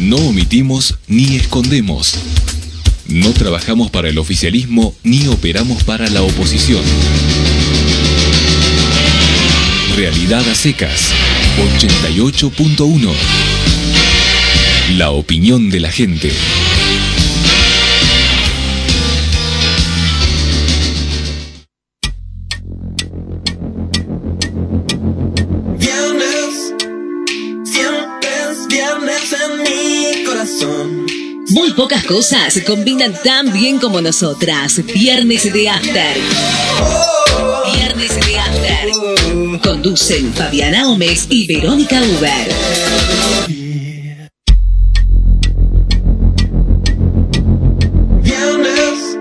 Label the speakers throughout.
Speaker 1: No omitimos ni escondemos. No trabajamos para el oficialismo ni operamos para la oposición. Realidad a secas. 88.1. La opinión de la gente.
Speaker 2: Muy pocas cosas combinan tan bien como nosotras. Viernes de After. Viernes de After. Conducen Fabiana Gómez y Verónica Uber.
Speaker 3: Viernes,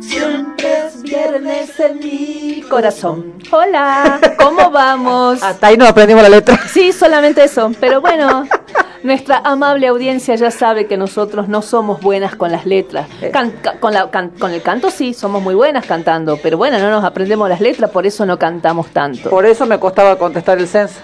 Speaker 4: Siempre es viernes en mi corazón. Hola, ¿cómo vamos?
Speaker 5: Hasta ahí no aprendimos la letra.
Speaker 4: Sí, solamente eso. Pero bueno, nuestra amable audiencia ya sabe que nosotros no somos buenas con las letras. Can- ca- con, la- can- con el canto sí, somos muy buenas cantando. Pero bueno, no nos aprendemos las letras, por eso no cantamos tanto.
Speaker 5: Por eso me costaba contestar el censo.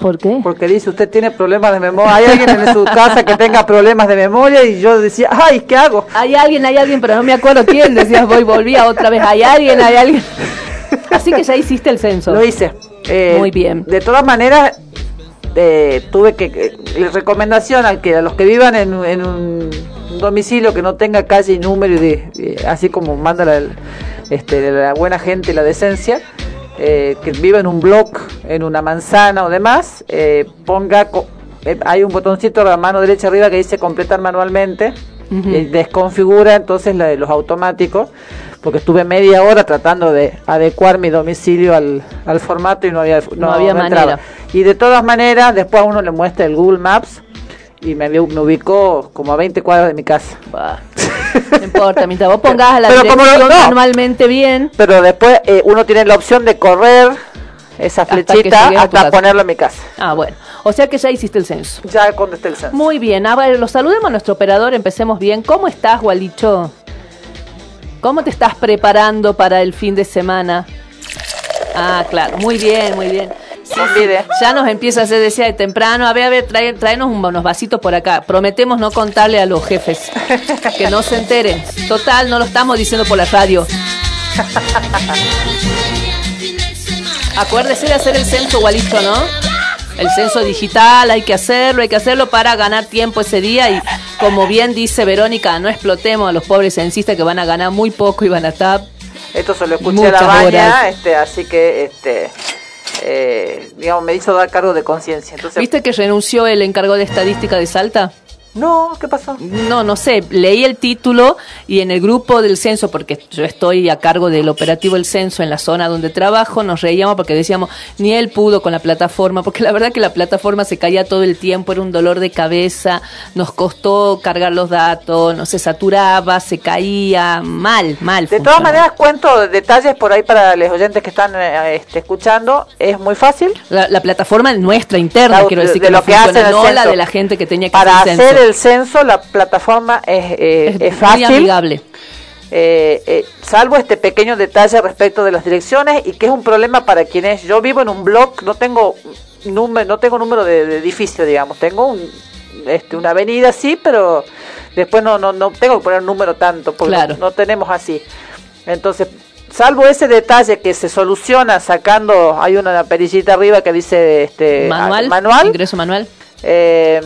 Speaker 4: ¿Por qué?
Speaker 5: Porque dice, usted tiene problemas de memoria. Hay alguien en su casa que tenga problemas de memoria y yo decía, ay, ¿qué hago?
Speaker 4: Hay alguien, hay alguien, pero no me acuerdo quién. Decías, voy, volvía otra vez. Hay alguien, hay alguien. Así que ya hiciste el censo.
Speaker 5: Lo hice. Eh,
Speaker 4: Muy bien.
Speaker 5: De todas maneras, eh, tuve que, la recomendación al que a los que vivan en, un- en un domicilio que no tenga calle y número, y de, eh, así como manda la, este, la buena gente y la decencia, eh, que viva en un block, en una manzana o demás, eh, ponga, co- eh, hay un botoncito a la mano derecha arriba que dice completar manualmente, y desconfigura entonces la de los automáticos, porque estuve media hora tratando de adecuar mi domicilio al, al formato y no había,
Speaker 4: No había manera.
Speaker 5: Y de todas maneras, después uno le muestra el Google Maps y me, me ubicó como a 20 cuadras de mi casa.
Speaker 4: Bah, No importa, mientras vos pongas la
Speaker 5: Pero como
Speaker 4: dirección
Speaker 5: lo- no.
Speaker 4: manualmente bien.
Speaker 5: Pero después eh, uno tiene la opción de correr esa
Speaker 4: Hasta
Speaker 5: flechita hasta
Speaker 4: casa.
Speaker 5: ponerlo en mi casa.
Speaker 4: Ah, bueno. O sea que ya hiciste el censo.
Speaker 5: Ya contesté el censo.
Speaker 4: Muy bien. A ver, lo saludemos a nuestro operador. Empecemos bien. ¿Cómo estás, Gualicho? ¿Cómo te estás preparando para el fin de semana? Ah, claro. Muy bien, muy bien. Ya nos empieza a hacer decía de temprano. A ver, a ver, trae, tráenos un- unos vasitos por acá. Prometemos no contarle a los jefes. Que no se enteren. Total, no lo estamos diciendo por la radio. Acuérdese de hacer el censo, Gualicho, ¿no? El censo digital, hay que hacerlo, hay que hacerlo para ganar tiempo ese día y como bien dice Verónica, no explotemos a los pobres censistas que van a ganar muy poco y van a estar...
Speaker 5: Esto se lo escuché a la baña, este, así que este, eh, digamos, me hizo dar cargo de conciencia. Entonces,
Speaker 4: ¿Viste que renunció el encargado de estadística de Salta?
Speaker 5: No, ¿qué pasó?
Speaker 4: No, no sé, leí el título y en el grupo del censo, porque yo estoy a cargo del operativo del censo en la zona donde trabajo, nos reíamos porque decíamos, ni él pudo con la plataforma, porque la verdad que la plataforma se caía todo el tiempo, era un dolor de cabeza, nos costó cargar los datos, no se saturaba, se caía, mal, mal.
Speaker 5: De todas maneras, cuento detalles por ahí para los oyentes que están eh, este, escuchando. Es muy fácil.
Speaker 4: La, la plataforma nuestra, interna,
Speaker 5: La-
Speaker 4: quiero decir
Speaker 5: de
Speaker 4: que
Speaker 5: lo
Speaker 4: no
Speaker 5: que hacen
Speaker 4: funciona,
Speaker 5: el
Speaker 4: no la de la gente que tenía que
Speaker 5: Para
Speaker 4: hacer el censo.
Speaker 5: la plataforma es, eh,
Speaker 4: Es
Speaker 5: es
Speaker 4: muy
Speaker 5: fácil.
Speaker 4: amigable.
Speaker 5: Eh, eh, salvo este pequeño detalle respecto de las direcciones y que es un problema para quienes yo vivo en un blog no tengo número no tengo número de, de edificio digamos tengo un, este, una avenida sí pero después no no no tengo que poner número tanto porque
Speaker 4: Claro.
Speaker 5: no, no tenemos así entonces salvo ese detalle que se soluciona sacando hay una perillita arriba que dice este
Speaker 4: Manual,
Speaker 5: manual
Speaker 4: ingreso manual.
Speaker 5: eh,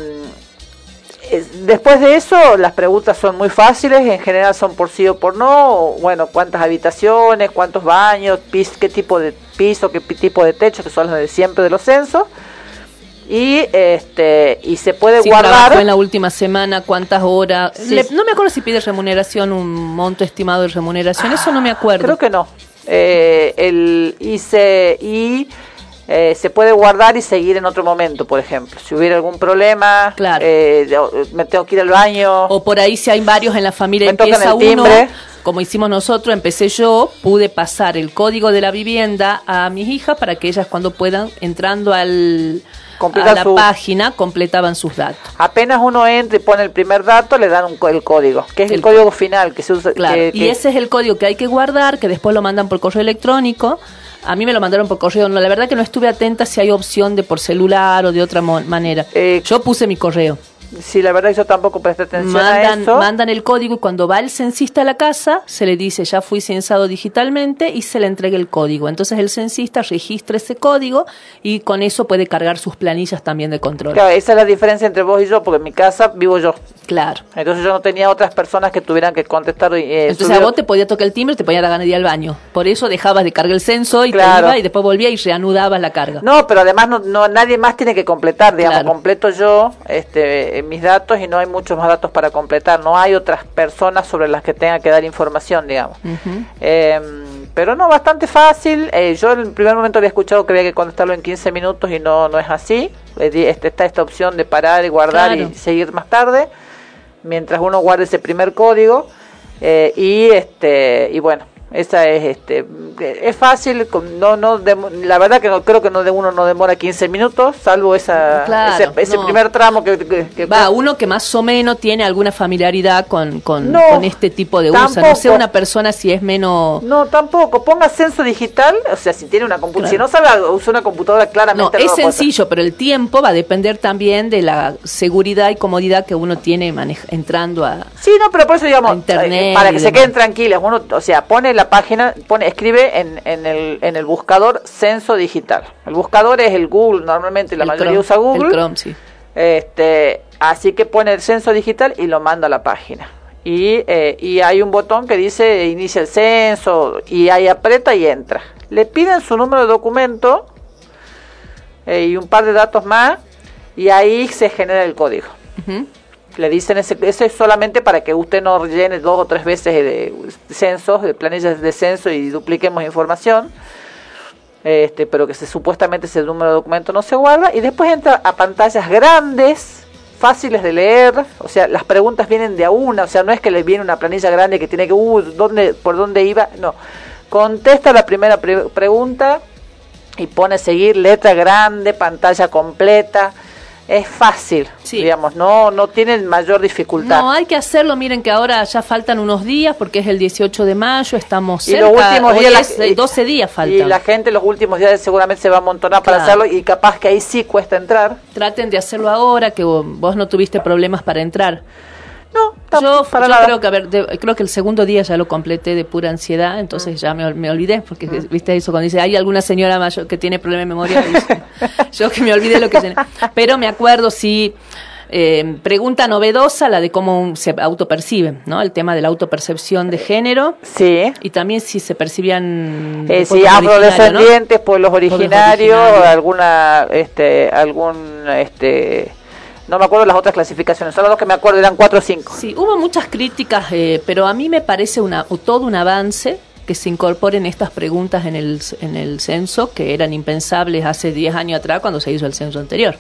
Speaker 5: después de eso, las preguntas son muy fáciles, en general son por sí o por no, bueno, cuántas habitaciones, cuántos baños, pis, qué tipo de piso, qué tipo de techo, que son los de siempre de los censos. Y este y se puede
Speaker 4: Si
Speaker 5: guardar
Speaker 4: en la última semana, cuántas horas.
Speaker 5: Sí.
Speaker 4: Le- no me acuerdo si pide remuneración, un monto estimado de remuneración, eso no me acuerdo.
Speaker 5: Creo que no. Eh, el y se y eh, se puede guardar y seguir en otro momento, por ejemplo. Si hubiera algún problema,
Speaker 4: Claro.
Speaker 5: eh, yo- me tengo que ir al baño.
Speaker 4: O por ahí si hay varios en la familia, empieza
Speaker 5: el
Speaker 4: uno, como hicimos nosotros, empecé yo, pude pasar el código de la vivienda a mis hijas para que ellas cuando puedan, entrando al, a la
Speaker 5: su-
Speaker 4: página, completaban sus datos.
Speaker 5: Apenas uno entra y pone el primer dato, le dan un el código, que es el,
Speaker 4: El
Speaker 5: código final que se usa.
Speaker 4: Claro,
Speaker 5: que-
Speaker 4: y ese es el código que hay que guardar, que después lo mandan por correo electrónico. A mí me lo mandaron por correo. No, la verdad que no estuve atenta si hay opción de por celular o de otra manera.
Speaker 5: Eh,
Speaker 4: Yo puse mi correo.
Speaker 5: Sí, la verdad yo tampoco presté atención a eso.
Speaker 4: mandan el código y cuando va el censista a la casa se le dice ya fui censado digitalmente y se le entrega el código. Entonces el censista registra ese código y con eso puede cargar sus planillas también de control.
Speaker 5: Claro, esa es la diferencia entre vos y yo, porque en mi casa vivo yo.
Speaker 4: Claro.
Speaker 5: Entonces yo no tenía otras personas que tuvieran que contestar. Eh,
Speaker 4: Entonces a vos te podía tocar el timbre y te podía dar ganas de ir al baño. Por eso dejabas de cargar el censo y
Speaker 5: Claro.
Speaker 4: te iba y después volvía y reanudabas la carga.
Speaker 5: No, pero además no, no nadie más tiene que completar, digamos,
Speaker 4: Claro.
Speaker 5: completo yo este, mis datos y no hay muchos más datos para completar, no hay otras personas sobre las que tenga que dar información, digamos. Eh, pero no, bastante fácil. Eh, yo en el primer momento había escuchado que había que contestarlo en 15 minutos y no, no es así. Eh, este, está esta opción de parar y guardar
Speaker 4: Claro.
Speaker 5: y seguir más tarde, mientras uno guarde ese primer código. Eh, y este y bueno, esa es este es fácil, no no la verdad que no creo que no de uno no demora 15 minutos, salvo esa
Speaker 4: Claro,
Speaker 5: ese, ese
Speaker 4: no.
Speaker 5: primer tramo que, que- que-
Speaker 4: Va, uno que más o menos tiene alguna familiaridad con, con,
Speaker 5: No,
Speaker 4: con este tipo de uso. No sé
Speaker 5: tampoco.
Speaker 4: una persona si es menos...
Speaker 5: No, tampoco. Ponga censo digital, o sea, si tiene una computadora, si no sabe usar una computadora
Speaker 4: No,
Speaker 5: claramente
Speaker 4: es
Speaker 5: a poder.
Speaker 4: sencillo, pero el tiempo va a depender también de la seguridad y comodidad que uno tiene entrando a...
Speaker 5: Sí, no, pero por eso digamos,
Speaker 4: internet
Speaker 5: para que se queden tranquilas, uno, o sea, pone la página, pone, escribe en, en el en el buscador censo digital. El buscador es el Google, normalmente la
Speaker 4: el
Speaker 5: mayoría
Speaker 4: Chrome,
Speaker 5: usa Google.
Speaker 4: El Chrome, sí.
Speaker 5: Este, así que pone el censo digital y lo manda a la página. Y, eh, y hay un botón que dice inicia el censo y ahí aprieta y entra. Le piden su número de documento eh, y un par de datos más y ahí se genera el código.
Speaker 4: Ujú.
Speaker 5: Le dicen ese, es solamente para que usted no rellene dos o tres veces de censos, de planillas de censo y dupliquemos información. Este, pero que se, supuestamente ese número de documento no se guarda y después entra a pantallas grandes, fáciles de leer, o sea, las preguntas vienen de a una, o sea, no es que le viene una planilla grande que tiene que, uh, ¿dónde, por dónde iba? No, contesta la primera pre- pregunta y pone seguir letra grande, pantalla completa, es fácil,
Speaker 4: Sí.
Speaker 5: digamos, no, no tiene mayor dificultad.
Speaker 4: No, hay que hacerlo. Miren que ahora ya faltan unos días porque es el 18 de mayo, estamos
Speaker 5: Y
Speaker 4: cerca.
Speaker 5: los últimos días
Speaker 4: es, eh, 12 días
Speaker 5: Y
Speaker 4: faltan.
Speaker 5: la gente los últimos días seguramente se va a amontonar para
Speaker 4: Claro.
Speaker 5: hacerlo y capaz que ahí sí cuesta entrar.
Speaker 4: Traten de hacerlo ahora que vo- vos no tuviste problemas para entrar. Yo,
Speaker 5: para
Speaker 4: yo
Speaker 5: nada.
Speaker 4: creo que a ver, de- creo que el segundo día ya lo completé de pura ansiedad,
Speaker 5: Mm.
Speaker 4: entonces ya me, ol- me olvidé, porque viste eso cuando dice, hay alguna señora mayor que tiene problema de memoria, yo que me olvidé lo que tiene. Pero me acuerdo sí, eh, pregunta novedosa la de cómo se autoperciben, ¿no? El tema de la autopercepción de género
Speaker 5: Sí.
Speaker 4: y también si se percibían
Speaker 5: Eh,
Speaker 4: pueblos originarios, ¿no?
Speaker 5: afrodescendientes, pueblos originarios,
Speaker 4: originarios.
Speaker 5: alguna, este, algún, este, no me acuerdo las otras clasificaciones, son las dos que me acuerdo, eran cuatro o cinco.
Speaker 4: Sí, hubo muchas críticas, eh, pero a mí me parece una, todo un avance que se incorporen estas preguntas en el, en el censo que eran impensables hace 10 años atrás cuando se hizo el censo anterior.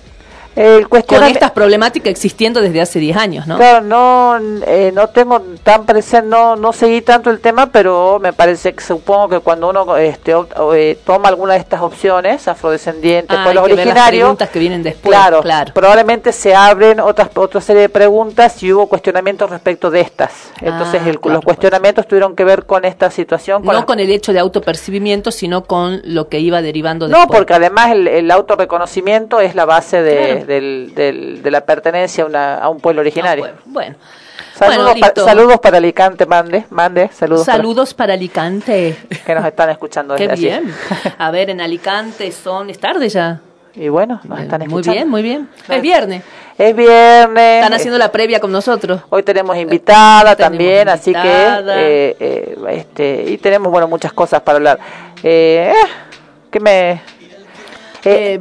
Speaker 5: El
Speaker 4: Con estas problemáticas existiendo desde hace 10 años, ¿no?
Speaker 5: Claro, no, eh, no tengo tan presente, no, no seguí tanto el tema, pero me parece que supongo que cuando uno este, eh, toma alguna de estas opciones, afrodescendientes,
Speaker 4: Ah,
Speaker 5: pueblos
Speaker 4: las
Speaker 5: originarios,
Speaker 4: preguntas que vienen después,
Speaker 5: claro,
Speaker 4: claro.
Speaker 5: probablemente se abren otras otra serie de preguntas y hubo cuestionamientos respecto de estas. Entonces
Speaker 4: Ah,
Speaker 5: el-
Speaker 4: claro,
Speaker 5: los cuestionamientos tuvieron que ver con esta situación. Con
Speaker 4: no
Speaker 5: las-
Speaker 4: con el hecho de autopercibimiento, sino con lo que iba derivando
Speaker 5: no,
Speaker 4: después.
Speaker 5: porque además el, el autorreconocimiento es la base de,
Speaker 4: Claro.
Speaker 5: Del- del- de la pertenencia a, una- a un pueblo originario.
Speaker 4: No, bueno.
Speaker 5: Saludos,
Speaker 4: Bueno,
Speaker 5: pa-
Speaker 4: listo.
Speaker 5: saludos para Alicante, mande, mande, saludos.
Speaker 4: Saludos para Alicante.
Speaker 5: que nos están escuchando
Speaker 4: Qué
Speaker 5: desde allí.
Speaker 4: bien. A ver, en Alicante son... Es tarde ya.
Speaker 5: Y bueno, nos están
Speaker 4: Muy
Speaker 5: escuchando.
Speaker 4: bien, muy bien. Es viernes.
Speaker 5: Es viernes.
Speaker 4: Están haciendo la previa con nosotros.
Speaker 5: Hoy tenemos invitada
Speaker 4: Tenemos
Speaker 5: también, así que eh, eh, este y tenemos bueno muchas cosas para hablar. Eh, ¿Qué me? eh,
Speaker 4: Eh,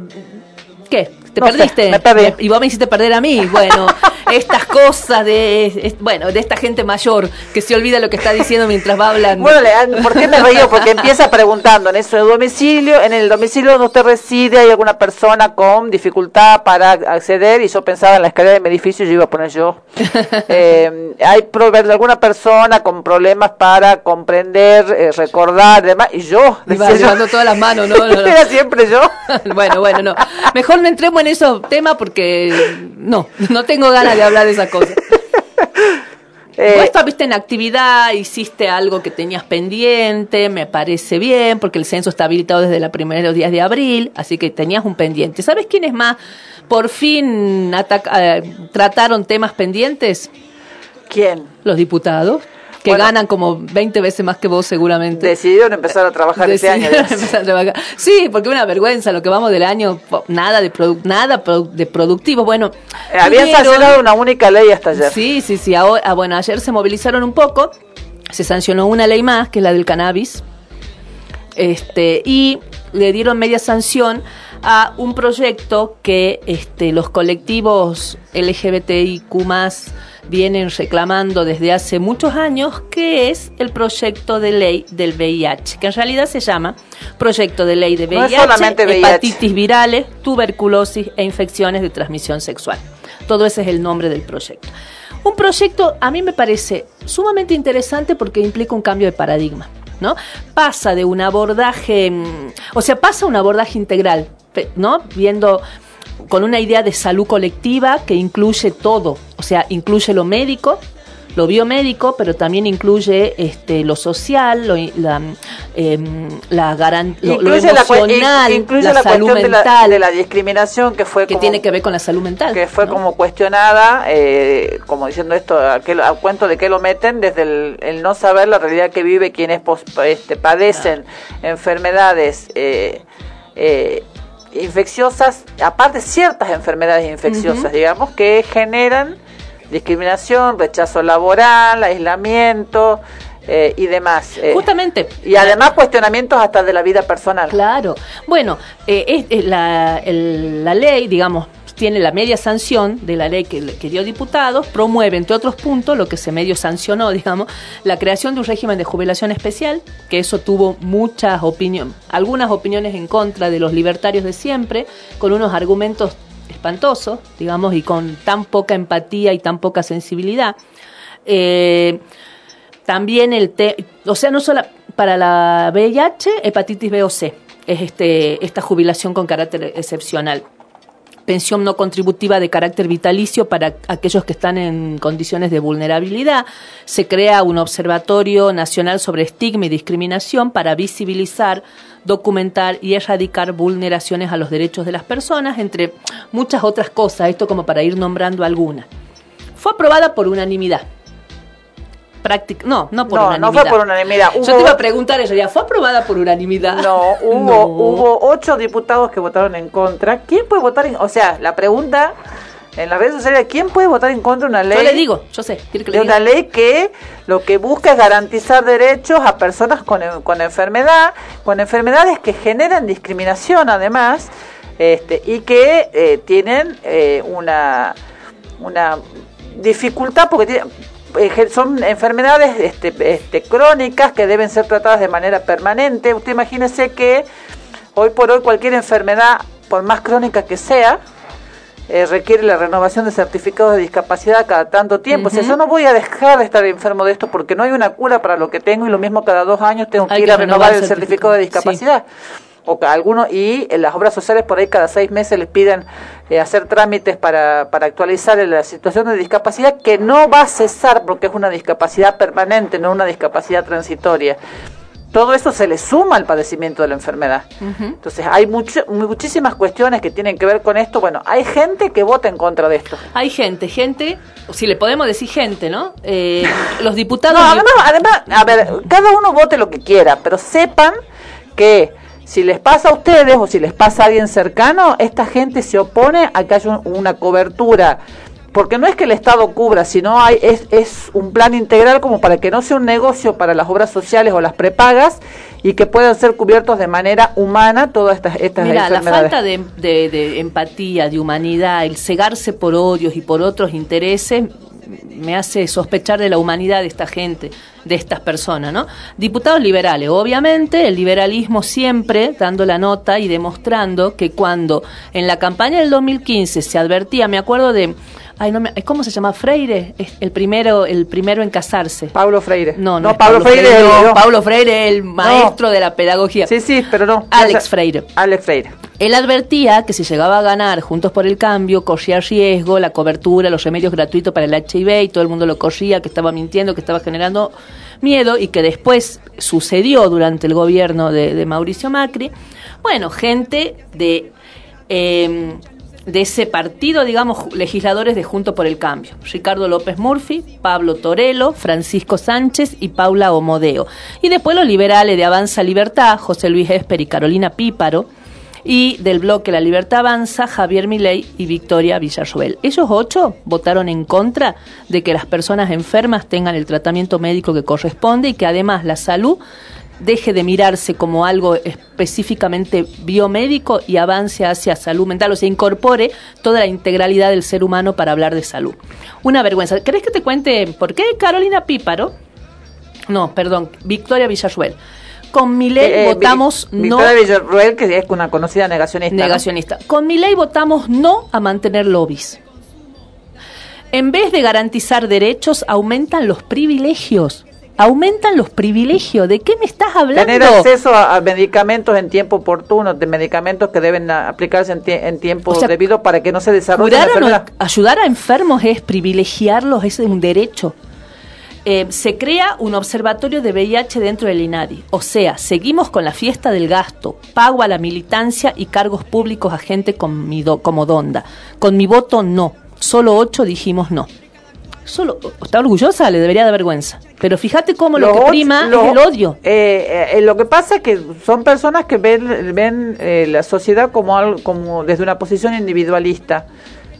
Speaker 4: ¿Qué? ¿Te
Speaker 5: no sé,
Speaker 4: perdiste?
Speaker 5: me perdí.
Speaker 4: Y vos me hiciste perder a mí. Bueno, estas cosas de, es- bueno, de esta gente mayor que se olvida lo que está diciendo mientras va hablando.
Speaker 5: Bueno, Leandro, ¿por qué me río? Porque empieza preguntando en eso de domicilio, en el domicilio donde usted reside hay alguna persona con dificultad para acceder y yo pensaba en la escalera de mi edificio y yo iba a poner yo. Eh, hay pro- alguna persona con problemas para comprender, eh, recordar, demás y yo.
Speaker 4: Iba llevando todas las manos, no, no, no.
Speaker 5: Era siempre yo.
Speaker 4: bueno, bueno, no. Mejor no entremos en esos temas porque no, no tengo ganas de hablar de esas cosas.
Speaker 5: Eh,
Speaker 4: Vos estuviste en actividad, hiciste algo que tenías pendiente, me parece bien, porque el censo está habilitado desde los primeros días de abril, así que tenías un pendiente. ¿Sabes quiénes más por fin ataca- eh, trataron temas pendientes?
Speaker 5: ¿Quién?
Speaker 4: Los diputados, que
Speaker 5: Bueno.
Speaker 4: ganan como 20 veces más que vos seguramente.
Speaker 5: Decidieron empezar a trabajar este año.
Speaker 4: Empezar a trabajar. Sí, porque una vergüenza lo que vamos del año, nada de produ- nada de productivo. Bueno,
Speaker 5: Eh, Habían sancionado una única ley hasta ayer.
Speaker 4: Sí, sí, sí. Ahora, ah, bueno, ayer se movilizaron un poco, se sancionó una ley más, que es la del cannabis, este, y le dieron media sanción a un proyecto que este, los colectivos LGBTIQ vienen reclamando desde hace muchos años, que es el proyecto de ley del VIH, que en realidad se llama Proyecto de Ley de
Speaker 5: No
Speaker 4: VIH,
Speaker 5: solamente VIH.
Speaker 4: hepatitis virales, tuberculosis e infecciones de transmisión sexual. Todo ese es el nombre del proyecto. Un proyecto a mí me parece sumamente interesante porque implica un cambio de paradigma. ¿no? Pasa de un abordaje, mm, o sea, pasa a un abordaje integral, ¿no? Viendo con una idea de salud colectiva que incluye todo, o sea, incluye lo médico, lo biomédico, pero también incluye este, lo social, lo, la, em, la garan- lo,
Speaker 5: la,
Speaker 4: emocional,
Speaker 5: in- incluye
Speaker 4: la,
Speaker 5: la
Speaker 4: salud
Speaker 5: cuestión de la,
Speaker 4: mental,
Speaker 5: de la discriminación que fue
Speaker 4: que
Speaker 5: como,
Speaker 4: tiene que ver con la salud mental.
Speaker 5: que fue
Speaker 4: ¿no?
Speaker 5: como cuestionada, eh, como diciendo esto, a, qué a cuento de qué lo meten, desde el, el no saber la realidad que vive quienes pos- este, padecen enfermedades eh, eh, infecciosas, aparte ciertas enfermedades infecciosas, digamos, que generan discriminación, rechazo laboral, aislamiento eh, y demás. eh,
Speaker 4: Justamente.
Speaker 5: y además cuestionamientos hasta de la vida personal.
Speaker 4: Claro. Bueno, eh, es- es la, el- la ley, digamos, tiene la media sanción de la ley que, dio diputados, promueve, entre otros puntos, lo que se medio sancionó, digamos, la creación de un régimen de jubilación especial, que eso tuvo muchas opiniones, algunas opiniones en contra de los libertarios de siempre, con unos argumentos espantosos, digamos, y con tan poca empatía y tan poca sensibilidad. Eh, también el te, o sea, no solo para la VIH, hepatitis B o C, es este esta jubilación con carácter excepcional. Pensión no contributiva de carácter vitalicio para aquellos que están en condiciones de vulnerabilidad. Se crea un observatorio nacional sobre estigma y discriminación para visibilizar, documentar y erradicar vulneraciones a los derechos de las personas, entre muchas otras cosas. Esto como para ir nombrando algunas. Fue aprobada por unanimidad. Práctic- no, no por
Speaker 5: No,
Speaker 4: unanimidad.
Speaker 5: no fue por unanimidad.
Speaker 4: Yo
Speaker 5: Hubo-
Speaker 4: te iba a preguntar en realidad, ¿fue aprobada por unanimidad?
Speaker 5: No, hubo,
Speaker 4: No.
Speaker 5: hubo ocho diputados que votaron en contra. ¿Quién puede votar en, o sea, la pregunta en las redes sociales, ¿quién puede votar en contra de una ley?
Speaker 4: Yo le digo, yo sé, quiere que le
Speaker 5: de
Speaker 4: diga.
Speaker 5: una ley que lo que busca es garantizar derechos a personas con, con enfermedad, con enfermedades que generan discriminación además, este, y que eh, tienen eh, una, una dificultad porque tiene- ge- son enfermedades este, este, crónicas que deben ser tratadas de manera permanente. Usted imagínese que hoy por hoy cualquier enfermedad, por más crónica que sea, eh, requiere la renovación de certificados de discapacidad cada tanto tiempo. O sea, yo no voy a dejar de estar enfermo de esto porque no hay una cura para lo que tengo y lo mismo cada dos años tengo que ir a renovar
Speaker 4: renovar
Speaker 5: el certificado de discapacidad. O algunos, y en las obras sociales por ahí cada seis meses les piden eh, hacer trámites para, para actualizar la situación de discapacidad que no va a cesar porque es una discapacidad permanente, no una discapacidad transitoria todo eso se le suma al padecimiento de la enfermedad. Entonces, hay mucho- muchísimas cuestiones que tienen que ver con esto. Bueno, hay gente que vota en contra de esto.
Speaker 4: Hay gente, gente, si le podemos decir gente, ¿no? Eh, los diputados...
Speaker 5: No, además, además, a ver, cada uno vote lo que quiera, pero sepan que si les pasa a ustedes o si les pasa a alguien cercano, esta gente se opone a que haya un- una cobertura. Porque no es que el Estado cubra, sino hay, es, es un plan integral como para que no sea un negocio para las obras sociales o las prepagas y que puedan ser cubiertos de manera humana todas estas, estas
Speaker 4: Mira, la falta de, de- de empatía, de humanidad, el cegarse por odios y por otros intereses me hace sospechar de la humanidad de esta gente, de estas personas, ¿no? Diputados liberales, obviamente, el liberalismo siempre dando la nota y demostrando que cuando en la campaña del 2015 se advertía, me acuerdo de Ay, no me, ¿Cómo se llama? Freire, es el primero, el primero en casarse.
Speaker 5: Pablo Freire.
Speaker 4: No, no,
Speaker 5: no Pablo, Freire.
Speaker 4: no,
Speaker 5: no.
Speaker 4: Pablo Freire, el maestro de la pedagogía.
Speaker 5: Sí, sí, pero no.
Speaker 4: Alex Freire.
Speaker 5: Alex Freire.
Speaker 4: Él advertía que si llegaba a ganar Juntos por el Cambio, corría riesgo la cobertura, los remedios gratuitos para el HIV y todo el mundo lo corría, que estaba mintiendo, que estaba generando miedo y que después sucedió durante el gobierno de, de Mauricio Macri. Bueno, gente de, eh, de ese partido, digamos, legisladores de Juntos por el Cambio. Ricardo López Murphy, Pablo Torello, Francisco Sánchez y Paula Omodeo. Y después los liberales de Avanza Libertad, José Luis Esper y Carolina Píparo y del bloque La Libertad Avanza, Javier Milei y Victoria Villarroel. Ellos ocho votaron en contra de que las personas enfermas tengan el tratamiento médico que corresponde y que además la salud deje de mirarse como algo específicamente biomédico y avance hacia salud mental, o sea, incorpore toda la integralidad del ser humano para hablar de salud. Una vergüenza. ¿Querés que te cuente por qué Carolina Píparo? No, perdón, Victoria Villarruel. Con mi ley
Speaker 5: Eh,
Speaker 4: votamos
Speaker 5: Vi-
Speaker 4: no
Speaker 5: Victoria Villarroel, que es una conocida negacionista. ¿no?
Speaker 4: negacionista. Con mi ley votamos no a mantener lobbies. En vez de garantizar derechos, aumentan los privilegios. Aumentan los privilegios. ¿De qué me estás hablando?
Speaker 5: Tener acceso a, a medicamentos en tiempo oportuno, de medicamentos que deben a- aplicarse en, tie- en tiempo
Speaker 4: O sea,
Speaker 5: debido para que no se desarrolle la
Speaker 4: no-
Speaker 5: enfermedad.
Speaker 4: ayudar a enfermos es privilegiarlos, es un derecho. Eh, se crea un observatorio de VIH dentro del INADI. O sea, seguimos con la fiesta del gasto, pago a la militancia y cargos públicos a gente con mi do- como Donda. Con mi voto no. Solo ocho dijimos no. Solo, ¿Está orgullosa? Le debería de vergüenza. Pero fíjate cómo lo que prima es el odio.
Speaker 5: eh, eh, lo que pasa es que son personas que ven, ven eh, la sociedad como algo, como desde una posición individualista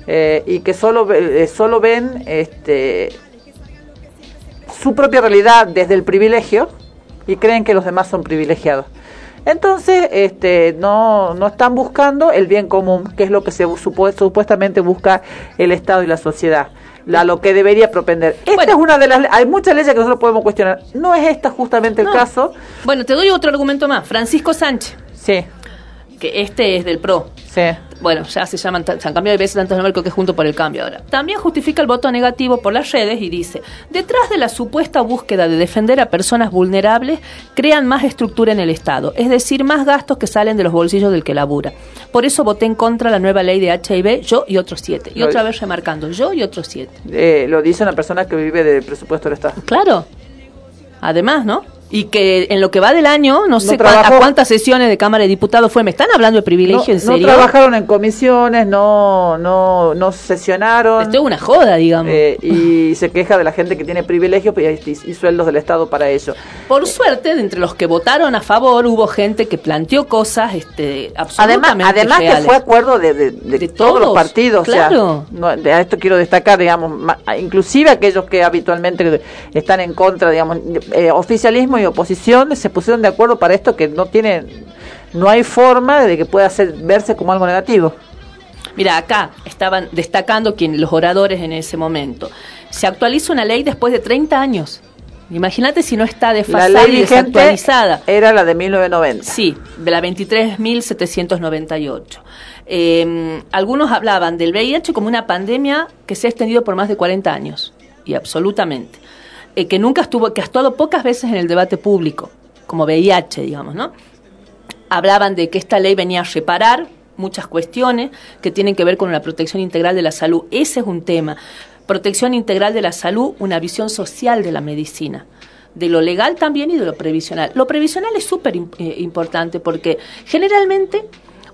Speaker 5: eh, y que solo eh, solo ven este su propia realidad desde el privilegio y creen que los demás son privilegiados. Entonces, este, no, no están buscando el bien común, que es lo que se supuestamente busca el Estado y la sociedad, la, lo que debería propender. Esta
Speaker 4: Bueno.
Speaker 5: es una de las, hay muchas leyes que nosotros podemos cuestionar. No es esta justamente el
Speaker 4: No.
Speaker 5: caso.
Speaker 4: Bueno, te doy otro argumento más. Francisco Sánchez,
Speaker 5: Sí,
Speaker 4: que este es del PRO.
Speaker 5: sí.
Speaker 4: Bueno, ya se llaman, se han cambiado de veces tantos nombres que es junto por el cambio ahora. También justifica el voto negativo por las redes y dice, detrás de la supuesta búsqueda de defender a personas vulnerables, crean más estructura en el Estado, es decir, más gastos que salen de los bolsillos del que labura. Por eso voté en contra de la nueva ley de HIV, yo y otros siete. Y
Speaker 5: Lo-
Speaker 4: otra vez remarcando, yo y otros siete.
Speaker 5: Eh, lo dice una persona que vive del presupuesto del Estado.
Speaker 4: Claro. Además, ¿no? Y que en lo que va del año, no, sé
Speaker 5: trabajó.
Speaker 4: a cuántas sesiones de Cámara de Diputados fue. ¿Me están hablando de privilegio
Speaker 5: no,
Speaker 4: en serio?
Speaker 5: no trabajaron en comisiones, no, no, no sesionaron.
Speaker 4: Esto es una joda, digamos.
Speaker 5: eh, y se queja de la gente que tiene privilegios y, sueldos del Estado para ello.
Speaker 4: Por suerte, de entre los que votaron a favor, hubo gente que planteó cosas este,
Speaker 5: Además,
Speaker 4: absolutamente
Speaker 5: además que
Speaker 4: reales.
Speaker 5: fue acuerdo de, de- de
Speaker 4: De
Speaker 5: todos, los partidos. o
Speaker 4: claro.
Speaker 5: sea, no, de a esto quiero destacar, digamos, ma- inclusive aquellos que habitualmente están en contra, digamos, eh, oficialismo y oposición se pusieron de acuerdo para esto que no tiene, no hay forma de que pueda ser, verse como algo negativo.
Speaker 4: Mira, acá estaban destacando quien, los oradores en ese momento. Se actualiza una ley después de 30 años. Imagínate si no está
Speaker 5: La
Speaker 4: desfasada
Speaker 5: ley
Speaker 4: y desactualizada.
Speaker 5: era la de 1990.
Speaker 4: Sí, de la 23.798. Eh, algunos hablaban del VIH como una pandemia que se ha extendido por más de 40 años, y absolutamente. Eh, que nunca estuvo, que ha estado pocas veces en el debate público, como VIH, digamos, ¿no? Hablaban de que esta ley venía a reparar muchas cuestiones que tienen que ver con la protección integral de la salud. Ese es un tema. Protección integral de la salud, una visión social de la medicina de lo legal también y de lo previsional. Lo previsional es súper eh, importante porque generalmente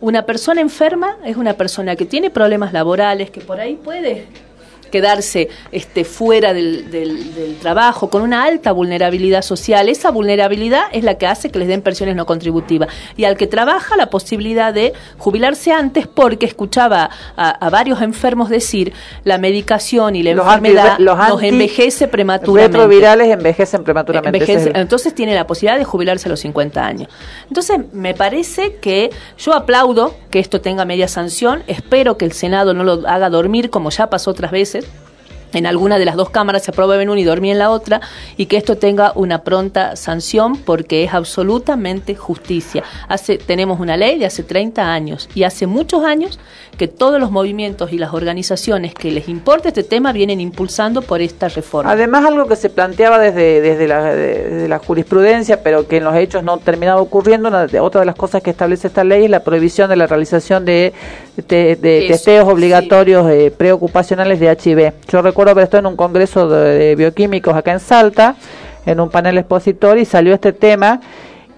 Speaker 4: una persona enferma es una persona que tiene problemas laborales, que por ahí puede quedarse este, fuera del, del- del trabajo con una alta vulnerabilidad social. Esa vulnerabilidad es la que hace que les den pensiones no contributivas. Y al que trabaja la posibilidad de jubilarse antes porque escuchaba a, a varios enfermos decir la medicación y la
Speaker 5: Los
Speaker 4: enfermedad
Speaker 5: anti- los
Speaker 4: nos envejece prematuramente.
Speaker 5: Retrovirales envejecen prematuramente.
Speaker 4: Envejece- entonces tiene la posibilidad de jubilarse a los 50 años. Entonces, me parece que yo aplaudo que esto tenga media sanción, espero que el Senado no lo haga dormir como ya pasó otras veces, en alguna de las dos cámaras se aprueba en una y dormía en la otra y que esto tenga una pronta sanción porque es absolutamente justicia. Hace tenemos una ley de hace 30 años y hace muchos años que todos los movimientos y las organizaciones que les importa este tema vienen impulsando por esta reforma.
Speaker 5: Además, algo que se planteaba desde, desde, la, desde la jurisprudencia, pero que en los hechos no terminaba ocurriendo, una otra de las cosas que establece esta ley es la prohibición de la realización de, de- de
Speaker 4: Eso,
Speaker 5: testeos obligatorios eh, preocupacionales de HIV. Yo recuerdo haber estado en un congreso de, de bioquímicos acá en Salta, en un panel expositor, y salió este tema.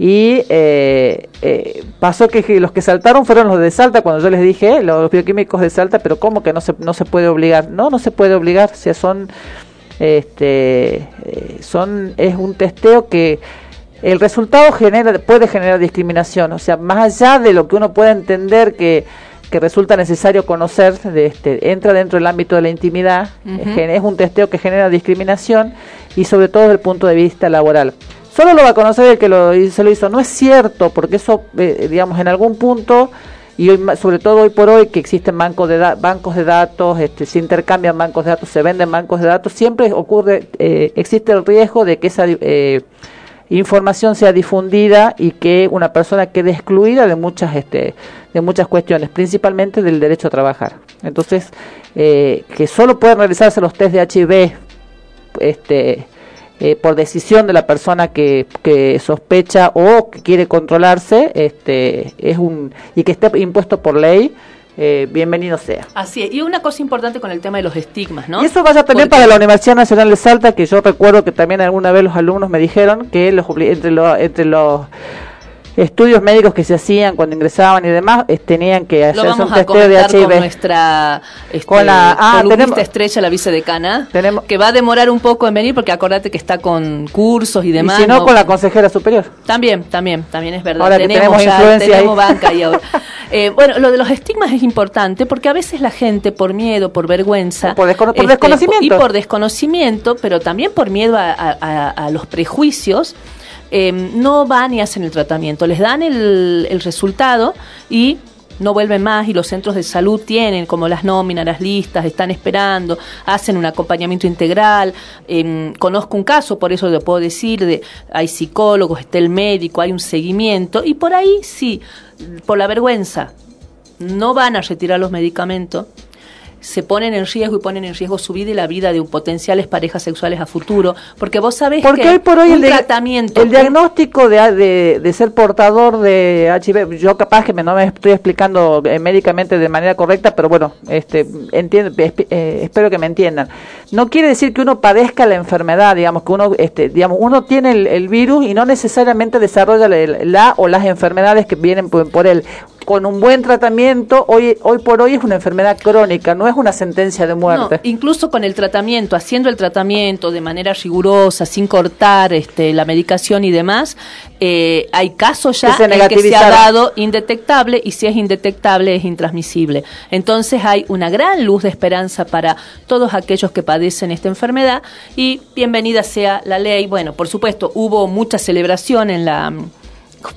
Speaker 5: Y eh, eh, pasó que los que saltaron fueron los de Salta cuando yo les dije, los bioquímicos de Salta, pero ¿cómo que no se, no se puede obligar? No, no se puede obligar, o sea, son, este, eh, son, es un testeo que el resultado genera, puede generar discriminación, o sea, más allá de lo que uno pueda entender que, que resulta necesario conocer, de este, entra dentro del ámbito de la intimidad, es, que es un testeo que genera discriminación y sobre todo desde el punto de vista laboral. Solo lo va a conocer el que lo, se lo hizo. No es cierto, porque eso, eh, digamos, en algún punto, y hoy, sobre todo hoy por hoy, que existen bancos de, bancos de datos, este, se intercambian bancos de datos, se venden bancos de datos, siempre ocurre, eh, existe el riesgo de que esa eh, información sea difundida y que una persona quede excluida de muchas, este, de muchas cuestiones, principalmente del derecho a trabajar. Entonces, eh, que solo pueden realizarse los test de HIV este, eh, por decisión de la persona que, que sospecha o que quiere controlarse, este, es un y que esté impuesto por ley, eh, bienvenido sea.
Speaker 4: Así es. Y una cosa importante con el tema de los estigmas, ¿no?
Speaker 5: Y eso vaya también
Speaker 4: Porque-
Speaker 5: para la Universidad Nacional de Salta, que yo recuerdo que también alguna vez los alumnos me dijeron que los, entre, los, entre los estudios médicos que se hacían cuando ingresaban y demás, tenían que hacerse un testeo de
Speaker 4: comentar con
Speaker 5: HIV.
Speaker 4: nuestra este,
Speaker 5: Con la- ah, tenemos-
Speaker 4: estrella, la vicedecana,
Speaker 5: Tenemos-
Speaker 4: que va a demorar un poco en venir porque acordate que está con cursos y
Speaker 5: y
Speaker 4: demás.
Speaker 5: si no,
Speaker 4: ¿no?
Speaker 5: con la consejera superior.
Speaker 4: También, también, también es verdad.
Speaker 5: Ahora que tenemos
Speaker 4: ya, tenemos
Speaker 5: ahí.
Speaker 4: banca ahí ahora. Eh, bueno, lo de los estigmas es importante porque a veces la gente, por miedo, por vergüenza.
Speaker 5: O por descono- por
Speaker 4: este,
Speaker 5: desconocimiento.
Speaker 4: Y por desconocimiento, pero también por miedo a, a- a- a los prejuicios, eh, no van y hacen el tratamiento. Les dan el, el resultado y no vuelven más y los centros de salud tienen como las nóminas, las listas, están esperando, hacen un acompañamiento integral. Em, conozco un caso, por eso lo puedo decir, de hay psicólogos, está el médico, hay un seguimiento y por ahí sí, por la vergüenza, no van a retirar los medicamentos, se ponen en riesgo y ponen en riesgo su vida y la vida de un potenciales parejas sexuales a futuro, porque vos sabés
Speaker 5: Porque
Speaker 4: que
Speaker 5: hoy por hoy
Speaker 4: un
Speaker 5: el,
Speaker 4: tratamiento
Speaker 5: el diagnóstico de, de, de ser portador de HIV, yo capaz que me, no me estoy explicando eh, médicamente de manera correcta, pero bueno, este, entiendo, eh, espero que me entiendan. No quiere decir que uno padezca la enfermedad, digamos que uno, este, digamos, uno tiene el, el virus y no necesariamente desarrolla la, la o las enfermedades que vienen por, por él. Con un buen tratamiento, hoy, hoy por hoy es una enfermedad crónica, no es una sentencia de muerte.
Speaker 4: No, incluso con el tratamiento, haciendo el tratamiento de manera rigurosa, sin cortar este, la medicación y demás, eh, hay casos ya
Speaker 5: Que se
Speaker 4: en que se ha dado indetectable y si es indetectable es intransmisible. Entonces hay una gran luz de esperanza para todos aquellos que padecen esta enfermedad y bienvenida sea la ley. Bueno, por supuesto, hubo mucha celebración en la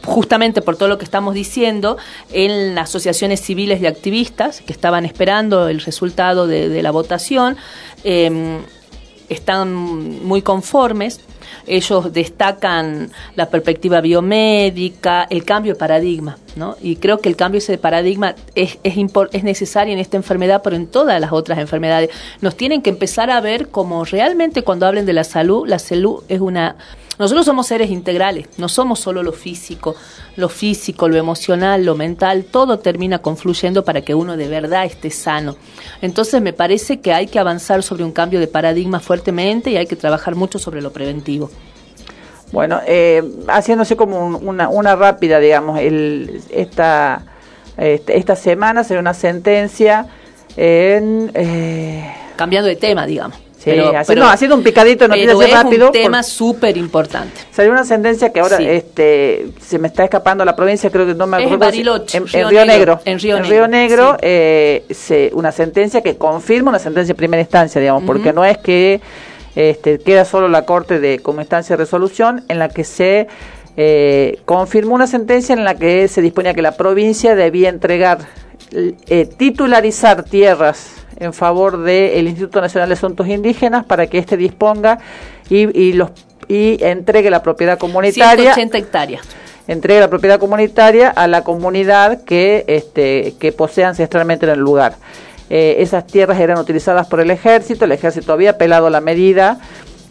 Speaker 4: justamente por todo lo que estamos diciendo, en asociaciones civiles de activistas que estaban esperando el resultado de, la votación, eh, están muy conformes. Ellos destacan la perspectiva biomédica, el cambio de paradigma, ¿no? Y creo que el cambio de paradigma es, es necesario en esta enfermedad, pero en todas las otras enfermedades. Nos tienen que empezar a ver como realmente cuando hablen de la salud, la salud es una... Nosotros somos seres integrales, no somos solo lo físico, lo físico, lo emocional, lo mental, todo termina confluyendo para que uno de verdad esté sano. Entonces me parece que hay que avanzar sobre un cambio de paradigma fuertemente y hay que trabajar mucho sobre lo preventivo.
Speaker 5: Bueno, eh, haciéndose como un- una, una rápida, digamos, el, esta, este, esta semana será una sentencia en... Eh,
Speaker 4: Cambiando de tema, digamos.
Speaker 5: Sí, haciendo, haciendo un picadito, no
Speaker 4: pero es
Speaker 5: rápido.
Speaker 4: un tema súper importante.
Speaker 5: Salió una sentencia que ahora
Speaker 4: Sí.
Speaker 5: este se me está escapando la provincia, creo que no me
Speaker 4: Es en
Speaker 5: acuerdo. si-
Speaker 4: Bariloche,
Speaker 5: en,
Speaker 4: Río
Speaker 5: en Río
Speaker 4: Negro, en Río
Speaker 5: Negro,
Speaker 4: sí.
Speaker 5: eh, se- una sentencia que confirma una sentencia de primera instancia, digamos, porque no es que este, queda solo la Corte de como instancia de resolución en la que se eh, confirmó una sentencia en la que se disponía que la provincia debía entregar, eh, titularizar tierras en favor del Instituto Nacional de Asuntos Indígenas para que éste disponga y, y los y entregue la propiedad comunitaria
Speaker 4: 180 hectáreas.
Speaker 5: entregue la propiedad comunitaria a la comunidad que este que posee ancestralmente en el lugar. Eh, esas tierras eran utilizadas por el ejército, el ejército había apelado la medida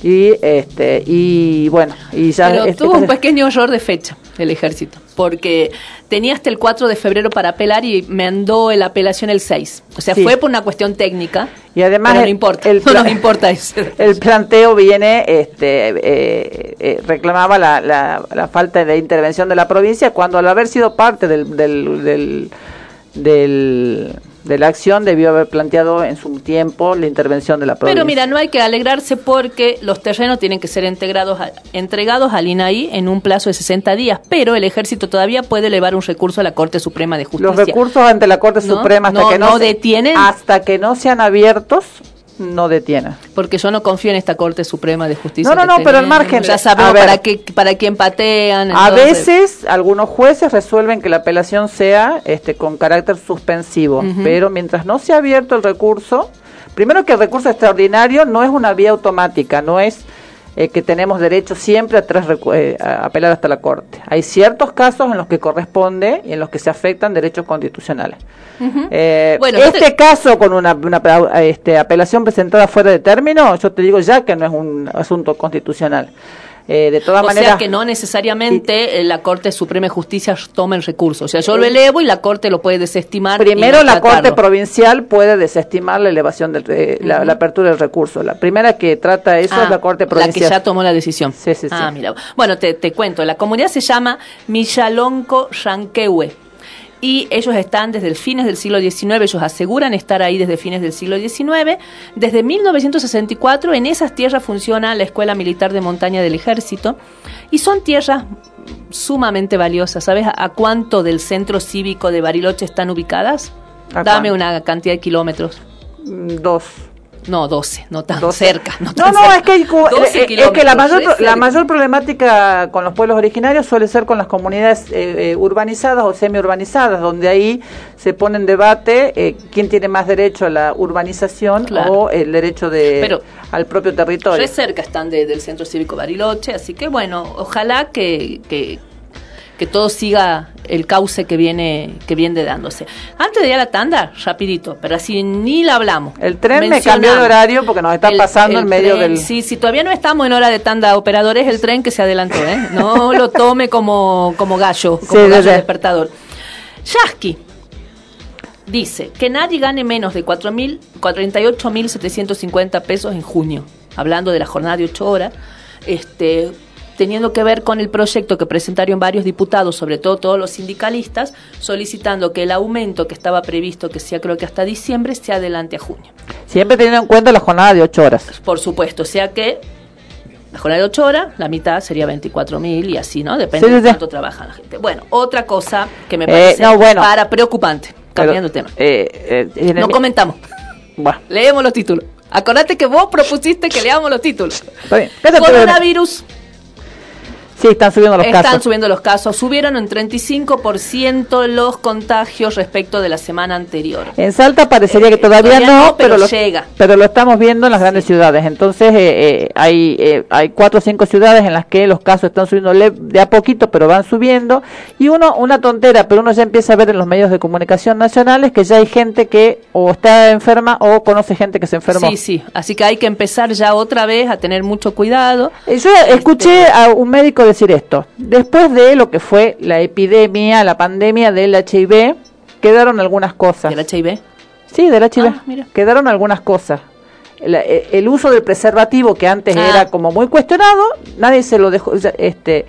Speaker 5: y este y bueno y ya
Speaker 4: Pero
Speaker 5: este-
Speaker 4: tuvo un pequeño error de fecha el ejército, porque tenía hasta el 4 de febrero para apelar y mandó la apelación el 6. O sea,
Speaker 5: Sí.
Speaker 4: fue por una cuestión técnica.
Speaker 5: Y además
Speaker 4: pero no
Speaker 5: el-
Speaker 4: importa,
Speaker 5: el
Speaker 4: no nos importa eso.
Speaker 5: el planteo viene, este, eh, eh, reclamaba la, la, la falta de intervención de la provincia cuando al haber sido parte del, del, del, del- de la acción debió haber planteado en su tiempo la intervención de la provincia.
Speaker 4: Pero mira, no hay que alegrarse porque los terrenos tienen que ser integrados a- entregados al INAI en un plazo de 60 días, pero el ejército todavía puede elevar un recurso a la Corte Suprema de Justicia.
Speaker 5: los recursos ante la Corte
Speaker 4: No,
Speaker 5: Suprema hasta
Speaker 4: no,
Speaker 5: que no,
Speaker 4: no
Speaker 5: se-
Speaker 4: detienen.
Speaker 5: hasta que no sean abiertos no detienen.
Speaker 4: Porque yo no confío en esta Corte Suprema de Justicia.
Speaker 5: No, no, no, pero al margen,
Speaker 4: Ya
Speaker 5: a
Speaker 4: sabemos
Speaker 5: ver.
Speaker 4: para qué, para quién patean.
Speaker 5: A veces algunos jueces resuelven que la apelación sea este con carácter suspensivo, pero mientras no se ha abierto el recurso, primero que el recurso extraordinario no es una vía automática, no es eh, que tenemos derecho siempre a, tras eh, a apelar hasta la Corte. Hay ciertos casos en los que corresponde y en los que se afectan derechos constitucionales. Eh,
Speaker 4: Bueno,
Speaker 5: este
Speaker 4: te-
Speaker 5: caso con una, una este, apelación presentada fuera de término, yo te digo ya que no es un asunto constitucional. Eh, de todas
Speaker 4: o
Speaker 5: maneras,
Speaker 4: sea que no necesariamente eh, la Corte Suprema de Justicia toma el recurso. O sea, yo lo elevo y la Corte lo puede desestimar.
Speaker 5: Primero
Speaker 4: no
Speaker 5: la Corte. Provincial puede desestimar la elevación del eh, la, la apertura del recurso. La primera que trata eso
Speaker 4: Ah,
Speaker 5: es la Corte
Speaker 4: La
Speaker 5: Provincial.
Speaker 4: que ya tomó la decisión.
Speaker 5: Sí, sí, sí.
Speaker 4: Ah, mira. Bueno, te, te cuento. La comunidad se llama Millalonco Ranquehue. Y ellos están desde el fines del siglo XIX, ellos aseguran estar ahí desde fines del siglo XIX. Desde 1964 en esas tierras funciona la Escuela Militar de Montaña del Ejército. Y son tierras sumamente valiosas. ¿Sabes a- cuánto del centro cívico de Bariloche están ubicadas?
Speaker 5: ¿A
Speaker 4: Dame una cantidad de kilómetros.
Speaker 5: Mm, Dos.
Speaker 4: No, 12, no tan
Speaker 5: 12.
Speaker 4: cerca. No,
Speaker 5: No,
Speaker 4: tan
Speaker 5: no,
Speaker 4: cerca.
Speaker 5: es que, hay cu-
Speaker 4: 12
Speaker 5: eh, eh, es que la mayor, la mayor problemática con los pueblos originarios suele ser con las comunidades eh, eh, urbanizadas o semi-urbanizadas, donde ahí se pone en debate eh, quién tiene más derecho a la urbanización
Speaker 4: Claro.
Speaker 5: o el derecho de
Speaker 4: Pero-
Speaker 5: al propio territorio.
Speaker 4: Re cerca están de- del Centro Cívico Bariloche, así que bueno, ojalá que, que, que todo siga el cauce que viene que viene dándose. Antes de ir a la tanda, rapidito, pero así ni la hablamos.
Speaker 5: El tren me cambió de horario porque nos está pasando en medio
Speaker 4: tren,
Speaker 5: del-
Speaker 4: Sí, si todavía no estamos en hora de tanda operadores, el tren que se adelantó, ¿eh? No lo tome como, como gallo, como
Speaker 5: Sí,
Speaker 4: gallo despertador. Yasky dice que nadie gane menos de 4.000 48.750 pesos en junio, hablando de la jornada de 8 horas, este, teniendo que ver con el proyecto que presentaron varios diputados, sobre todo todos los sindicalistas, solicitando que el aumento que estaba previsto, que sea creo que hasta diciembre, se adelante a junio.
Speaker 5: Siempre teniendo en cuenta la jornada de ocho horas.
Speaker 4: Por supuesto, o sea que la jornada de 8 horas, la mitad sería 24.000 y así, ¿no? Depende
Speaker 5: Sí, sí,
Speaker 4: de cuánto trabaja la gente. Bueno, otra cosa que me
Speaker 5: Eh,
Speaker 4: parece
Speaker 5: no, bueno.
Speaker 4: para preocupante, cambiando
Speaker 5: Pero,
Speaker 4: tema.
Speaker 5: eh, eh,
Speaker 4: No comentamos.
Speaker 5: Bueno,
Speaker 4: Leemos los títulos. Acordate que vos propusiste que leamos los títulos.
Speaker 5: está bien. Espérate, pero-
Speaker 4: Coronavirus.
Speaker 5: Sí, están subiendo los
Speaker 4: Están
Speaker 5: casos.
Speaker 4: subiendo los casos. Subieron en 35% los contagios respecto de la semana anterior.
Speaker 5: En Salta parecería que
Speaker 4: Eh,
Speaker 5: todavía,
Speaker 4: todavía
Speaker 5: no,
Speaker 4: no, pero
Speaker 5: lo,
Speaker 4: llega.
Speaker 5: pero lo estamos viendo en las grandes ciudades. Entonces eh, eh, hay eh, hay cuatro o cinco ciudades en las que los casos están subiendo de a poquito, pero van subiendo. Y uno una tontera, pero uno ya empieza a ver en los medios de comunicación nacionales que ya hay gente que o está enferma o conoce gente que se enfermó.
Speaker 4: Sí, sí. Así que hay que empezar ya otra vez a tener mucho cuidado.
Speaker 5: Yo escuché a un médico decir esto. Después de lo que fue la epidemia, la pandemia del HIV, quedaron algunas cosas.
Speaker 4: ¿Del HIV?
Speaker 5: Sí, del HIV.
Speaker 4: Ah, mira.
Speaker 5: Quedaron algunas cosas. El, eh, el uso del preservativo que antes
Speaker 4: Ah.
Speaker 5: era como muy cuestionado, nadie se lo dejó. Este,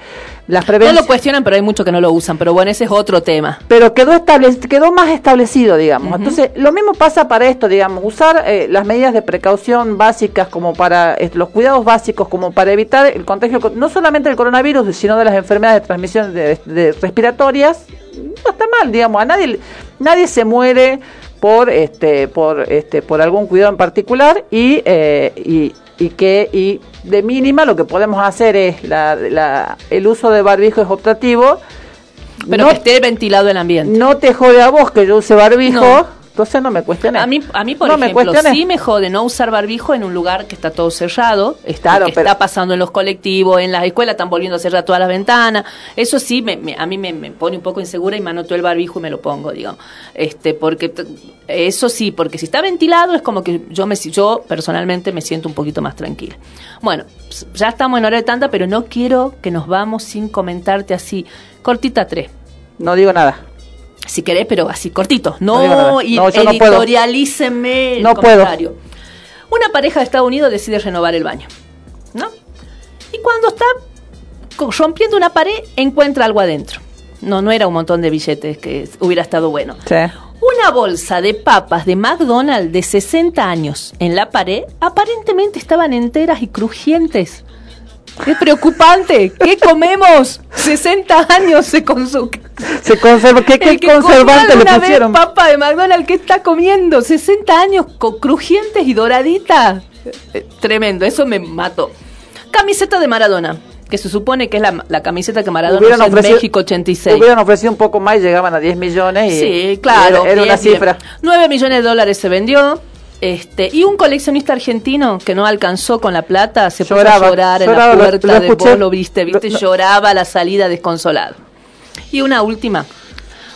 Speaker 5: las
Speaker 4: No
Speaker 5: prevenciones.
Speaker 4: lo cuestionan, pero hay muchos que no lo usan. Pero bueno, ese es otro tema.
Speaker 5: pero quedó establec- quedó más establecido, digamos. Entonces, lo mismo pasa para esto, digamos, usar eh, las medidas de precaución básicas como para eh, los cuidados básicos como para evitar el contagio co- no solamente del coronavirus, sino de las enfermedades de transmisión de, de respiratorias. No está mal, digamos, a nadie nadie se muere por este por este por algún cuidado en particular y eh, y y que y de mínima lo que podemos hacer es la, la- el uso de barbijo es optativo
Speaker 4: Pero
Speaker 5: No-
Speaker 4: que esté ventilado el ambiente.
Speaker 5: no te jode a vos que yo use barbijo,
Speaker 4: No.
Speaker 5: Entonces no me cuestiones.
Speaker 4: A mí, a mí por
Speaker 5: No
Speaker 4: ejemplo, sí me jode no usar barbijo en un lugar que está todo cerrado, está,
Speaker 5: Claro,
Speaker 4: que
Speaker 5: pero-
Speaker 4: está pasando en los colectivos, en las escuelas están volviendo a cerrar todas las ventanas. Eso sí, me, me- a mí me, me pone un poco insegura y me anoto el barbijo y me lo pongo, digamos. Este, porque eso sí, porque si está ventilado es como que yo me si- yo personalmente me siento un poquito más tranquila. Bueno, ya estamos en hora de tanta, pero no quiero que nos vamos sin comentarte así, cortita tres.
Speaker 5: No digo nada.
Speaker 4: Si querés, pero así cortito.
Speaker 5: No
Speaker 4: No, editorialíceme el
Speaker 5: No puedo.
Speaker 4: comentario. Una pareja de Estados Unidos decide renovar el baño. ¿No? Y cuando está rompiendo una pared, encuentra algo adentro. No, no era un montón de billetes que hubiera estado bueno.
Speaker 5: Sí.
Speaker 4: Una bolsa de papas de McDonald's de 60 años en la pared aparentemente estaban enteras y crujientes. Es preocupante. ¿Qué comemos? 60 años se consume.
Speaker 5: Se conserva. ¿Qué, qué
Speaker 4: que
Speaker 5: conservante le pusieron?
Speaker 4: Vez papa de McDonald's, ¿qué está comiendo? 60 años con crujientes y doraditas. Eh, Tremendo, eso me mató. Camiseta de Maradona, que se supone que es la, la camiseta que Maradona
Speaker 5: Hubieran
Speaker 4: usó en
Speaker 5: ofrecido-
Speaker 4: México 86.
Speaker 5: Hubieran ofrecido un poco más y llegaban a 10 millones. Y
Speaker 4: Sí, claro.
Speaker 5: Era, era
Speaker 4: bien,
Speaker 5: una
Speaker 4: bien.
Speaker 5: cifra.
Speaker 4: 9 millones de dólares se vendió. Este, y un coleccionista argentino que no alcanzó con la plata se puso
Speaker 5: Lloraba,
Speaker 4: a llorar en la puerta
Speaker 5: lo
Speaker 4: de vos lo viste, viste,
Speaker 5: Lo- lo-
Speaker 4: lloraba la salida desconsolado. Y una última,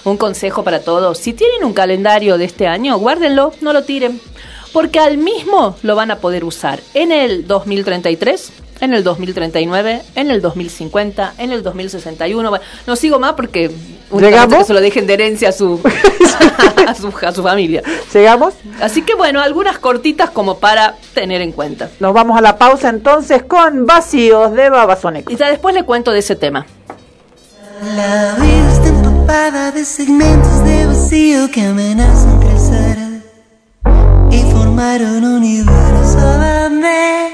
Speaker 4: un consejo para todos. Si tienen un calendario de este año, guárdenlo, no lo tiren. Porque al mismo lo van a poder usar en el 2033, en el 2039, en el 2050, en el 2061. Bueno, no sigo más porque
Speaker 5: ¿Llegamos?
Speaker 4: que se lo dejen de herencia a su, a su, a su familia.
Speaker 5: ¿Llegamos?
Speaker 4: Así que bueno, algunas cortitas como para tener en cuenta.
Speaker 5: Nos vamos a la pausa entonces con Vacíos de Babasónicos.
Speaker 4: Y ya después le cuento de ese tema.
Speaker 3: La vida está empapada de segmentos de vacío que amenazan crecer y formar un universo donde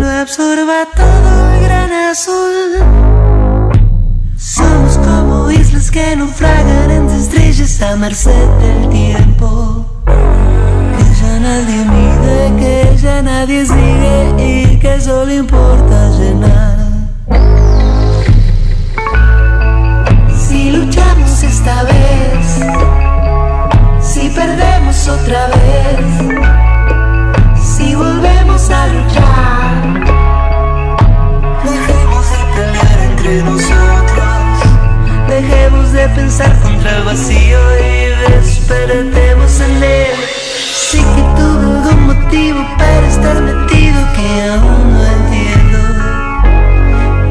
Speaker 3: lo absorba todo el gran azul. Islas que naufragan entre estrellas a merced del tiempo. Que ya nadie mide, que ya nadie sigue y que solo importa llenar. Si luchamos esta vez, si perdemos otra vez, si volvemos a luchar, pensar contra el vacío y despertemos en él. Sí que tuve algún motivo para estar metido que aún no entiendo.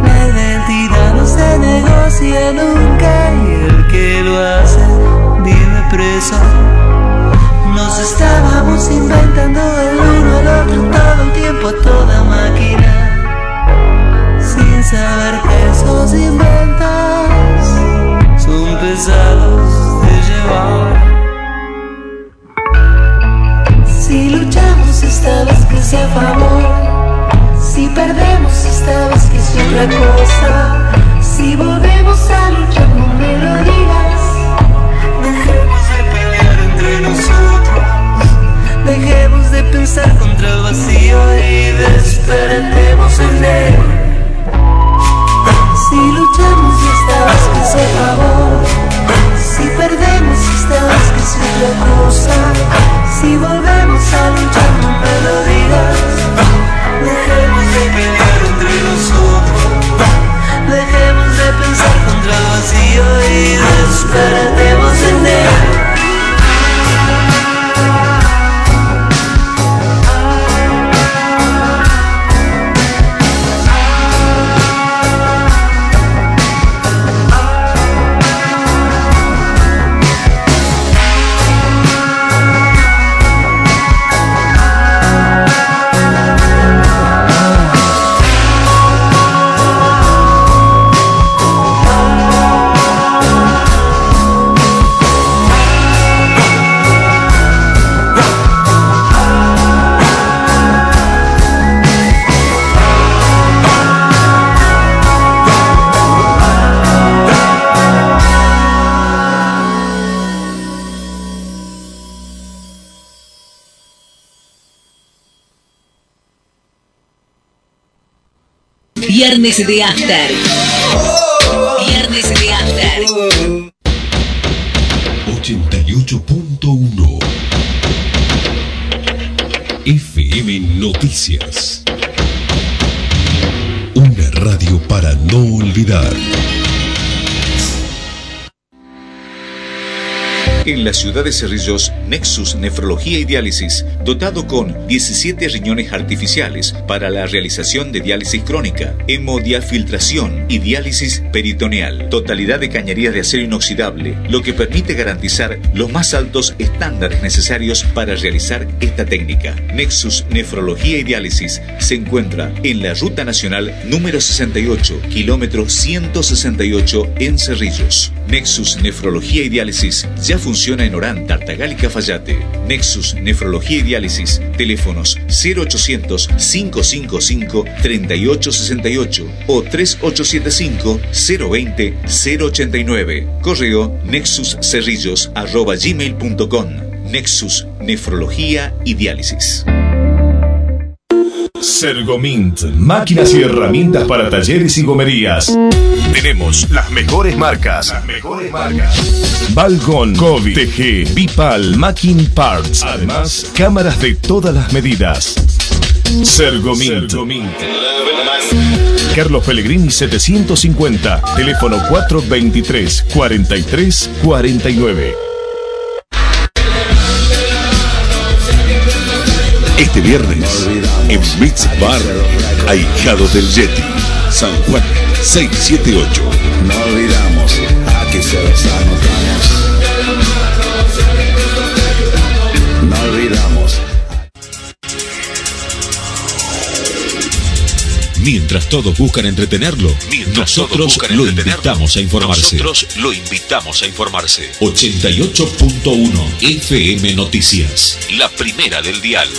Speaker 3: La identidad no se negocia nunca y el que lo hace vive preso. Nos estábamos inventando el uno al otro todo el tiempo, toda máquina. Sin saber que esos inventos pesados de llevar. Si luchamos esta vez que sea a favor, si perdemos esta vez que es otra cosa, si volvemos a luchar no me lo digas. Dejemos de pelear entre nosotros, dejemos de pensar contra el vacío y despertemos en él. Si luchamos esta vez que es a favor, vez que es otra cosa, si volvemos a luchar no me lo digas. Dejemos de pelear entre nosotros, dejemos de pensar contra vacío y despertemos
Speaker 2: Viernes de After. Viernes de After.
Speaker 1: 88.1 97.1 FM Noticias. Una radio para no olvidar.
Speaker 6: En la ciudad de Cerrillos, Nexus Nefrología y Diálisis, dotado con 17 riñones artificiales para la realización de diálisis crónica, hemodiafiltración y diálisis peritoneal. Totalidad de cañerías de acero inoxidable, lo que permite garantizar los más altos estándares necesarios para realizar esta técnica. Nexus Nefrología y Diálisis se encuentra en la Ruta Nacional número 68, kilómetro 168 en Cerrillos. Nexus Nefrología y Diálisis ya funciona en Orán, Tartagal y Cafayate. Nexus Nefrología y Diálisis. Teléfonos 0800 555 3868 o 3875 020 089. Correo nexuscerrillos arroba gmail.com. Nexus Nefrología y Diálisis.
Speaker 7: Sergomint, máquinas y herramientas para talleres y gomerías. Tenemos las mejores marcas. Las mejores marcas. Balcon, Kobe, TG, Bipal, Macking Parts. Además, cámaras de todas las medidas. Sergomint. Carlos Pellegrini 750, teléfono 423 43 49.
Speaker 1: Este viernes, en Beats Bar, Ahijados del Yeti, San Juan 678.
Speaker 8: No olvidamos, aquí se los anotamos.
Speaker 1: Mientras todos buscan entretenerlo, nosotros lo invitamos a informarse.
Speaker 6: Nosotros lo invitamos a informarse.
Speaker 1: 88.1 FM Noticias.
Speaker 6: La primera del dial.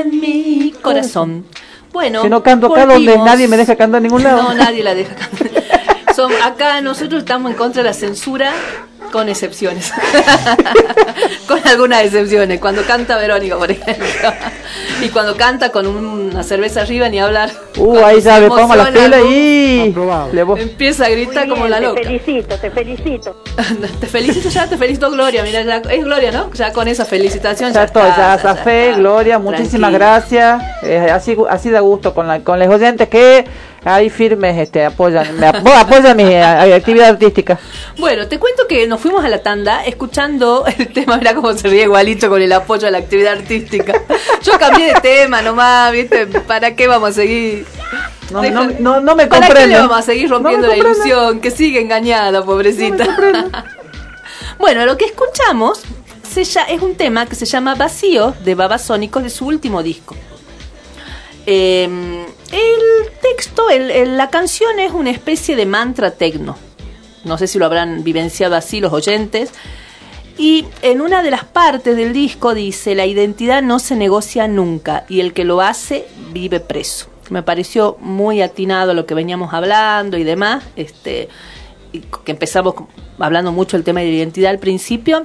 Speaker 3: En mi corazón.
Speaker 4: Bueno,
Speaker 5: Si no canto acá donde
Speaker 4: volvimos.
Speaker 5: nadie me deja cantar en ningún lado.
Speaker 4: No, nadie la deja cantar. Acá nosotros estamos en contra de la censura, con excepciones. con algunas excepciones. Cuando canta Verónica, por ejemplo. y cuando canta con una cerveza arriba, ni hablar.
Speaker 5: Uh, ahí
Speaker 4: se
Speaker 5: ya me pongo la pila y le.
Speaker 4: Empieza a gritar como la loca.
Speaker 9: Te felicito, te felicito.
Speaker 4: te felicito ya, te felicito Gloria. Mira, ya, es Gloria, ¿no? Ya con esa felicitación.
Speaker 5: Ya estoy, ya,
Speaker 4: está,
Speaker 5: Zafé,
Speaker 4: está.
Speaker 5: Gloria, muchísimas gracias. Eh, así, así da gusto con, la, con los oyentes que ahí firmes este, apoyan, me ap- apoyan mi actividad artística.
Speaker 4: Bueno, te cuento que nos fuimos a la tanda escuchando el tema, mira cómo se ríe igualito con el apoyo a la actividad artística. Yo cambié de tema nomás, ¿viste? ¿Para qué vamos a seguir?
Speaker 5: No,
Speaker 4: Deja-
Speaker 5: no, no, no me
Speaker 4: ¿Para qué le vamos a seguir rompiendo la ilusión? Que sigue engañada, pobrecita. bueno, lo que escuchamos se lla- es un tema que se llama Vacío de Babasónicos de su último disco. Eh, el texto, el- el- la canción es una especie de mantra tecno. No sé si lo habrán vivenciado así los oyentes. Y en una de las partes del disco dice, la identidad no se negocia nunca y el que lo hace vive preso. Me pareció muy atinado a lo que veníamos hablando y demás, este, que empezamos hablando mucho del tema de la identidad al principio.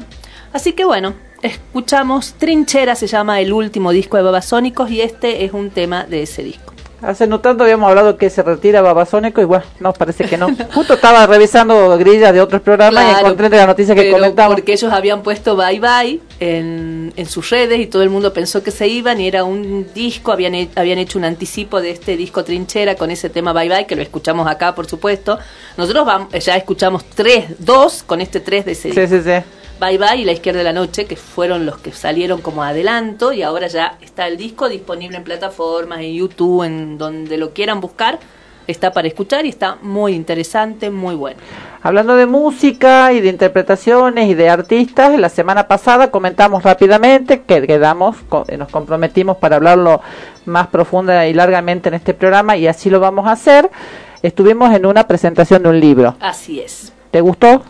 Speaker 4: Así que bueno, escuchamos Trinchera, se llama el último disco de Babasónicos y este es un tema de ese disco.
Speaker 5: Hace no tanto habíamos hablado que se retira Babasónico y bueno, no, parece que no. Justo estaba revisando grillas de otros programas y encontré de la noticia que comentamos.
Speaker 4: Porque ellos habían puesto Bye Bye en, en sus redes y todo el mundo pensó que se iban y era un disco, habían, he- habían hecho un anticipo de este disco Trinchera con ese tema Bye Bye, que lo escuchamos acá, por supuesto. Nosotros vamos, ya escuchamos tres, dos con este tres de ese
Speaker 5: Sí,
Speaker 4: disco.
Speaker 5: sí, sí.
Speaker 4: Bye Bye y La Izquierda de la Noche, que fueron los que salieron como adelanto y ahora ya está el disco disponible en plataformas, en YouTube, en donde lo quieran buscar. Está para escuchar y está muy interesante, muy bueno.
Speaker 5: Hablando de música y de interpretaciones y de artistas, la semana pasada comentamos rápidamente que quedamos, co- nos comprometimos para hablarlo más profunda y largamente en este programa y así lo vamos a hacer. Estuvimos en una presentación de un libro.
Speaker 4: Así es.
Speaker 5: ¿Te gustó?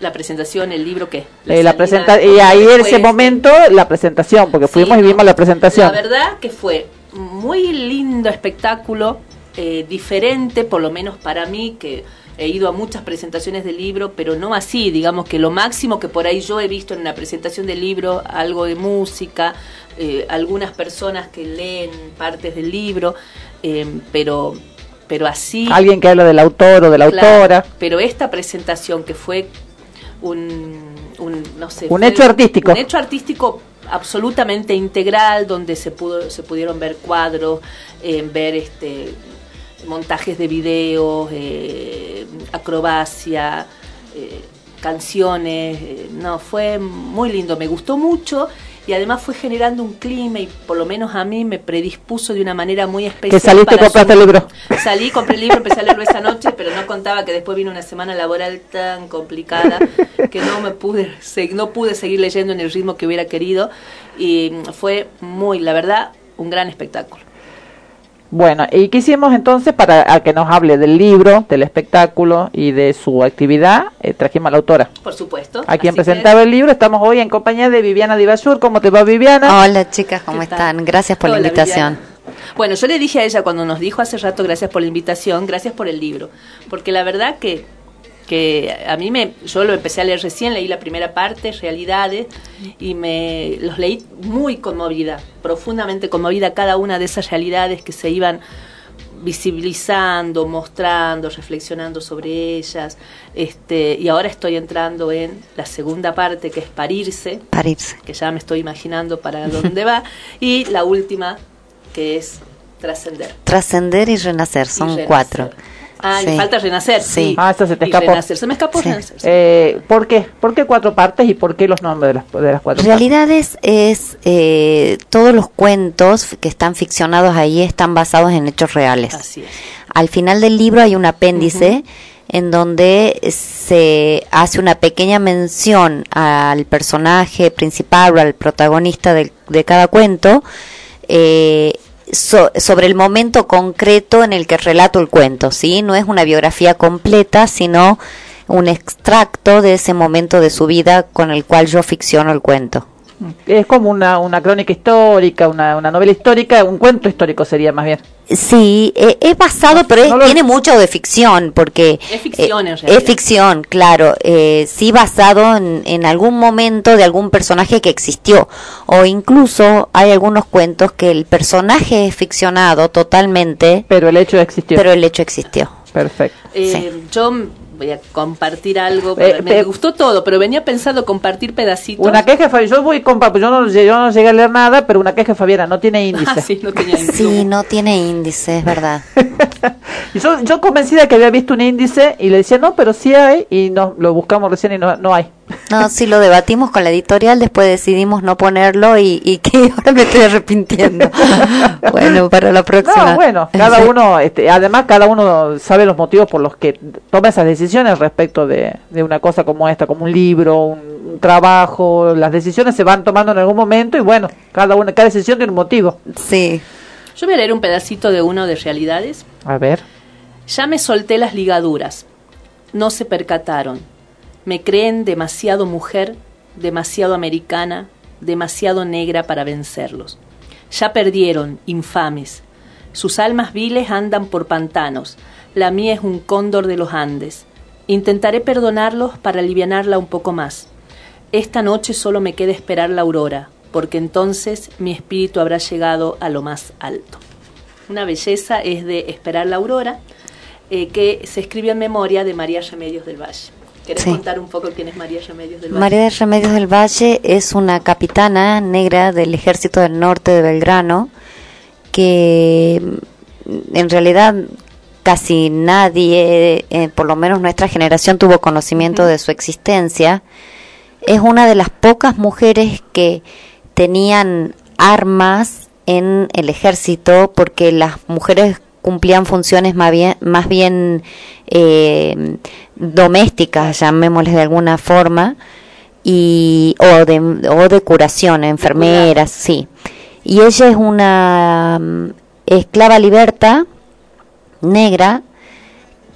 Speaker 4: La presentación, el libro que
Speaker 5: Eh, la presenta y ahí en ese momento la presentación, porque fuimos y vimos la presentación.
Speaker 4: La verdad que fue muy lindo espectáculo, eh, diferente, por lo menos para mí, que he ido a muchas presentaciones de libro, pero no así, digamos que lo máximo que por ahí yo he visto en una presentación de libro, algo de música, eh, algunas personas que leen partes del libro, eh, pero pero así
Speaker 5: alguien que habla del autor o de la
Speaker 4: Claro,
Speaker 5: autora.
Speaker 4: pero esta presentación que fue un, un, no sé,
Speaker 5: Un hecho artístico.
Speaker 4: un hecho artístico absolutamente integral donde se pudo se pudieron ver cuadros eh, ver este montajes de videos eh, acrobacia eh, canciones eh, no fue muy lindo me gustó mucho y además fue generando un clima y por lo menos a mí me predispuso de una manera muy especial
Speaker 5: que saliste y compraste el libro.
Speaker 4: Salí, compré el libro, empecé a leerlo esa noche, pero no contaba que después vino una semana laboral tan complicada que no me pude, se- no pude seguir leyendo en el ritmo que hubiera querido y fue muy, la verdad, un gran espectáculo.
Speaker 5: Bueno, ¿y qué hicimos entonces para a que nos hable del libro, del espectáculo y de su actividad? Eh, trajimos a la autora.
Speaker 4: Por supuesto.
Speaker 5: A quien presentaba el libro, estamos hoy en compañía de Viviana Divasur. ¿Cómo te va, Viviana?
Speaker 10: Hola chicas, ¿cómo están? Gracias por la invitación.
Speaker 4: Viviana. Bueno, yo le dije a ella cuando nos dijo hace rato gracias por la invitación, gracias por el libro, porque la verdad que que a mí me yo lo empecé a leer recién, leí la primera parte, Realidades y me los leí muy conmovida, profundamente conmovida cada una de esas realidades que se iban visibilizando, mostrando, reflexionando sobre ellas. Este, y ahora estoy entrando en la segunda parte que es parirse,
Speaker 10: Parirse.
Speaker 4: que ya me estoy imaginando para dónde va, y la última, que es trascender.
Speaker 10: Trascender y renacer, son
Speaker 4: renacer.
Speaker 10: cuatro.
Speaker 4: Ah, y
Speaker 10: Sí.
Speaker 4: falta renacer.
Speaker 10: Sí.
Speaker 5: Ah, esa se te escapó.
Speaker 4: renacer. Se me escapó
Speaker 10: Sí.
Speaker 4: renacer. sí.
Speaker 5: Eh, ¿Por qué? ¿Por qué cuatro partes y por qué los nombres de las, de las cuatro
Speaker 10: Realidades es eh, todos los cuentos que están ficcionados ahí están basados en hechos reales.
Speaker 4: Así es.
Speaker 10: Al final del libro hay un apéndice en donde se hace una pequeña mención al personaje principal o al protagonista del- de, cada cuento eh, so- sobre el momento concreto en el que relato el cuento, ¿sí? No es una biografía completa, sino un extracto de ese momento de su vida con el cual yo ficciono el cuento.
Speaker 5: Es como una, una crónica histórica, una, una novela histórica, un cuento histórico sería más bien.
Speaker 10: Sí, eh, es basado, pero es-
Speaker 5: no lo-
Speaker 10: tiene mucho de ficción, porque
Speaker 4: Es ficción,
Speaker 10: eh,
Speaker 4: en realidad.
Speaker 10: Es ficción, claro, eh, sí basado en, en algún momento de algún personaje que existió, o incluso hay algunos cuentos que el personaje es ficcionado totalmente,
Speaker 5: Pero el hecho existió.
Speaker 10: pero el hecho existió.
Speaker 5: Perfecto.
Speaker 4: Eh, Yo voy a compartir algo.
Speaker 5: Eh,
Speaker 4: me gustó todo, pero venía pensando compartir pedacitos.
Speaker 5: Una queja, Fabi- yo voy con yo no, yo no llegué a leer nada, pero una queja Fabiana no tiene índice.
Speaker 4: Ah, sí, no tenía
Speaker 10: Sí, no tiene índice, es verdad.
Speaker 5: Y yo, yo convencida que había visto un índice y le decía, no, pero sí hay, y no, lo buscamos recién y no, no hay.
Speaker 10: No, sí lo debatimos con la editorial, después decidimos no ponerlo y, y que ahora me estoy arrepintiendo. bueno, para la próxima.
Speaker 5: No, bueno, cada uno, este, además cada uno sabe los motivos por los que toma esas decisiones respecto de, de una cosa como esta, como un libro, un, un trabajo, las decisiones se van tomando en algún momento y bueno, cada una, cada decisión tiene un motivo.
Speaker 10: Sí.
Speaker 4: Yo voy a leer un pedacito de uno de realidades.
Speaker 5: A ver.
Speaker 4: Ya me solté las ligaduras. No se percataron. Me creen demasiado mujer, demasiado americana, demasiado negra para vencerlos. Ya perdieron, infames. Sus almas viles andan por pantanos. La mía es un cóndor de los Andes. Intentaré perdonarlos para alivianarla un poco más. Esta noche solo me queda esperar la aurora, porque entonces mi espíritu habrá llegado a lo más alto. Una belleza es de Esperar la Aurora, eh, que se escribió en memoria de María Remedios del Valle. ¿Querés
Speaker 10: Sí.
Speaker 4: contar un poco quién es María Remedios del Valle?
Speaker 10: María de Remedios del Valle es una capitana negra del Ejército del Norte de Belgrano que mm, en realidad casi nadie, eh, por lo menos nuestra generación, tuvo conocimiento de su existencia. Es una de las pocas mujeres que tenían armas en el ejército porque las mujeres cumplían funciones más bien, más bien eh, domésticas, llamémosles de alguna forma, y, o, de, o de curación, enfermeras, sí. Y ella es una mm, esclava liberta, negra,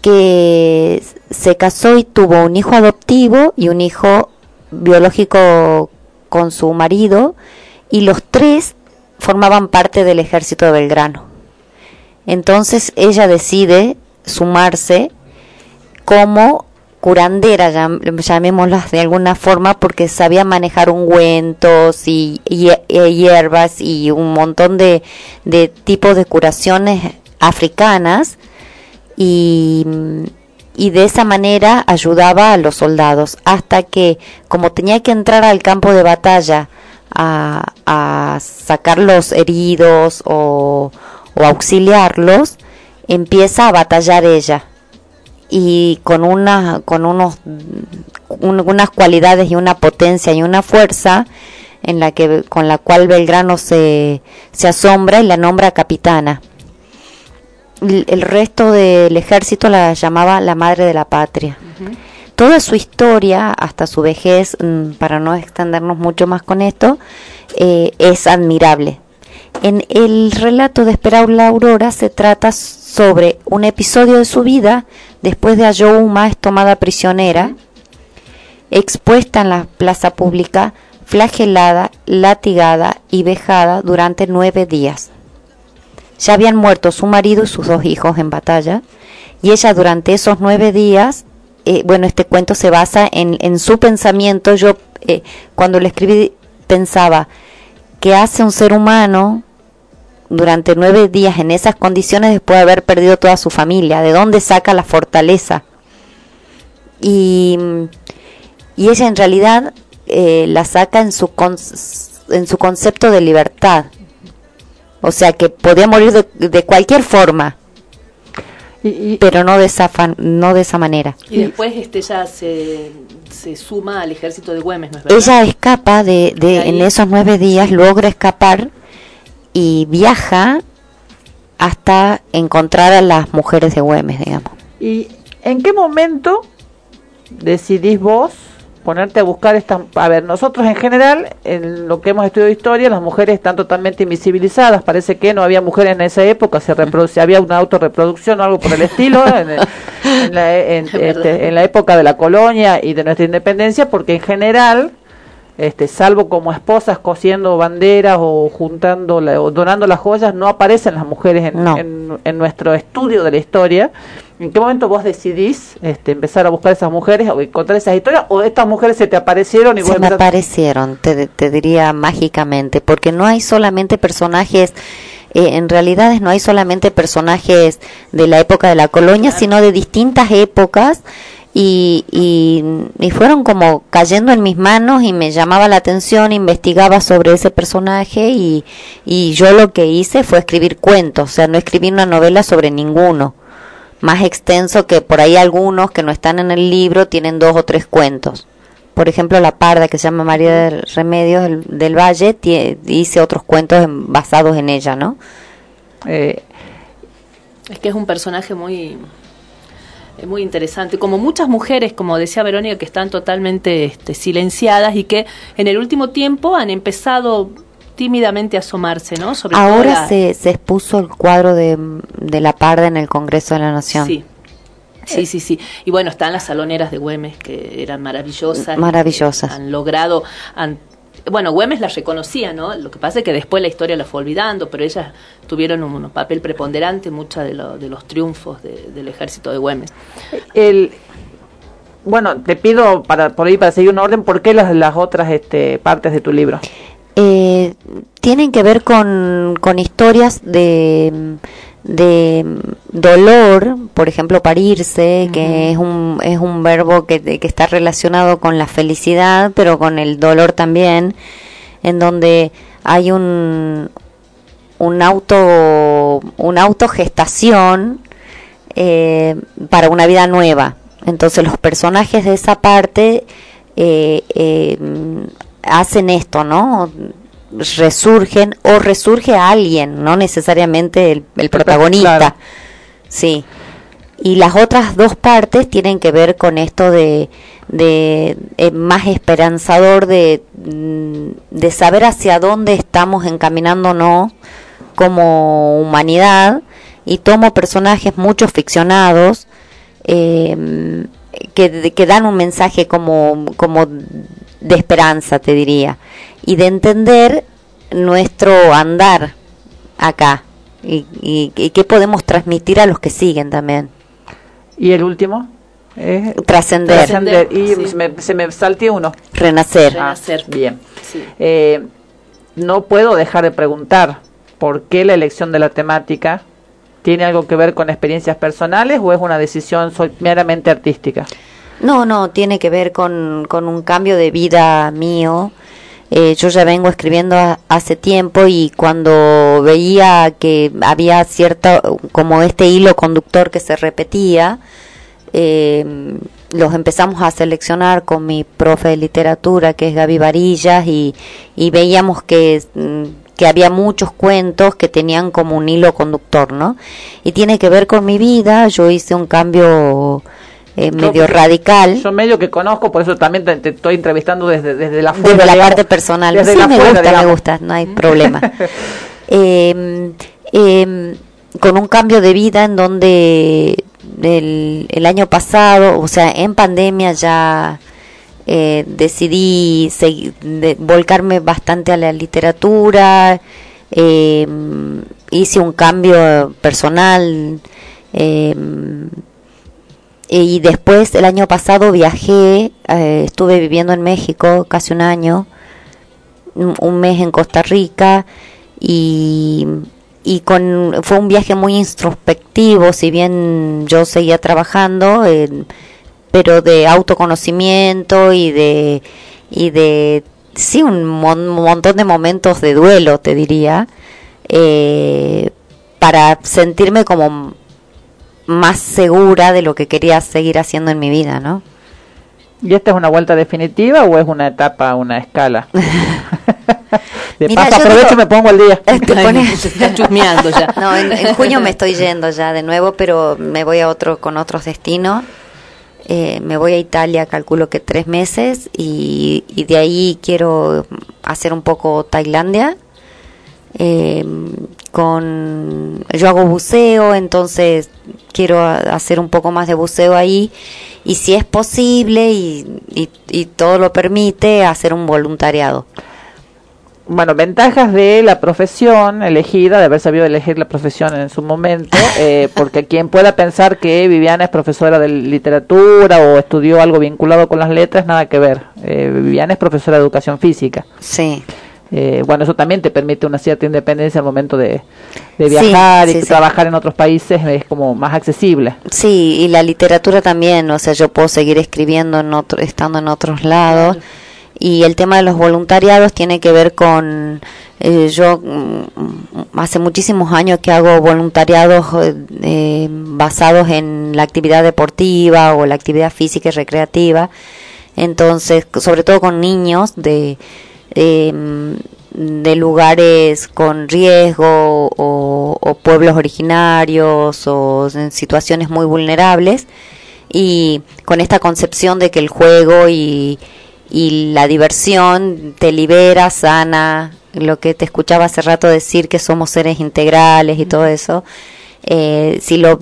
Speaker 10: que se casó y tuvo un hijo adoptivo y un hijo biológico con su marido y los tres formaban parte del ejército de Belgrano. Entonces ella decide sumarse como curandera, llamémosla de alguna forma, porque sabía manejar ungüentos y, y, hierbas y un montón de, de tipos de curaciones africanas y, y de esa manera ayudaba a los soldados hasta que como tenía que entrar al campo de batalla a, a sacar los heridos o, o auxiliarlos, empieza a batallar ella y con una con unos unas cualidades y una potencia y una fuerza en la que con la cual Belgrano se, se asombra y la nombra capitana. El, resto del ejército la llamaba la madre de la patria. Toda su historia, hasta su vejez, mm, para no extendernos mucho más con esto, eh, es admirable. En el relato de Esperaula Aurora se trata sobre un episodio de su vida después de Ayohuma es tomada prisionera, expuesta en la plaza pública, flagelada, latigada y vejada durante nueve días. Ya habían muerto su marido y sus dos hijos en batalla, y ella durante esos nueve días, eh, bueno, este cuento se basa en, en su pensamiento, yo eh, cuando lo escribí pensaba, ¿qué hace un ser humano durante nueve días en esas condiciones después de haber perdido toda su familia? ¿De dónde saca la fortaleza? Y, y ella en realidad eh, la saca en su, en su concepto de libertad. O sea, que podía morir de, cualquier forma, pero no de esa no de esa manera.
Speaker 4: Y después este ya se, se suma al ejército de Güemes, ¿no es
Speaker 10: verdad? Ella escapa de, de en esos nueve días, logra escapar y viaja hasta encontrar a las mujeres de Güemes, digamos.
Speaker 5: ¿Y en qué momento decidís vos ponerte a buscar estas... A ver, nosotros en general, en lo que hemos estudiado historia, las mujeres están totalmente invisibilizadas. Parece que no había mujeres en esa época, se reproduce, había una autorreproducción o algo por el estilo en, la, este, en la época de la colonia y de nuestra independencia, porque en general este, salvo como esposas cosiendo banderas o juntando o donando las joyas, no aparecen las mujeres en, en, nuestro estudio de la historia. ¿En qué momento vos decidís este, empezar a buscar esas mujeres o encontrar esas historias? ¿O estas mujeres se te aparecieron y
Speaker 10: Se me aparecieron, te, te diría mágicamente, porque no hay solamente personajes eh, en realidad no hay solamente personajes de la época de la colonia, sino de distintas épocas y, y, fueron como cayendo en mis manos y me llamaba la atención, investigaba sobre ese personaje y, y yo lo que hice fue escribir cuentos, o sea, no escribir una novela sobre ninguno, más extenso que por ahí algunos que no están en el libro tienen dos o tres cuentos. Por ejemplo, La Parda, que se llama María de Remedios del, Valle, hice otros cuentos basados en ella, ¿no?
Speaker 4: Eh, es que es un personaje muy muy interesante. Como muchas mujeres, como decía Verónica, que están totalmente este, silenciadas y que en el último tiempo han empezado tímidamente a asomarse, ¿no?
Speaker 10: Sobre Ahora se, se expuso el cuadro de, de La Parda en el Congreso de la Nación.
Speaker 4: Sí. Sí, sí, sí. Y bueno, están las saloneras de Güemes, que eran maravillosas.
Speaker 10: Maravillosas.
Speaker 4: Han logrado, han bueno, Güemes las reconocía, ¿no? Lo que pasa es que después la historia la fue olvidando, pero ellas tuvieron un, papel preponderante en muchos de, de, los triunfos del ejército de Güemes.
Speaker 5: El, bueno, te pido para por ahí para seguir un orden, ¿por qué las, las otras este, partes de tu libro?
Speaker 10: Eh, tienen que ver con, con historias de de dolor, por ejemplo, parirse, que es un, es un verbo que, que, está relacionado con la felicidad, pero con el dolor también, en donde hay un, un auto, una autogestación eh, para una vida nueva. Entonces los personajes de esa parte eh, eh, hacen esto, ¿no? Resurgen o resurge a alguien, no necesariamente el, protagonista. Sí. Y las otras dos partes tienen que ver con esto de, de eh, más esperanzador de, mm, de saber hacia dónde estamos encaminándonos como humanidad y tomo personajes muchos ficcionados eh, que, que dan un mensaje como, como de esperanza, te diría, y de entender nuestro andar acá y, y, qué podemos transmitir a los que siguen también.
Speaker 5: ¿Y el último? Eh,
Speaker 10: trascender.
Speaker 5: Y se me salté uno.
Speaker 10: Renacer.
Speaker 4: Renacer.
Speaker 5: Bien. Eh, no puedo dejar de preguntar por qué la elección de la temática tiene algo que ver con experiencias personales o es una decisión meramente artística.
Speaker 10: No, no, tiene que ver con, con un cambio de vida mío. Eh, yo ya vengo escribiendo hace tiempo y cuando veía que había cierta, como este hilo conductor que se repetía, eh, los empezamos a seleccionar con mi profe de literatura, que es Gaby Varillas, y, y veíamos que, mm, que había muchos cuentos que tenían como un hilo conductor, ¿no? Y tiene que ver con mi vida, yo hice un cambio eh, medio radical.
Speaker 5: Yo medio que conozco, por eso también te, estoy entrevistando desde, desde la
Speaker 10: Desde la parte personal. sí, me gusta, me gusta, no hay problema. eh, eh, con un cambio de vida en donde el, el año pasado, o sea, en pandemia ya eh, decidí volcarme bastante a la literatura, eh, hice un cambio personal eh, y después el año pasado viajé, eh, estuve viviendo en México casi un año, un mes en Costa Rica y y con fue un viaje muy introspectivo si bien yo seguía trabajando pero de autoconocimiento y de y de sí un montón de momentos de duelo te diría eh, para sentirme como más segura de lo que quería seguir haciendo en mi vida no
Speaker 5: ¿Y esta es una vuelta definitiva o es una etapa, una escala? De paso, aprovecho y me pongo al día.
Speaker 10: está chusmeando ya. No, en, junio me estoy yendo ya de nuevo, pero me voy a otro con otros destinos. Eh, me voy a Italia, calculo que tres meses, y, y de ahí quiero hacer un poco Tailandia. Eh, con yo hago buceo, entonces quiero hacer un poco más de buceo ahí y si es posible y, y todo lo permite, hacer un voluntariado
Speaker 5: bueno, ventajas de la profesión elegida, de haber sabido elegir la profesión en su momento, eh, porque quien pueda pensar que Viviana es profesora de literatura o estudió algo vinculado con las letras, nada que ver. Eh, Viviana es profesora de educación física.
Speaker 10: Sí.
Speaker 5: Eh, bueno, eso también te permite una cierta independencia al momento de, viajar y trabajar en otros países, es como más accesible.
Speaker 10: Sí, y la literatura también, o sea, yo puedo seguir escribiendo en otro, estando en otros lados. Y el tema de los voluntariados tiene que ver con eh, yo mm, hace muchísimos años que hago voluntariados eh, basados en la actividad deportiva o la actividad física y recreativa. Entonces sobre todo con niños de em, de lugares con riesgo o, o, pueblos originarios o en situaciones muy vulnerables y con esta concepción de que el juego y, y la diversión te libera, sana, lo que te escuchaba hace rato decir que somos seres integrales y todo eso. Eh, si lo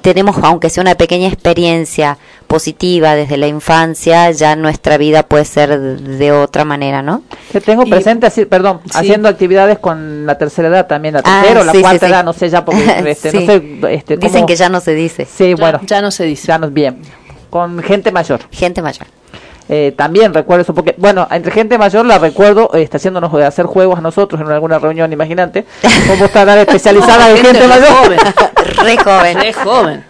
Speaker 10: tenemos, aunque sea una pequeña experiencia positiva desde la infancia, ya nuestra vida puede ser de, otra manera, ¿no?
Speaker 5: Te tengo presente, así, perdón, haciendo actividades con la tercera edad también, la ah, tercera o la cuarta edad, no sé ya, porque este, no sé,
Speaker 10: este, Dicen que ya no se dice.
Speaker 5: Sí, bueno.
Speaker 4: Ya no se dice.
Speaker 5: Ya no, bien. Con gente mayor.
Speaker 10: Gente mayor.
Speaker 5: Eh, también recuerdo eso, porque, bueno, entre gente mayor la recuerdo eh, está haciéndonos de hacer juegos a nosotros en alguna reunión, imagínate, cómo está especializada en gente, mayor.
Speaker 4: Joven. Re joven. Re joven.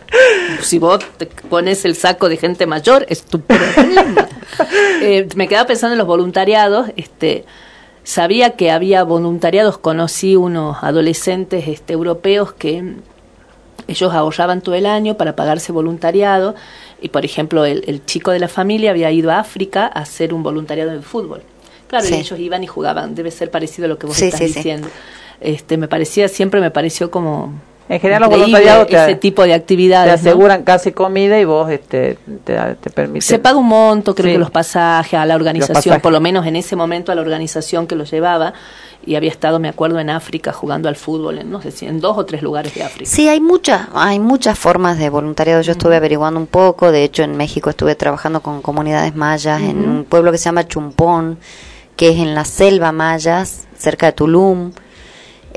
Speaker 4: Si vos te pones el saco de gente mayor, es tu problema. Eh, me quedaba pensando en los voluntariados, este sabía que había voluntariados, conocí unos adolescentes este, europeos que ellos ahorraban todo el año para pagarse voluntariado y, por ejemplo, el, chico de la familia había ido a África a hacer un voluntariado en fútbol. Claro, y ellos iban y jugaban. Debe ser parecido a lo que vos estás diciendo. Este, me parecía, siempre me pareció como
Speaker 5: En general los voluntariados te,
Speaker 4: ese tipo de actividades.
Speaker 5: te
Speaker 4: ¿no?
Speaker 5: aseguran casi comida y vos este, te, te permiten.
Speaker 4: Se paga un monto, creo
Speaker 5: Sí.
Speaker 4: que los pasajes a la organización, por lo menos en ese momento a la organización que lo llevaba, y había estado, me acuerdo, en África jugando al fútbol, en, no sé si en dos o tres lugares de África.
Speaker 10: Sí, hay muchas, hay muchas formas de voluntariado. Yo estuve averiguando un poco. De hecho, en México estuve trabajando con comunidades mayas en
Speaker 4: Ujú.
Speaker 10: un pueblo que se llama Chumpón, que es en la selva mayas, cerca de Tulum.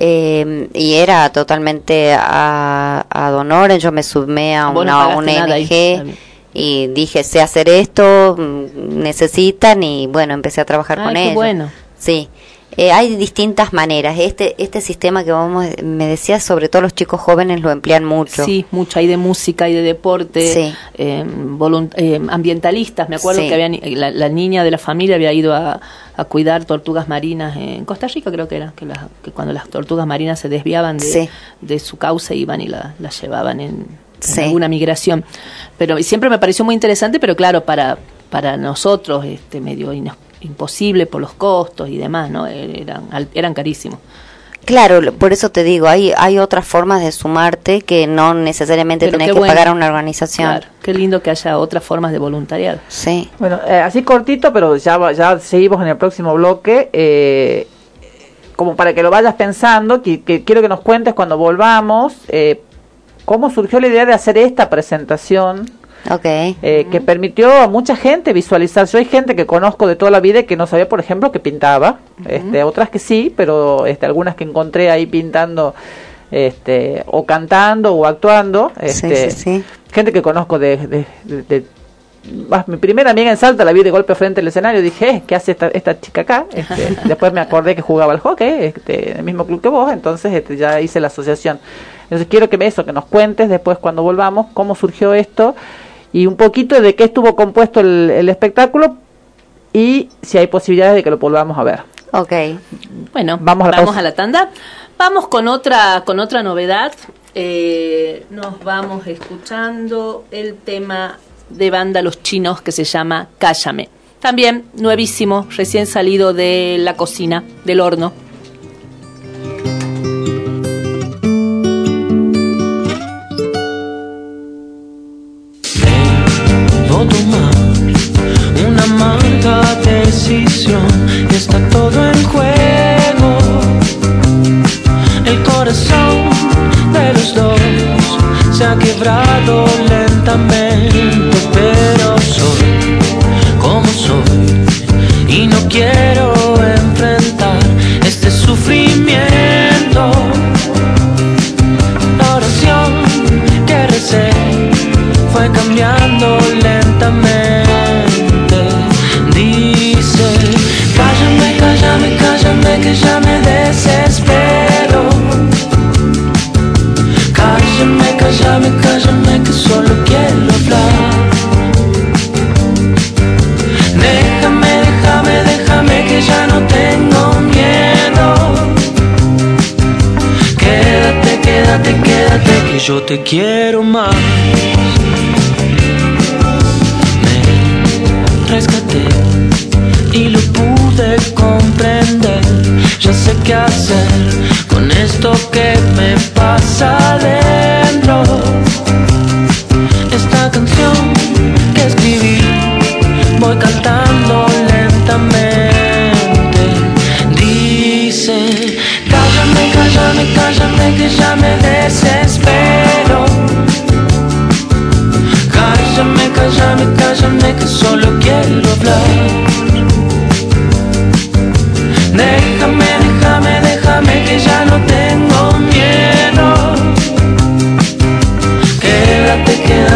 Speaker 10: Eh, y era totalmente a, a donores. Yo me sumé a
Speaker 4: no
Speaker 10: una,
Speaker 4: está
Speaker 10: ONG y dije, sé hacer esto, mm, necesitan y bueno, empecé a trabajar
Speaker 4: Ay,
Speaker 10: con
Speaker 4: qué
Speaker 10: ellos.
Speaker 4: bueno.
Speaker 10: Sí, Eh, hay distintas maneras. Este este sistema que vamos me decías, sobre todo los chicos jóvenes lo emplean mucho.
Speaker 4: Sí, mucho hay de música y de deporte,
Speaker 10: Sí.
Speaker 4: eh, eh, ambientalistas. Me acuerdo
Speaker 10: Sí.
Speaker 4: que había, la, la niña de la familia había ido a, a cuidar tortugas marinas en Costa Rica, creo que era, que, las- que cuando las tortugas marinas se desviaban de,
Speaker 10: Sí.
Speaker 4: de su cauce iban y la- las llevaban en, en alguna migración. Pero siempre me pareció muy interesante, pero claro, para, para nosotros este medio ino- imposible por los costos y demás, ¿no? Eran, al- eran carísimos.
Speaker 10: Claro, por eso te digo, hay hay otras formas de sumarte que no necesariamente
Speaker 4: Pero
Speaker 10: tenés que
Speaker 4: bueno.
Speaker 10: pagar a una organización.
Speaker 4: Claro, qué lindo que haya otras formas de voluntariado.
Speaker 10: Sí.
Speaker 5: Bueno, eh, así cortito, pero ya, va- ya seguimos en el próximo bloque. eh, como para que lo vayas pensando, que, que quiero que nos cuentes cuando volvamos eh, cómo surgió la idea de hacer esta presentación
Speaker 10: Ok.
Speaker 5: eh, que permitió a mucha gente visualizar. Yo hay gente que conozco de toda la vida y que no sabía, por ejemplo, que pintaba. este, otras que sí, pero este, algunas que encontré ahí pintando este, o cantando o actuando.
Speaker 10: Sí,
Speaker 5: Este,
Speaker 10: sí, sí.
Speaker 5: Gente que conozco de... de- de- de- bah, mi primera amiga en Salta la vi de golpe frente al escenario dije, eh, ¿qué hace esta, esta chica acá? Este, después me acordé que jugaba al hockey, este, en el mismo club que vos, entonces este, ya hice la asociación. Entonces quiero que me, eso, que nos cuentes después cuando volvamos cómo surgió esto y un poquito de qué estuvo compuesto el, el espectáculo y si hay posibilidades de que lo volvamos a ver.
Speaker 10: Ok.
Speaker 4: Bueno,
Speaker 5: Vamos a la pausa.
Speaker 4: la tanda. Vamos con otra, con otra novedad. Eh, nos vamos escuchando el tema de banda Los Chinos que se llama Cállame. También nuevísimo, recién salido de la cocina, del horno.
Speaker 3: Decisión. Está todo en juego. El corazón de los dos se ha quebrado lentamente, pero soy como soy y no quiero enfrentar este sufrimiento. La oración que recé fue cambiando lentamente. Cállame, cállame, que ya me desespero. Cállame, cállame, cállame, que solo quiero hablar. Déjame, déjame, déjame, que ya no tengo miedo. Quédate, quédate, quédate, que yo te quiero más. Me rescaté y lo comprender. Ya sé qué hacer con esto que me pasa adentro. Esta canción que escribí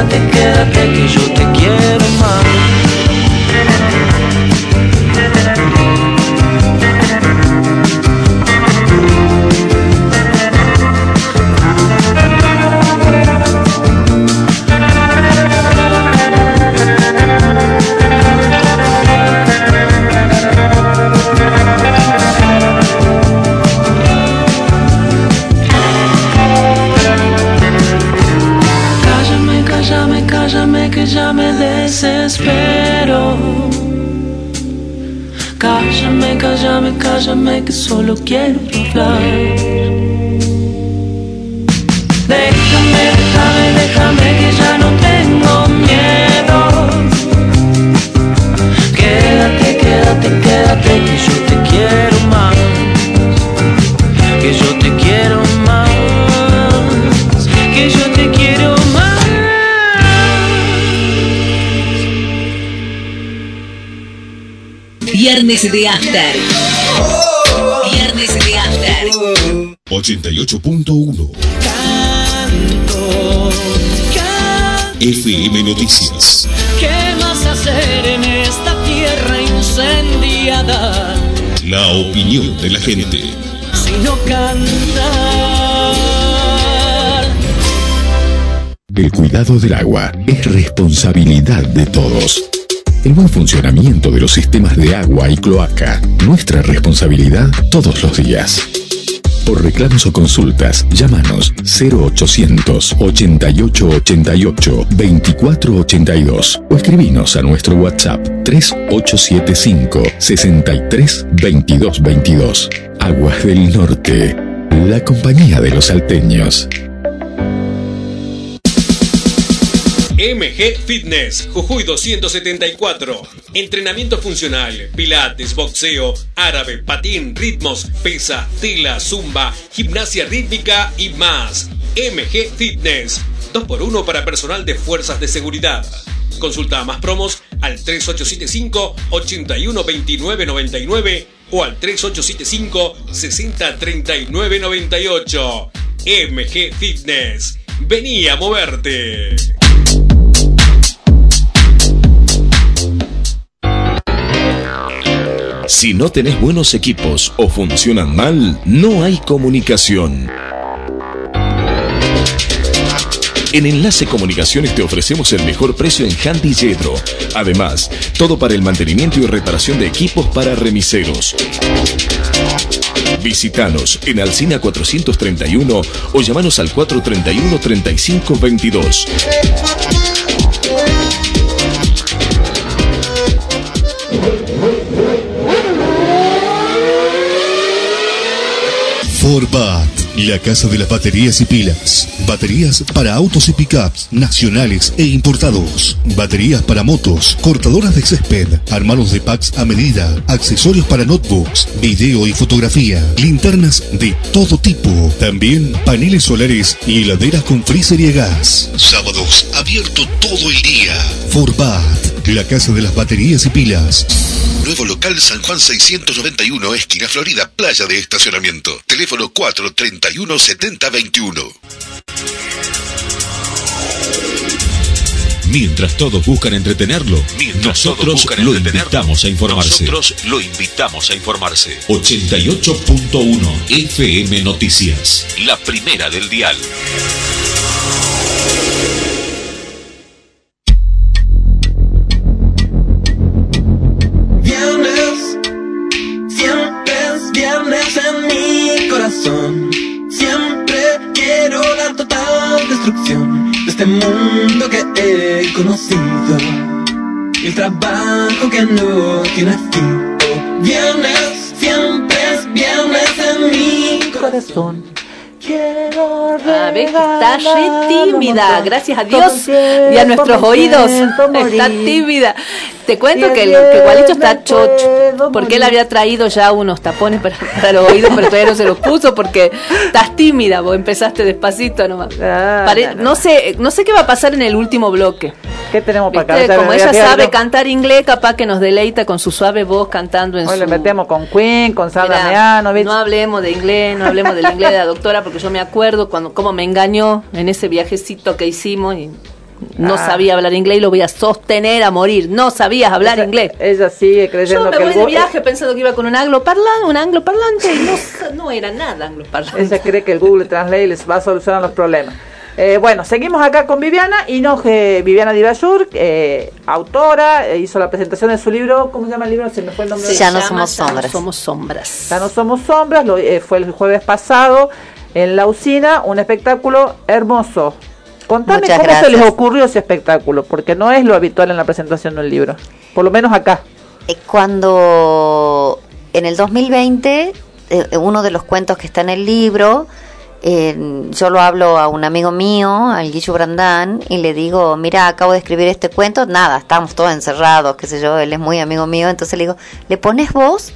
Speaker 3: Quédate, quédate, que yo te quiero más. cállame que solo quiero hablar. Déjame, déjame, déjame que ya no tengo miedo. Quédate, quédate, quédate que yo te
Speaker 2: Viernes de After. Viernes de After.
Speaker 1: 88.1 FM Noticias.
Speaker 11: ¿Qué más hacer en esta tierra incendiada?
Speaker 1: La opinión de la gente.
Speaker 11: Sino cantar.
Speaker 7: El cuidado del agua es responsabilidad de todos. El buen funcionamiento de los sistemas de agua y cloaca, nuestra responsabilidad todos los días. Por reclamos o consultas, llámanos 0800 88 88 24 82 o escribinos a nuestro WhatsApp 3875 63 22 22. Aguas del Norte, la compañía de los salteños.
Speaker 12: MG Fitness, Jujuy 274. Entrenamiento funcional, pilates, boxeo, árabe, patín, ritmos, pesa, tela, zumba, gimnasia rítmica y más. MG Fitness, 2x1 para personal de fuerzas de seguridad. Consulta más promos al 3875 812999 o al 3875 603998. MG Fitness. Vení a moverte.
Speaker 1: Si no tenés buenos equipos o funcionan mal, no hay comunicación. En Enlace Comunicaciones te ofrecemos el mejor precio en Handy Yedro. Además, todo para el mantenimiento y reparación de equipos para remiseros. Visítanos en Alcina 431 o llamanos al 431 3522.
Speaker 13: Forbat, la casa de las baterías y pilas. Baterías para autos y pickups nacionales e importados. Baterías para motos, cortadoras de césped, armados de packs a medida, accesorios para notebooks, video y fotografía, linternas de todo tipo. También paneles solares y heladeras con freezer y gas. Sábados abierto todo el día. Forbat, la casa de las baterías y pilas.
Speaker 14: Nuevo local San Juan 691, esquina Florida, playa de estacionamiento. Teléfono 431 7021.
Speaker 1: Mientras todos buscan entretenerlo, nosotros lo invitamos a informarse.
Speaker 15: Nosotros lo invitamos a informarse.
Speaker 1: 88.1 FM Noticias.
Speaker 15: La primera del dial.
Speaker 11: Conocido. El trabajo que no tiene fin. Viernes, siempre es viernes en mi corazón. Quiero
Speaker 4: Ah, ves que está re tímida, gracias a Dios y a nuestros oídos. Está tímida. Te cuento que, el, que Gualito está chocho, porque él había traído ya unos tapones para, para los oídos, pero todavía no se los puso porque estás tímida, vos empezaste despacito nomás. Pare- no sé, no sé qué va a pasar en el último bloque.
Speaker 5: ¿Qué tenemos para cantar?
Speaker 4: Como ella sabe cantar inglés, capaz que nos deleita con su suave voz cantando en
Speaker 5: Hoy
Speaker 4: su...
Speaker 5: le metemos con Queen, con Sandra
Speaker 4: Mira,
Speaker 5: Mianovich.
Speaker 4: no hablemos de inglés, no hablemos del inglés de la doctora, porque yo me acuerdo cuando cómo me engañó en ese viajecito que hicimos y no
Speaker 5: Ah.
Speaker 4: sabía hablar inglés y lo voy a sostener a morir. No sabías hablar
Speaker 5: Ella-
Speaker 4: inglés.
Speaker 5: Ella sigue
Speaker 4: Yo
Speaker 5: creyendo
Speaker 4: me
Speaker 5: que
Speaker 4: voy
Speaker 5: el
Speaker 4: de viaje pensando que iba con un angloparlante, un angloparlante y no, no era nada angloparlante.
Speaker 5: Ella cree que el Google Translate les va a solucionar los problemas. Eh, bueno, seguimos acá con Viviana y no, eh, Viviana Divayur, eh, autora, eh, hizo la presentación de su libro, ¿cómo se llama el libro? Se me fue el nombre.
Speaker 10: Ya no
Speaker 4: llama
Speaker 10: somos
Speaker 4: Ya no
Speaker 10: sombras.
Speaker 4: somos sombras.
Speaker 5: Ya no somos sombras, lo- eh, fue el jueves pasado en la usina, un espectáculo hermoso. Contame
Speaker 10: Muchas
Speaker 5: cómo se
Speaker 10: gracias.
Speaker 5: les ocurrió ese espectáculo, porque no es lo habitual en la presentación de un libro, por lo menos acá.
Speaker 10: Eh, Cuando en el 2020, eh, uno de los cuentos que está en el libro, eh, yo lo hablo a un amigo mío, al Guillo Brandán, y le digo, mira, acabo de escribir este cuento, nada, estamos todos encerrados, qué sé yo, él es muy amigo mío, entonces le digo, ¿le pones voz?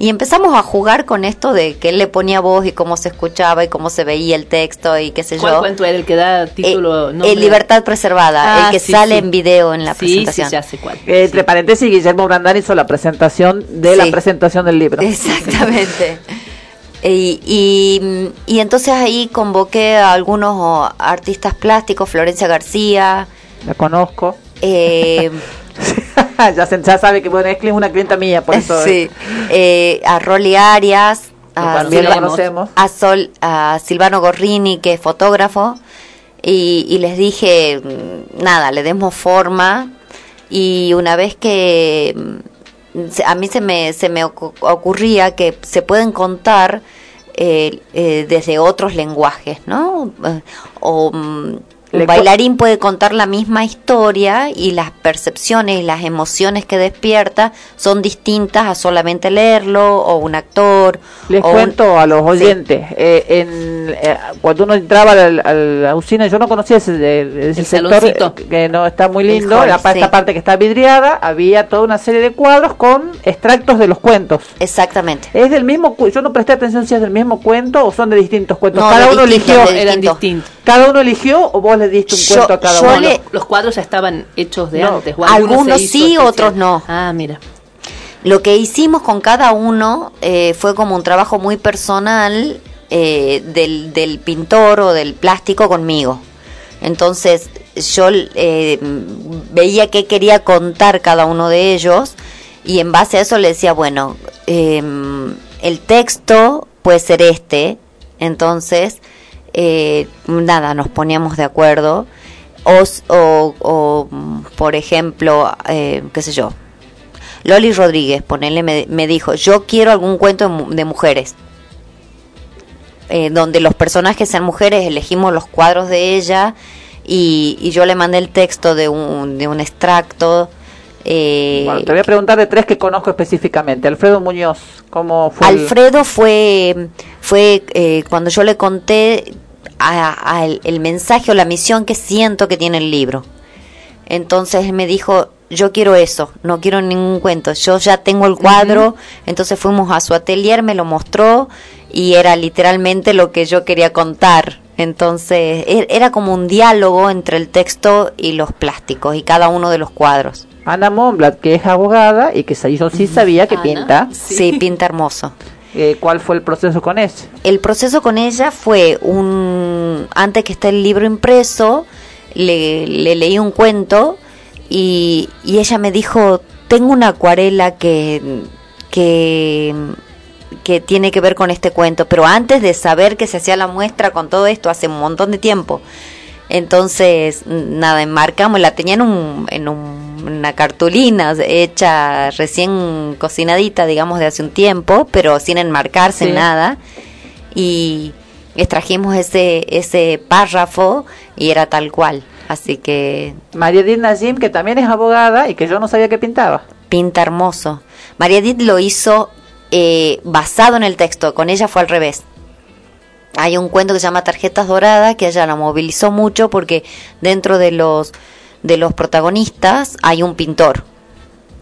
Speaker 10: Y empezamos a jugar con esto de que él le ponía voz y cómo se escuchaba y cómo se veía el texto y qué sé
Speaker 4: ¿Cuál
Speaker 10: yo.
Speaker 4: cuento era el que da título?
Speaker 10: Eh,
Speaker 4: nombre?
Speaker 10: eh, Libertad Preservada,
Speaker 4: Ah,
Speaker 10: el que
Speaker 4: sí,
Speaker 10: sale
Speaker 4: sí.
Speaker 10: en video en la
Speaker 4: Sí,
Speaker 10: presentación.
Speaker 4: sí, ya sé cuál.
Speaker 5: Eh, Entre paréntesis, Guillermo Brandán hizo la presentación de la presentación del libro.
Speaker 10: Exactamente. Y, y, y entonces ahí convoqué a algunos oh, artistas plásticos, Florencia García.
Speaker 5: La conozco.
Speaker 10: eh,
Speaker 5: ya, se- ya sabe que bueno, es una clienta mía, por eso.
Speaker 10: sí, eh, a Rolly Arias, a,
Speaker 5: También la
Speaker 10: Silva-
Speaker 5: conocemos.
Speaker 10: a Sol, a Silvano Gorrini, que es fotógrafo, y, y les dije, mm, nada, le demos forma, y una vez que mm, a mí se me, se me ocu- ocurría que se pueden contar eh, eh, desde otros lenguajes, ¿no? O mm, un bailarín puede contar la misma historia y las percepciones y las emociones que despierta son distintas a solamente leerlo o un actor.
Speaker 5: Les
Speaker 10: o un-
Speaker 5: cuento a los oyentes, eh, en, eh, cuando uno entraba al- a la usina, yo no conocía ese, ese
Speaker 4: El
Speaker 5: sector eh, que no está muy lindo,
Speaker 10: hall,
Speaker 5: la,
Speaker 10: sí.
Speaker 5: esta parte que está vidriada, había toda una serie de cuadros con extractos de los cuentos.
Speaker 10: Exactamente.
Speaker 5: Es del mismo, yo no presté atención si es del mismo cuento o son de distintos cuentos.
Speaker 10: No,
Speaker 5: cada uno eligió,
Speaker 4: Eran
Speaker 10: distintos.
Speaker 5: cada uno eligió o vos le diste un
Speaker 10: Yo-
Speaker 5: cuento a cada uno.
Speaker 10: le-
Speaker 4: Los, cuadros ya estaban hechos de
Speaker 5: No,
Speaker 4: antes. o algunos
Speaker 10: sí, otros no.
Speaker 4: Ah, mira.
Speaker 10: Lo que hicimos con cada uno eh, fue como un trabajo muy personal eh, del, del pintor o del plástico conmigo. Entonces yo eh, veía qué quería contar cada uno de ellos y en base a eso le decía, bueno, eh, el texto puede ser este, entonces eh, nada, nos poníamos de acuerdo. O, o, por ejemplo, eh, qué sé yo, Loli Rodríguez, ponele, me, dijo, yo quiero algún cuento de, de mujeres. Eh, donde los personajes sean mujeres, elegimos los cuadros de ella y, y yo le mandé el texto de un, de un extracto. Eh,
Speaker 5: Bueno, te voy a preguntar de tres que conozco específicamente. Alfredo Muñoz, ¿cómo fue? el-
Speaker 10: Alfredo fue, fue eh, cuando yo le conté a- a el, el mensaje o la misión que siento que tiene el libro. Entonces me dijo, yo quiero eso, no quiero ningún cuento, yo ya tengo el cuadro, entonces fuimos a su atelier, me lo mostró y era literalmente lo que yo quería contar. Entonces e- era como un diálogo entre el texto y los plásticos y cada uno de los cuadros.
Speaker 5: Ana Monblat, que es abogada y que yo sí sabía que
Speaker 4: Ana.
Speaker 5: pinta.
Speaker 10: Sí, pinta hermoso.
Speaker 5: Eh, ¿Cuál fue el proceso con ella?
Speaker 10: El proceso con ella fue un antes que esté el libro impreso, le, le leí un cuento y, y ella me dijo, tengo una acuarela que, que, que tiene que ver con este cuento, pero antes de saber que se hacía la muestra con todo esto hace un montón de tiempo. Entonces, nada, enmarcamos, la tenía en, un, en un- una cartulina hecha recién cocinadita, digamos, de hace un tiempo, pero sin enmarcarse
Speaker 5: Sí.
Speaker 10: en nada. Y extrajimos ese, ese párrafo y era tal cual. Así que
Speaker 5: María Edith Najim, que también es abogada y que yo no sabía que pintaba.
Speaker 10: pinta hermoso. María Edith lo hizo eh, basado en el texto, con ella fue al revés. Hay un cuento que se llama Tarjetas Doradas, que ella la movilizó mucho porque dentro de los, de los protagonistas hay un pintor.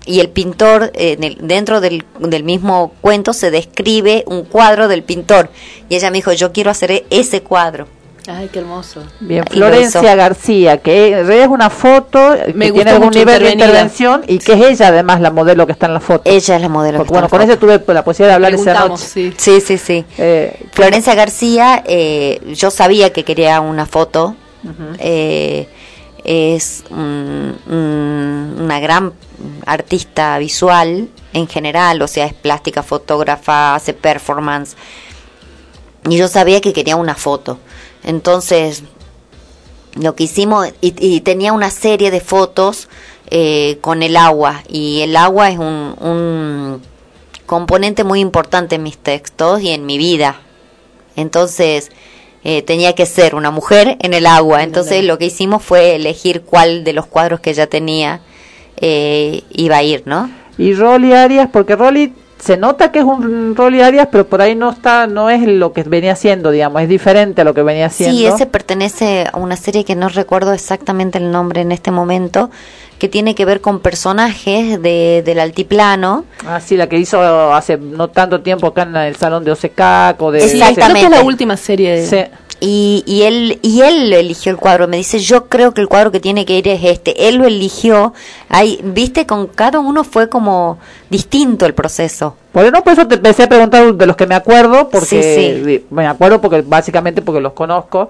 Speaker 10: Y el pintor, eh, en el- dentro del, del mismo cuento, se describe un cuadro del pintor. Y ella me dijo, yo quiero hacer ese cuadro.
Speaker 4: Ay, qué hermoso.
Speaker 5: Bien, Florencia. García, que es una foto que
Speaker 4: Me
Speaker 5: tiene
Speaker 4: gustó
Speaker 5: algún nivel de intervención y que es ella además la modelo que está en la foto.
Speaker 10: Ella es la modelo.
Speaker 5: Porque,
Speaker 10: que está
Speaker 5: bueno,
Speaker 10: en
Speaker 5: con
Speaker 10: la
Speaker 5: ella tuve la posibilidad de hablar esa
Speaker 4: Preguntamos,
Speaker 5: noche.
Speaker 4: sí.
Speaker 10: Sí, sí, sí.
Speaker 5: Eh,
Speaker 10: Florencia García, eh, yo sabía que quería una foto. Eh, es un- un- una gran artista visual en general, o sea, es plástica, fotógrafa, hace performance. Y yo sabía que quería una foto. Entonces, lo que hicimos, y, y tenía una serie de fotos eh, con el agua, y el agua es un, un componente muy importante en mis textos y en mi vida. Entonces, eh, tenía que ser una mujer en el agua. Entonces, lo que hicimos fue elegir cuál de los cuadros que ya tenía eh, iba a ir, ¿no?
Speaker 5: Y Rolly Arias, porque Rolly se nota que es un Rolly Arias, pero por ahí no está, no es lo que venía haciendo, digamos, es diferente a lo que venía haciendo.
Speaker 10: Sí, ese pertenece a una serie que no recuerdo exactamente el nombre en este momento, que tiene que ver con personajes de, del altiplano.
Speaker 5: Ah, sí, la que hizo hace no tanto tiempo acá en el salón de Osecaco. De,
Speaker 10: Exactamente.
Speaker 4: Creo que es la última serie.
Speaker 5: Sí.
Speaker 10: Y, y él y él eligió el cuadro. Me dice, yo creo que el cuadro que tiene que ir es este. Él lo eligió. Ahí, viste, con cada uno fue como distinto el proceso.
Speaker 5: Por no, por eso te empecé a preguntar de los que me acuerdo, porque
Speaker 10: Sí, sí.
Speaker 5: me acuerdo porque básicamente porque los conozco.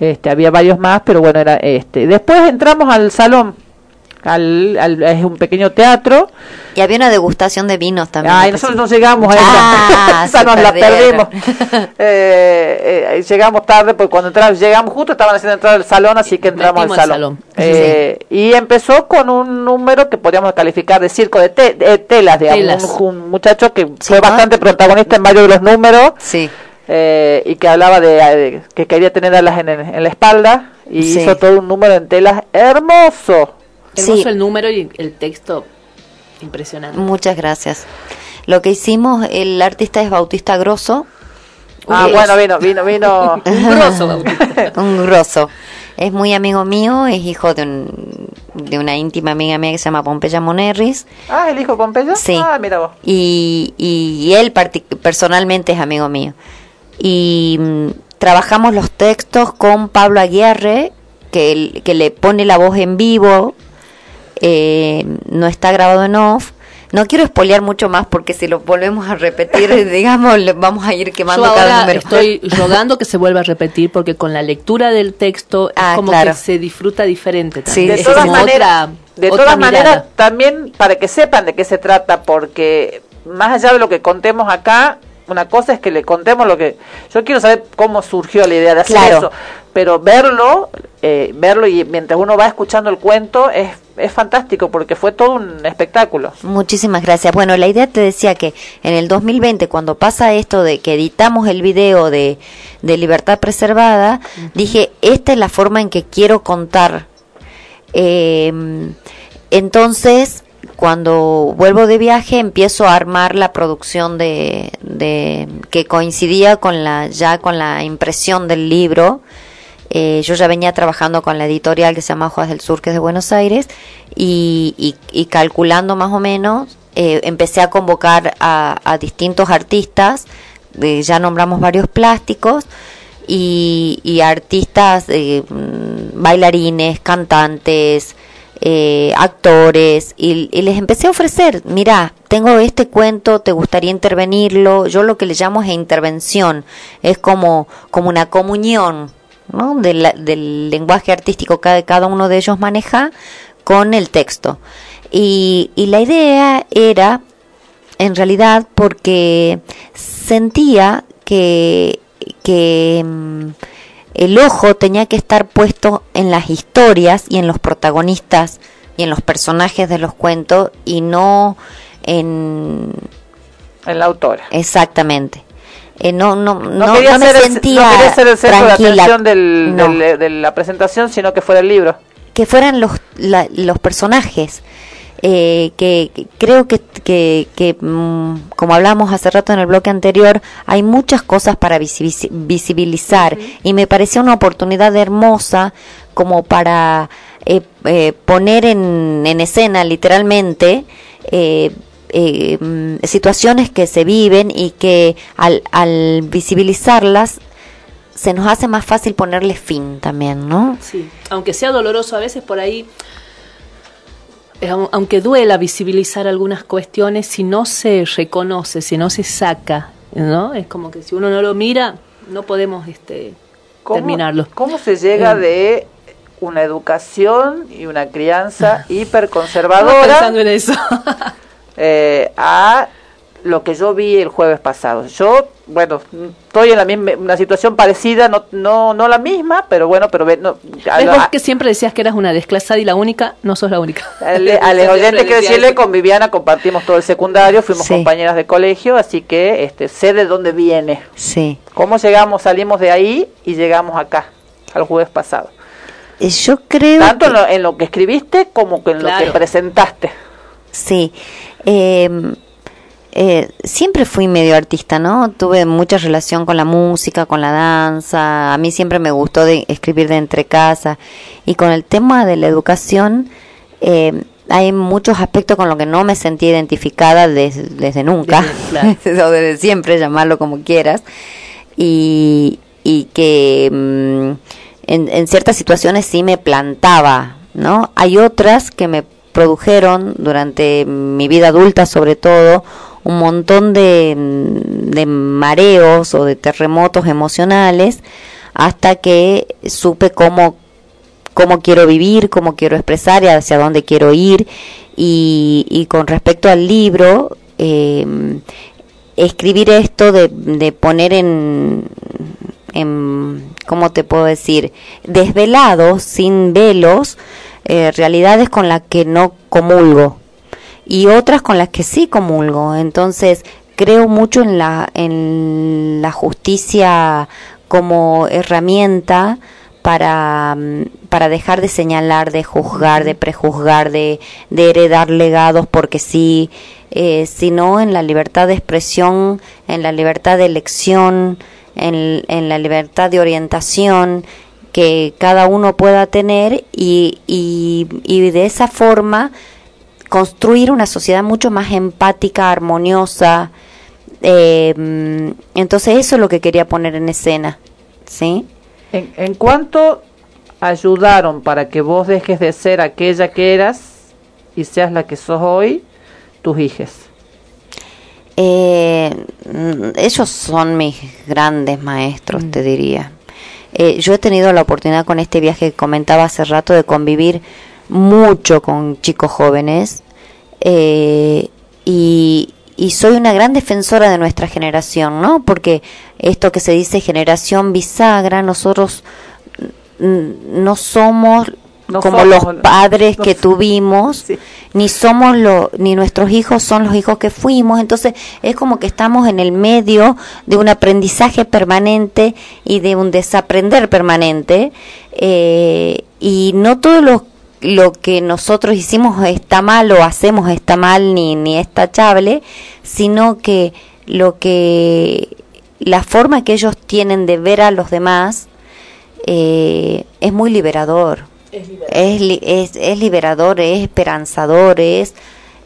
Speaker 5: Este, había varios más, pero bueno, era este. Después entramos al salón. Al, al- es un pequeño teatro.
Speaker 10: Y había una degustación de vinos también.
Speaker 5: Ay,
Speaker 10: me
Speaker 5: nosotros no llegamos a esa.
Speaker 10: Ah,
Speaker 5: esa
Speaker 10: se
Speaker 5: nos la perdimos. Eh, eh, llegamos tarde, porque cuando entramos, llegamos justo, estaban haciendo entrar al salón, así que entramos al
Speaker 4: Metimos al
Speaker 5: salón.
Speaker 4: salón.
Speaker 5: Eh, Y empezó con un número que podríamos calificar de circo de, te- de telas, digamos.
Speaker 4: Telas.
Speaker 5: Un, un muchacho que fue
Speaker 10: ¿no?
Speaker 5: bastante protagonista en varios de los números.
Speaker 10: Sí.
Speaker 5: eh, y que hablaba de, de que quería tener alas en, en la espalda y
Speaker 10: Sí.
Speaker 5: hizo todo un número en telas hermoso.
Speaker 4: Hermoso
Speaker 10: Sí.
Speaker 4: el número y el texto impresionante.
Speaker 10: Muchas gracias. Lo que hicimos, el artista es Bautista Grosso.
Speaker 5: Ah, bueno, vino, vino, vino.
Speaker 4: Un grosso, Bautista.
Speaker 10: un grosso. Es muy amigo mío, es hijo de, un, de una íntima amiga mía que se llama Pompeya Monerris.
Speaker 5: Ah, el hijo Pompeyo.
Speaker 10: Sí.
Speaker 5: Ah, mira vos.
Speaker 10: Y, y, y él personalmente es amigo mío. Y mm, trabajamos los textos con Pablo Aguirre, que, él- que le pone la voz en vivo, eh, no está grabado en off. No quiero espolear mucho más porque si lo volvemos a repetir, digamos, le vamos a ir quemando
Speaker 4: Yo
Speaker 10: cada
Speaker 4: ahora
Speaker 10: número.
Speaker 4: estoy rogando que se vuelva a repetir porque con la lectura del texto es
Speaker 10: Ah,
Speaker 4: como
Speaker 10: claro.
Speaker 4: que se disfruta diferente.
Speaker 10: Sí,
Speaker 5: de
Speaker 4: Es
Speaker 5: todas maneras, de todas maneras también para que sepan de qué se trata, porque más allá de lo que contemos acá, una cosa es que le contemos lo que yo quiero saber cómo surgió la idea de hacer
Speaker 10: Claro.
Speaker 5: eso, pero verlo, eh, verlo y mientras uno va escuchando el cuento es es fantástico porque fue todo un espectáculo.
Speaker 10: Muchísimas gracias. Bueno, la idea te decía que en el 2020, cuando pasa esto de que editamos el video de, de Libertad Preservada, dije, esta es la forma en que quiero contar. Eh, entonces, cuando vuelvo de viaje, empiezo a armar la producción de, que coincidía con la ya con la impresión del libro. Eh, yo ya venía trabajando con la editorial que se llama Hojas del Sur, que es de Buenos Aires, y, calculando más o menos, eh, empecé a convocar a, distintos artistas, ya nombramos varios plásticos, y, y artistas, eh, bailarines, cantantes, eh, actores, y, les empecé a ofrecer, mira, tengo este cuento, te gustaría intervenirlo, yo lo que le llamo es intervención, es como, como una comunión, ¿no? del, del lenguaje artístico que cada uno de ellos maneja con el texto. Y, y la idea era, en realidad, porque sentía que, que mm, el ojo tenía que estar puesto en las historias y en los protagonistas y en los personajes de los cuentos y no en...
Speaker 5: En la autora.
Speaker 10: Exactamente. Eh, no, no, no,
Speaker 5: quería
Speaker 10: no me
Speaker 5: ser el-
Speaker 10: sentía
Speaker 5: no quería ser el centro de atención del,
Speaker 10: No.
Speaker 5: del- de la presentación, sino que fuera el libro.
Speaker 10: que fueran los, la- los personajes. Eh, que, que creo que, que, que, mm, como hablamos hace rato en el bloque anterior, hay muchas cosas para visibiliz- visibilizar y me pareció una oportunidad hermosa como para eh, eh, poner en, en escena literalmente eh, eh, situaciones que se viven y que al, al visibilizarlas se nos hace más fácil ponerle fin también, ¿no?
Speaker 4: Sí, aunque sea doloroso a veces por ahí, aunque duela visibilizar algunas cuestiones, si no se reconoce, si no se saca, ¿no? Es como que si uno no lo mira, no podemos este,
Speaker 5: ¿Cómo-
Speaker 4: terminarlo.
Speaker 5: ¿Cómo se llega
Speaker 4: Eh.
Speaker 5: de una educación y una crianza hiperconservadora
Speaker 4: pensando en eso.
Speaker 5: eh, a lo que yo vi el jueves pasado? Yo, bueno, estoy en la misma una situación parecida, no no no la misma, pero bueno, pero ve- no, a,
Speaker 4: ¿Ves vos que siempre decías que eras una desclasada y la única? No sos la única.
Speaker 5: al- a los oyentes quiero decirle, con Viviana compartimos todo el secundario, fuimos
Speaker 10: Sí.
Speaker 5: compañeras de colegio, así que este sé de dónde viene.
Speaker 10: Sí.
Speaker 5: ¿Cómo llegamos? Salimos de ahí y llegamos acá, al jueves pasado.
Speaker 10: Eh, Yo creo
Speaker 5: Tanto
Speaker 10: que-
Speaker 5: en lo, en lo que escribiste como que en lo que presentaste.
Speaker 10: Sí. Eh, eh, siempre fui medio artista, ¿no? Tuve mucha relación con la música, con la danza. A mí siempre me gustó de escribir de entre casa. Y con el tema de la educación, Eh, hay muchos aspectos con los que no me sentí identificada desde, desde nunca, o desde siempre, llamarlo como quieras, y, y que mm, en, en ciertas situaciones sí me plantaba, ¿no? Hay otras que me produjeron durante mi vida adulta sobre todo un montón de, de mareos o de terremotos emocionales hasta que supe cómo cómo quiero vivir, cómo quiero expresar y hacia dónde quiero ir. Y, con respecto al libro, eh, escribir esto de, de poner en, en, ¿cómo te puedo decir?, desvelados, sin velos, eh, realidades con las que no comulgo y otras con las que sí comulgo. Entonces, creo mucho en la, en la justicia como herramienta para, mm, para dejar de señalar, de juzgar, de prejuzgar, de, de heredar legados porque sí, eh, sino en la libertad de expresión, en la libertad de elección, en, en la libertad de orientación que cada uno pueda tener y, y, y de esa forma construir una sociedad mucho más empática, armoniosa. Eh, mm, entonces eso es lo que quería poner en escena, ¿sí?
Speaker 5: ¿En, en cuánto ayudaron para que vos dejes de ser aquella que eras y seas la que sos hoy, tus hijas?
Speaker 10: Eh, mm, ellos son mis grandes maestros, te diría. Eh, yo he tenido la oportunidad con este viaje que comentaba hace rato de convivir mucho con chicos jóvenes eh, y, y soy una gran defensora de nuestra generación, ¿no? Porque esto que se dice generación bisagra, nosotros no somos
Speaker 5: No
Speaker 10: como
Speaker 5: somos
Speaker 10: los
Speaker 5: los-
Speaker 10: padres
Speaker 5: no
Speaker 10: que tuvimos, ni somos lo, ni nuestros hijos son los hijos que fuimos, entonces es como que estamos en el medio de un aprendizaje permanente y de un desaprender permanente, eh, y no todo lo, lo que nosotros hicimos está mal o hacemos está mal ni, ni es tachable, sino que lo que la forma que ellos tienen de ver a los demás eh, es muy liberador. Es, li- es, es liberador, es esperanzador, es,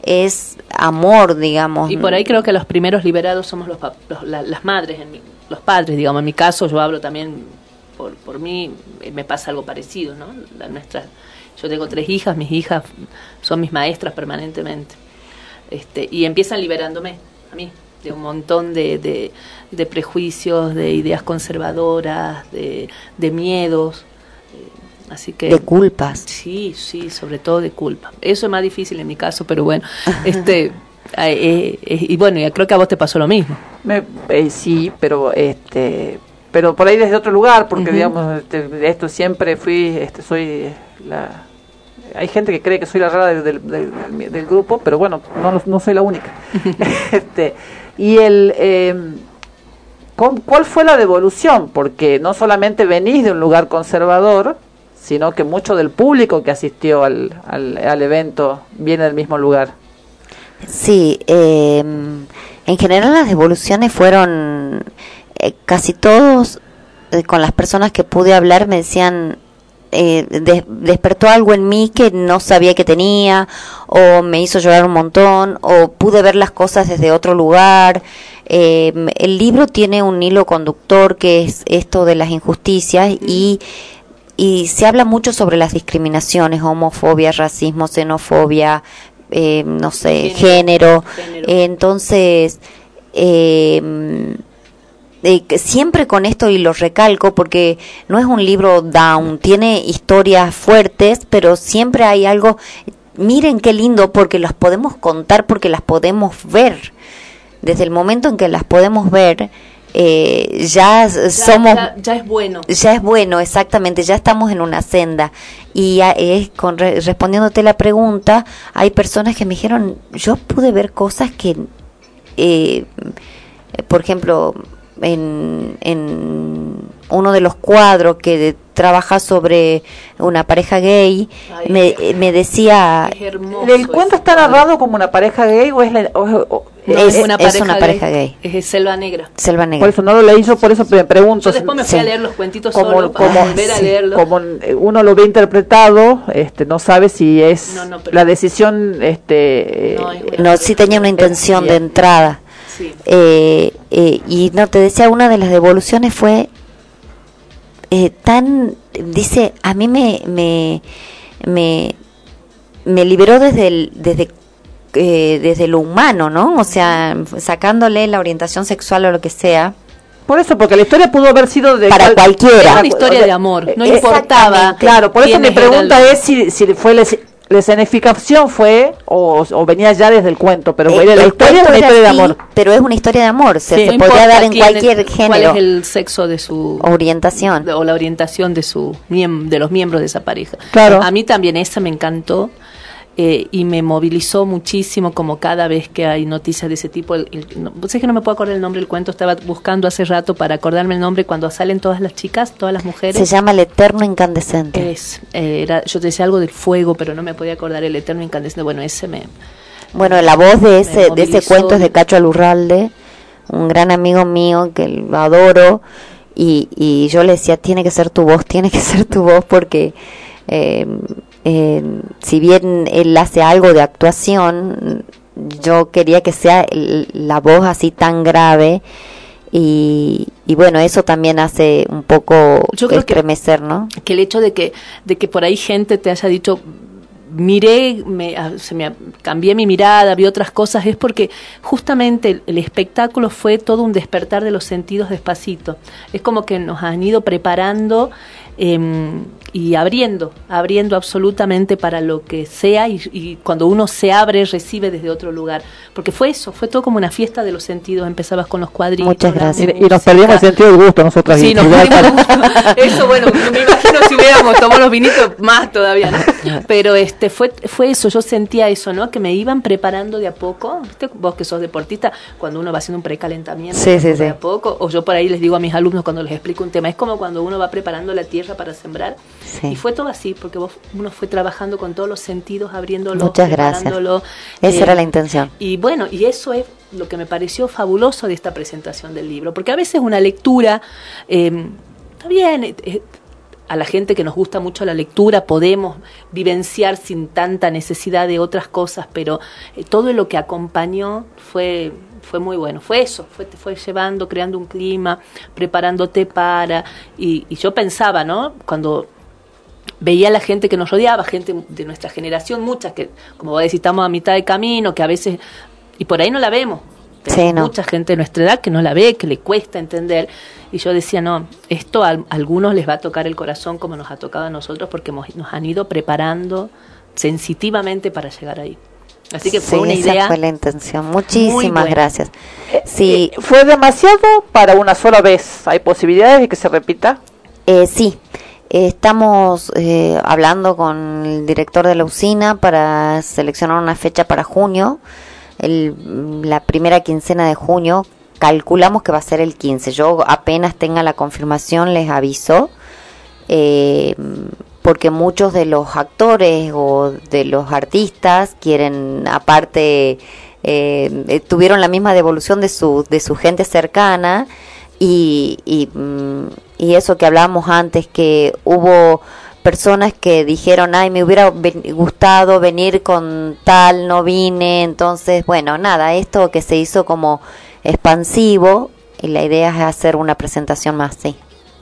Speaker 10: es amor, digamos.
Speaker 4: Y por ahí creo que los primeros liberados somos los, los- la- las madres, en mi- los padres, digamos. En mi caso, yo hablo también por, por mí, me pasa algo parecido, ¿no? La nuestra, yo tengo tres hijas, mis hijas son mis maestras permanentemente. Este, y empiezan liberándome a mí de un montón de, de, de prejuicios, de ideas conservadoras, de, de miedos. eh, Así que
Speaker 10: De culpas.
Speaker 4: Sí, sí, sobre todo de culpa. Eso es más difícil en mi caso, pero bueno, este eh, eh, eh, y bueno, y creo que a vos te pasó lo mismo.
Speaker 5: Me, eh, sí, pero este, pero por ahí desde otro lugar, porque digamos, este, de esto siempre fui, este, soy la, hay gente que cree que soy la rara del, del, del- del grupo, pero bueno, no, no soy la única. este, y el, eh, ¿con- ¿cuál fue la devolución? Porque no solamente venís de un lugar conservador, sino que mucho del público que asistió al, al, al evento viene del mismo lugar.
Speaker 10: Sí, eh, en general las devoluciones fueron eh, casi todos eh, con las personas que pude hablar me decían eh, des- despertó algo en mí que no sabía que tenía o me hizo llorar un montón o pude ver las cosas desde otro lugar. Eh, el libro tiene un hilo conductor que es esto de las injusticias y y se habla mucho sobre las discriminaciones, homofobia, racismo, xenofobia, eh, no sé, género. Entonces, eh, eh, siempre con esto y lo recalco porque no es un libro down, tiene historias fuertes, pero siempre hay algo, miren qué lindo porque las podemos contar, porque las podemos ver. Desde el momento en que las podemos ver, eh, ya, somos
Speaker 4: ya, ya es bueno.
Speaker 10: ya es bueno, exactamente, ya estamos en una senda. Y ya es con re- respondiéndote la pregunta, hay personas que me dijeron, yo pude ver cosas que, eh, por ejemplo, en, en uno de los cuadros que de- trabaja sobre una pareja gay, me, me decía...
Speaker 5: ¿El cuento está narrado como una pareja gay o es, la- o- o-
Speaker 10: Es- es una pareja gay.
Speaker 4: Es Selva Negra.
Speaker 10: Selva Negra.
Speaker 5: Por eso no lo leí yo, por eso me pregunto.
Speaker 4: Yo después me fui a leer los cuentitos
Speaker 5: como,
Speaker 4: solo para
Speaker 5: como-
Speaker 4: volver a leerlos.
Speaker 5: como eh, uno lo ve interpretado, este, no sabe si es
Speaker 4: No, no,
Speaker 5: la decisión, este, eh,
Speaker 10: No, sí tenía una intención de entrada.
Speaker 4: Sí.
Speaker 10: Eh, eh, y no, te decía, una de las devoluciones fue eh, tan, dice, a mí me, me, me, me liberó desde, el, desde, eh, desde lo humano, ¿no? O sea, sacándole la orientación sexual o lo que sea.
Speaker 5: Por eso, porque la historia pudo haber sido de
Speaker 10: Para
Speaker 5: cual-
Speaker 10: cualquiera.
Speaker 4: Era una historia de amor, no importaba.
Speaker 5: Claro, por eso mi pregunta es si, si fue la, la escenificación fue o, o venía ya desde el cuento, pero
Speaker 10: Eh,
Speaker 5: la
Speaker 10: el
Speaker 5: historia es una historia de amor.
Speaker 10: Pero es una historia de amor, se,
Speaker 4: Sí,
Speaker 10: se
Speaker 4: no
Speaker 10: podría dar en cualquier género.
Speaker 4: ¿Cuál es el sexo de su
Speaker 10: orientación
Speaker 4: o la orientación de su miem- de los miembros de esa pareja?
Speaker 5: Claro.
Speaker 4: A mí también esa me encantó eh, y me movilizó muchísimo como cada vez que hay noticias de ese tipo. El, el- no, sé que no me puedo acordar el nombre del cuento, estaba buscando hace rato para acordarme el nombre cuando salen todas las chicas, todas las mujeres.
Speaker 10: Se llama El Eterno Incandescente.
Speaker 4: Es, eh, era, yo te decía algo del fuego, pero no me podía acordar el eterno incandescente. Bueno, ese me,
Speaker 10: Bueno, la voz de ese, de ese cuento es de Cacho Alurralde, un gran amigo mío que lo adoro. Y, y yo le decía, tiene que ser tu voz, tiene que ser tu voz, porque eh, eh, si bien él hace algo de actuación, yo quería que sea la voz así tan grave. Y, y bueno, eso también hace un poco
Speaker 4: Yo creo que-
Speaker 10: estremecer, ¿no?
Speaker 4: que el hecho de que de que por ahí gente te haya dicho miré me, ah, se me cambié mi mirada vi otras cosas es porque justamente el, el espectáculo fue todo un despertar de los sentidos despacito es como que nos han ido preparando em, y abriendo abriendo absolutamente para lo que sea y, y cuando uno se abre recibe desde otro lugar porque fue eso fue todo como una fiesta de los sentidos empezabas con los cuadritos
Speaker 10: Muchas gracias.
Speaker 5: Y, y nos perdimos el sentido del gusto nosotros.
Speaker 4: Sí,
Speaker 5: y-
Speaker 4: nos perdimos eso, bueno, me imagino si hubiéramos tomado los vinitos más todavía, ¿no? Pero este fue fue eso, yo sentía eso, ¿no? Que me iban preparando de a poco, ¿viste? Vos que sos deportista, cuando uno va haciendo un precalentamiento
Speaker 10: Sí, sí,
Speaker 4: de
Speaker 10: sí.
Speaker 4: a poco, o yo por ahí les digo a mis alumnos cuando les explico un tema, es como cuando uno va preparando la tierra para sembrar,
Speaker 10: Sí.
Speaker 4: y fue todo así, porque vos, uno fue trabajando con todos los sentidos, abriéndolo,
Speaker 10: Muchas gracias. Esa
Speaker 4: eh,
Speaker 10: era la intención.
Speaker 4: y bueno, y eso es lo que me pareció fabuloso de esta presentación del libro, porque a veces una lectura, eh, está bien, eh, eh, a la gente que nos gusta mucho la lectura podemos vivenciar sin tanta necesidad de otras cosas, pero eh, todo lo que acompañó fue fue muy bueno, fue eso, fue, te fue llevando, creando un clima, preparándote para, y, y yo pensaba, ¿no? Cuando veía a la gente que nos rodeaba, gente de nuestra generación, muchas que, como vos decís, estamos a mitad de camino, que a veces, y por ahí no la vemos.
Speaker 10: Sí, no.
Speaker 4: Mucha gente de nuestra edad que no la ve, que le cuesta entender. Y yo decía, no, esto a, algunos les va a tocar el corazón como nos ha tocado a nosotros, porque hemos- nos han ido preparando sensitivamente para llegar ahí. Así que fue
Speaker 10: Sí,
Speaker 4: una
Speaker 10: esa
Speaker 4: idea.
Speaker 10: fue la intención. Muchísimas gracias. Sí,
Speaker 5: Eh, ¿Fue demasiado para una sola vez? ¿Hay posibilidades de que se repita?
Speaker 10: Eh, sí, Eh, estamos eh, hablando con el director de la usina para seleccionar una fecha para junio, el- la primera quincena de junio. Calculamos que va a ser el 15. Yo apenas tenga la confirmación les aviso, eh, porque muchos de los actores o de los artistas quieren, aparte, eh, eh, tuvieron la misma devolución de su, de su gente cercana y, y, mm, y eso que hablábamos antes, que hubo personas que dijeron, ay, me hubiera gustado venir con tal, no vine, entonces, bueno, nada, esto que se hizo como expansivo y la idea es hacer una presentación más, sí.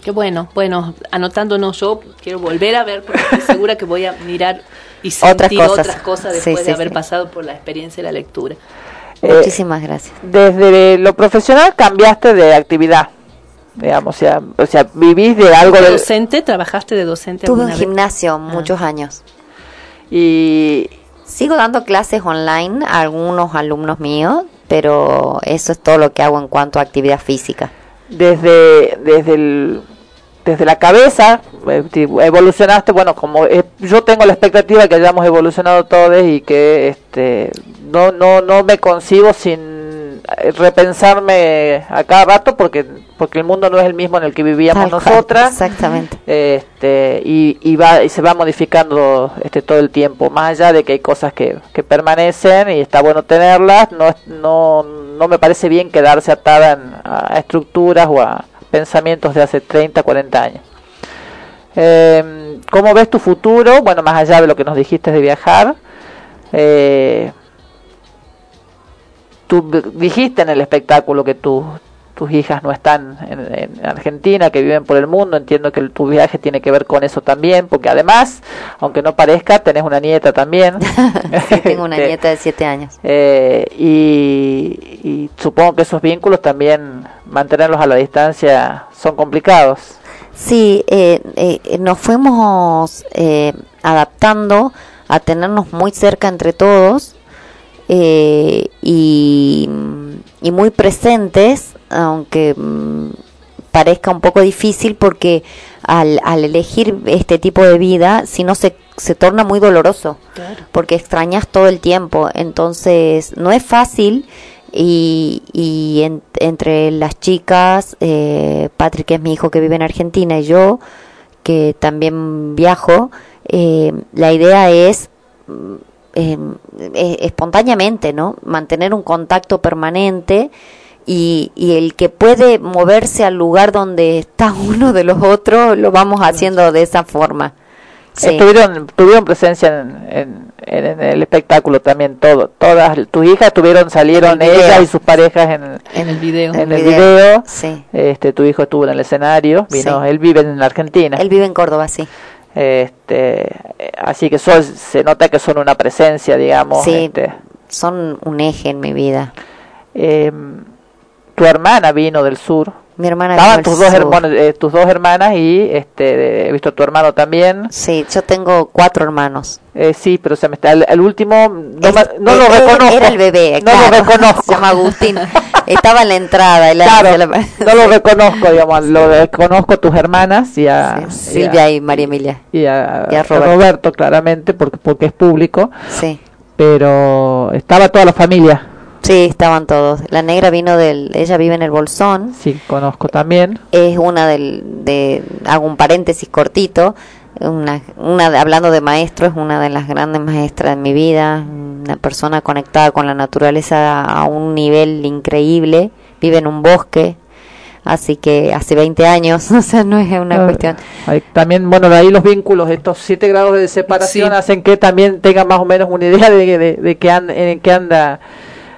Speaker 4: Qué bueno, bueno, anotándonos yo quiero volver a ver porque estoy segura que voy a mirar y
Speaker 10: Otras
Speaker 4: sentir
Speaker 10: cosas.
Speaker 4: otras cosas después
Speaker 10: sí,
Speaker 4: de haber
Speaker 10: sí.
Speaker 4: pasado por la experiencia de la lectura.
Speaker 10: Muchísimas gracias.
Speaker 5: Desde lo profesional cambiaste de actividad, digamos, o sea, o sea vivís de algo
Speaker 4: ¿De
Speaker 5: de...
Speaker 4: docente? ¿Trabajaste de docente
Speaker 10: Tuve un
Speaker 4: vez?
Speaker 10: gimnasio muchos años.
Speaker 5: Y
Speaker 10: sigo dando clases online a algunos alumnos míos, pero eso es todo lo que hago en cuanto a actividad física.
Speaker 5: desde desde el desde la cabeza eh, evolucionaste bueno como eh, yo tengo la expectativa que hayamos evolucionado todos y que este no no no me concibo sin eh, repensarme a cada rato porque porque el mundo no es el mismo en el que vivíamos
Speaker 10: Tal cual,
Speaker 5: nosotras
Speaker 10: exactamente.
Speaker 5: este y, y va y se va modificando este todo el tiempo más allá de que hay cosas que, que permanecen y está bueno tenerlas no no no me parece bien quedarse atada en- a estructuras o a pensamientos de hace 30 40 años eh, ¿Cómo ves tu futuro? Bueno, más allá de lo que nos dijiste de viajar, eh, tú dijiste en el espectáculo que tu- tus hijas no están en, en Argentina, que viven por el mundo. Entiendo que tu viaje tiene que ver con eso también, porque además, aunque no parezca, tenés una nieta también.
Speaker 10: Sí, tengo una
Speaker 5: Este,
Speaker 10: nieta de siete años.
Speaker 5: eh, y, y supongo que esos vínculos también, mantenerlos a la distancia, son complicados.
Speaker 10: Sí, eh, eh, nos fuimos eh, adaptando a tenernos muy cerca entre todos eh, y, y muy presentes, aunque mm, parezca un poco difícil porque al, al elegir este tipo de vida, si no se, se torna muy doloroso, porque extrañas todo el tiempo, entonces no es fácil y, y en- entre las chicas, eh, Patrick que es mi hijo que vive en Argentina y yo, que también viajo, eh, la idea es mm, eh, espontáneamente, ¿no? Mantener un contacto permanente y, y el que puede moverse al lugar donde está uno de los otros, lo vamos haciendo de esa forma. Sí.
Speaker 5: Estuvieron, tuvieron presencia en, en- el espectáculo también, todo, todas tus hijas tuvieron, salieron ellas y sus parejas en,
Speaker 4: En el video.
Speaker 5: en
Speaker 10: el video,
Speaker 5: video.
Speaker 10: sí.
Speaker 5: Este, tu hijo estuvo en el escenario, vino,
Speaker 10: Sí.
Speaker 5: él vive en Argentina.
Speaker 10: Él vive en Córdoba, sí.
Speaker 5: Este, así que sos- se nota que son una presencia, digamos.
Speaker 10: Sí,
Speaker 5: este.
Speaker 10: son un eje en mi vida.
Speaker 5: Eh, tu hermana vino del sur.
Speaker 10: Mi hermana
Speaker 5: Estaban
Speaker 10: vino
Speaker 5: tus
Speaker 10: del
Speaker 5: dos,
Speaker 10: sur.
Speaker 5: hermanos, eh, tus dos hermanas y este, he visto a tu hermano también.
Speaker 10: Sí, yo tengo cuatro hermanos.
Speaker 5: Eh, sí, pero se me está, el, el último no, ma- no lo reconozco.
Speaker 10: Era el bebé,
Speaker 5: No lo reconozco.
Speaker 10: Se llama Agustín. Estaba en la entrada.
Speaker 5: Claro,
Speaker 10: la-
Speaker 5: no lo reconozco, digamos, lo reconozco a tus hermanas y a,
Speaker 10: Silvia y María Emilia.
Speaker 5: y a,
Speaker 10: y a
Speaker 5: a
Speaker 10: Roberto.
Speaker 5: Roberto. claramente, porque, porque es público,
Speaker 10: Sí.
Speaker 5: pero estaba toda la familia,
Speaker 10: Sí, estaban todos. La negra vino del... Ella vive en el Bolsón.
Speaker 5: sí, conozco también.
Speaker 10: Es una del... De, hago un paréntesis cortito. Una, una hablando de maestro, es una de las grandes maestras de mi vida. Una persona conectada con la naturaleza a un nivel increíble. Vive en un bosque. Así que hace 20 años, o sea, no es una
Speaker 5: Ah,
Speaker 10: cuestión.
Speaker 5: hay también, bueno, de ahí los vínculos, estos siete grados de separación
Speaker 10: Sí.
Speaker 5: hacen que también tengan más o menos una idea de, de, de que anda, en qué anda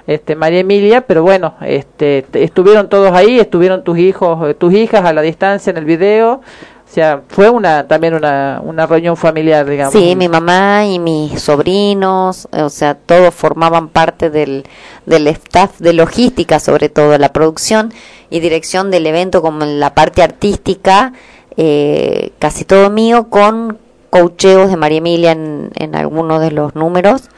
Speaker 5: este María Emilia, pero bueno, este estuvieron todos ahí, estuvieron tus hijos, eh, tus hijas a la distancia en el video, o sea, fue una también una, una reunión familiar, digamos.
Speaker 10: Sí, mi mamá y mis sobrinos, o sea, todos formaban parte del, del staff de logística, sobre todo la producción y dirección del evento, como en la parte artística, eh, casi todo mío, con coacheos de María Emilia en, en algunos de los números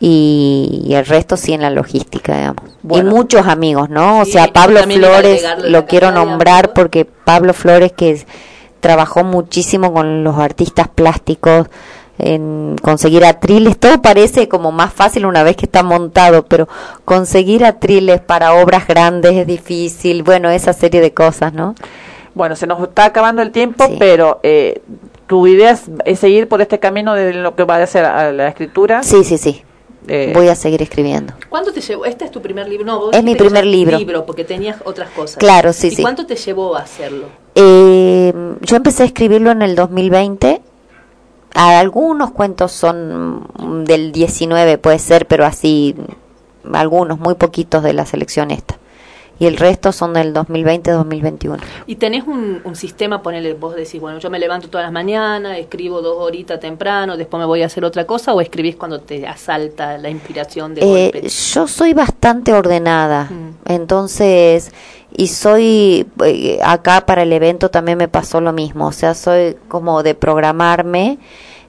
Speaker 10: y, y el resto sí en la logística, digamos. y muchos amigos, ¿no? O
Speaker 4: Sí,
Speaker 10: sea, Pablo Flores, lo quiero nombrar porque Pablo Flores que es- trabajó muchísimo con los artistas plásticos en conseguir atriles, todo parece como más fácil una vez que está montado, pero conseguir atriles para obras grandes es difícil, bueno, esa serie de cosas, ¿no?
Speaker 5: Bueno, se nos está acabando el tiempo, pero eh, tu idea es, es seguir por este camino de lo que va a ser a la escritura.
Speaker 10: Sí, sí, sí.
Speaker 5: Eh,
Speaker 10: Voy a seguir escribiendo.
Speaker 4: ¿Cuánto te llevó? ¿Este es tu primer libro? No, vos
Speaker 10: Es mi primer libro.
Speaker 4: libro, porque tenías otras cosas.
Speaker 10: Claro, sí,
Speaker 4: ¿Y
Speaker 10: sí.
Speaker 4: cuánto te llevó a hacerlo?
Speaker 10: Eh, yo empecé a escribirlo en el 2020. Ah, Algunos cuentos son del 19, puede ser, pero así, algunos, muy poquitos de la selección esta. Y el resto son del 2020-2021.
Speaker 4: Y tenés un, un sistema, ponele, vos decís, bueno, yo me levanto todas las mañanas, escribo dos horitas temprano, después me voy a hacer otra cosa, o escribís cuando te asalta la inspiración de
Speaker 10: Eh,
Speaker 4: golpe.
Speaker 10: yo soy bastante ordenada, entonces, y soy, eh, acá para el evento también me pasó lo mismo, o sea, soy como de programarme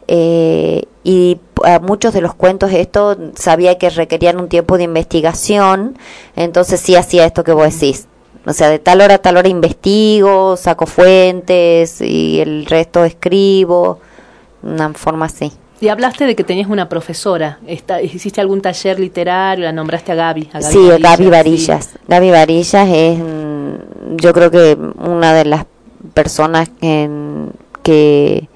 Speaker 10: eh, y a muchos de los cuentos esto sabía que requerían un tiempo de investigación, entonces sí hacía esto que vos decís. O sea, de tal hora a tal hora investigo, saco fuentes y el resto escribo, una forma así.
Speaker 4: Y hablaste de que tenías una profesora. Esta- ¿Hiciste algún taller literario? La nombraste a Gaby. A Gaby
Speaker 10: Sí,
Speaker 4: Varillas,
Speaker 10: Gaby
Speaker 4: sí.
Speaker 10: Varillas. Gaby Varillas es, mm, yo creo que una de las personas en- que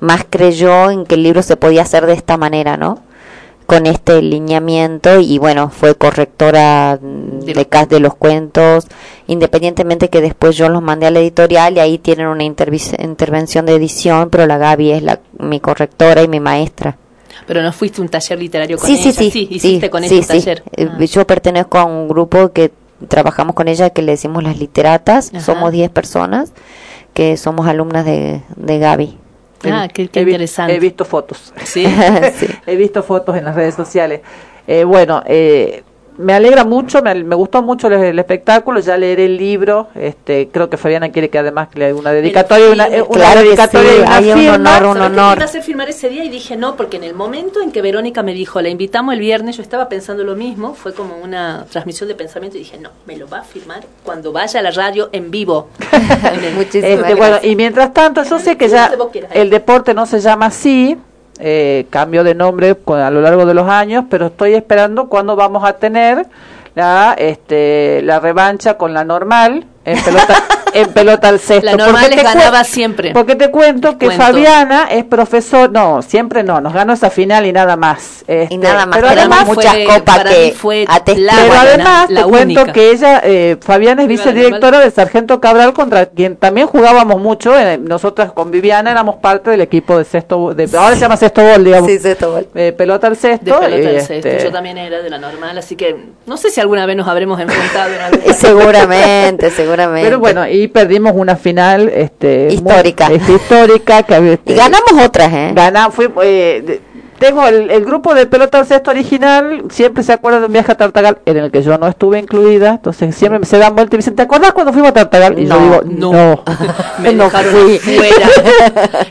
Speaker 10: más creyó en que el libro se podía hacer de esta manera, ¿no? Con este lineamiento y bueno, fue correctora de, de los cuentos, independientemente que después yo los mandé a la editorial y ahí tienen una intervención de edición, pero la Gaby es la, mi correctora y mi maestra.
Speaker 4: Pero no fuiste un taller literario con
Speaker 10: Sí,
Speaker 4: ella.
Speaker 10: sí, sí.
Speaker 4: hiciste con
Speaker 10: sí,
Speaker 4: ella un
Speaker 10: sí.
Speaker 4: taller.
Speaker 10: Eh,
Speaker 4: Ah.
Speaker 10: Yo pertenezco a un grupo que trabajamos con ella que le decimos las literatas.
Speaker 4: Ajá.
Speaker 10: Somos 10 personas que somos alumnas de, de Gaby.
Speaker 4: Ah, qué, qué
Speaker 5: He
Speaker 4: interesante.
Speaker 5: He visto fotos.
Speaker 4: Sí.
Speaker 5: He visto fotos en las redes sociales. Eh, bueno, eh, me alegra mucho, me, me gustó mucho el, el espectáculo, ya leeré el libro. Este, creo que Fabiana quiere que además le haga una dedicatoria, una, una
Speaker 10: Claro
Speaker 5: dedicatoria
Speaker 10: sí,
Speaker 5: y una
Speaker 10: hay un
Speaker 5: firma.
Speaker 10: honor, un
Speaker 4: ¿Sabes qué te
Speaker 10: honor.
Speaker 4: iba a hacer firmar ese día y dije no, porque en el momento en que Verónica me dijo, la invitamos el viernes, yo estaba pensando lo mismo, fue como una transmisión de pensamiento y dije, no, me lo va a firmar cuando vaya a la radio en vivo.
Speaker 5: Este, bueno, y mientras tanto, yo sé que ya
Speaker 4: Donde vos quieras.
Speaker 5: el deporte no se llama así, eh, cambió de nombre a lo largo de los años, pero estoy esperando cuándo vamos a tener la, este, la revancha con la normal en pelota, en pelota al cesto.
Speaker 4: La normal
Speaker 5: Porque
Speaker 4: les
Speaker 5: te
Speaker 4: ganaba siempre.
Speaker 5: Porque te cuento que
Speaker 4: cuento.
Speaker 5: Fabiana es profesor, no, siempre no, nos ganó esa final y nada más. Este,
Speaker 10: nada más,
Speaker 5: pero además,
Speaker 10: muchas copas
Speaker 4: para
Speaker 10: que
Speaker 4: fue
Speaker 5: pero además
Speaker 4: la
Speaker 5: te cuento que ella, eh, Fabiana es vicedirectora del Sargento Cabral, contra quien también jugábamos mucho. eh, nosotras con Viviana éramos parte del equipo de sexto, de, ahora se llama sexto bol, digamos.
Speaker 10: Sí, sexto bol.
Speaker 5: Eh, pelota al
Speaker 4: de
Speaker 5: sexto.
Speaker 4: pelota
Speaker 5: y,
Speaker 4: al
Speaker 5: este,
Speaker 4: cesto. Yo también era de la normal, así que no sé si alguna vez nos habremos enfrentado en
Speaker 10: Seguramente, seguramente.
Speaker 5: Pero bueno, y perdimos una final este,
Speaker 10: Histórica.
Speaker 5: muy- este, histórica. Que, este,
Speaker 10: Y ganamos otras, ¿eh?
Speaker 5: Fui, eh, de- tengo el, el grupo de pelota al cesto original, siempre se acuerda de un viaje a Tartagal en el que yo no estuve incluida, entonces siempre se dan vuelta y me dicen, ¿te acuerdas cuando fuimos a Tartagal? Y yo
Speaker 10: No,
Speaker 5: digo,
Speaker 4: no.
Speaker 5: no,
Speaker 4: me
Speaker 5: no
Speaker 4: dejaron
Speaker 5: fui.
Speaker 4: fuera.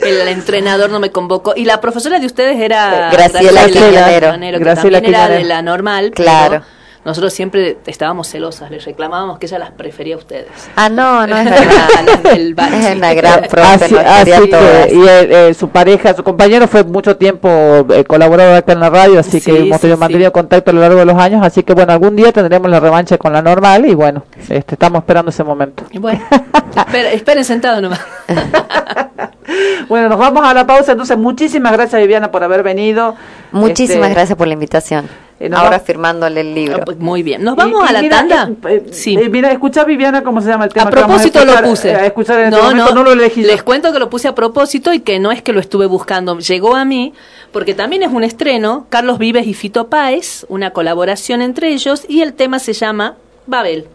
Speaker 4: El, entrenador no me convocó. Y la profesora de ustedes era
Speaker 10: Graciela Quiñonero.
Speaker 4: que
Speaker 5: Graciela
Speaker 4: también era
Speaker 5: Quiñonero.
Speaker 4: de la normal. pero
Speaker 10: Claro.
Speaker 4: Nosotros siempre estábamos celosas, les reclamábamos que ella las prefería a ustedes.
Speaker 10: Ah, no, no es verdad. Es una gran profe,
Speaker 5: Así, así
Speaker 10: todas.
Speaker 5: que, y el- eh, su pareja, su compañero fue mucho tiempo eh, colaborador acá en la radio, así que hemos tenido
Speaker 4: sí.
Speaker 5: mantenido contacto a lo largo de los años, así que bueno, algún día tendremos la revancha con la normal y bueno, este, estamos esperando ese momento.
Speaker 4: Y Bueno, esperen, esperen sentados nomás.
Speaker 5: Bueno, nos vamos a la pausa, entonces muchísimas gracias Viviana por haber venido.
Speaker 10: Muchísimas
Speaker 5: Este,
Speaker 10: gracias por la invitación.
Speaker 5: Eh,
Speaker 10: Ahora firmándole el libro.
Speaker 4: Ah, pues Muy bien. ¿Nos vamos
Speaker 5: y-
Speaker 4: a la
Speaker 5: mira,
Speaker 4: tanda?
Speaker 5: eh, eh,
Speaker 4: Sí.
Speaker 5: eh, mira, escucha Viviana cómo se llama el tema.
Speaker 4: A
Speaker 5: que vamos
Speaker 4: propósito
Speaker 5: escuchar,
Speaker 4: lo puse.
Speaker 5: A escuchar en este momento, no, lo elegí. yo.
Speaker 4: Les cuento que lo puse a propósito y que no es que lo estuve buscando. Llegó a mí porque también es un estreno. Carlos Vives y Fito Páez, una colaboración entre ellos y el tema se llama Babel.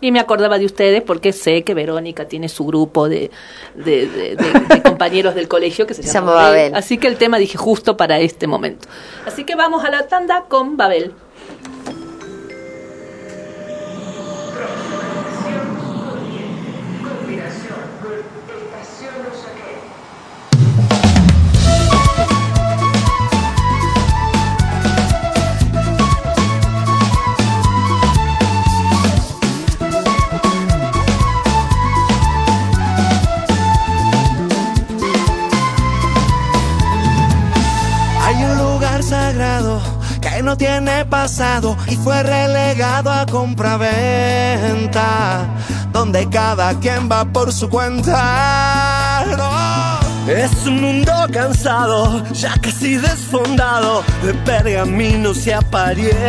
Speaker 4: Y me acordaba de ustedes porque sé que Verónica tiene su grupo de, de, de- de- de compañeros del colegio que se
Speaker 10: Se
Speaker 4: llama
Speaker 10: llama
Speaker 4: Babel.
Speaker 10: Babel.
Speaker 4: Así que el tema dije justo para este momento. Así que vamos a la tanda con Babel.
Speaker 16: No tiene pasado y fue relegado a compraventa, donde cada quien va por su cuenta. No. Es un mundo cansado, ya casi desfondado, de pergaminos y apariencia,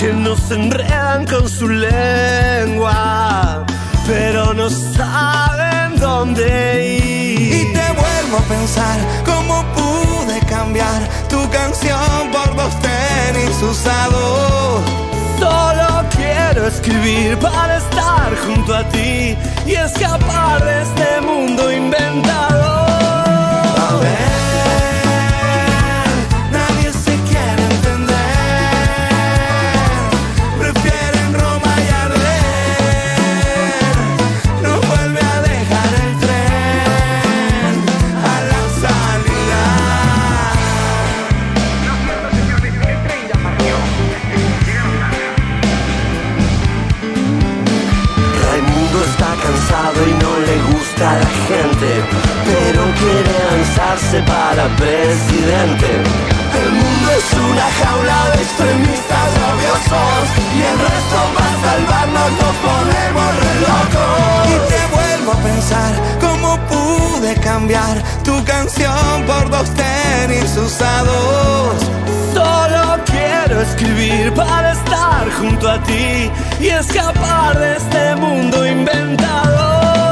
Speaker 16: que nos enredan con su lengua, pero no saben dónde ir. Y te vuelvo a pensar cómo pude tu canción por dos tenis usados. Solo quiero escribir para estar junto a ti y escapar de este mundo inventado. Raimundo está cansado y no le gusta a la gente. presidente. El mundo es una jaula de extremistas rabiosos y el resto va a salvarnos, nos ponemos re locos. Y te vuelvo a pensar cómo pude cambiar tu canción por dos tenis usados. Solo quiero escribir para estar junto a ti y escapar de este mundo inventado.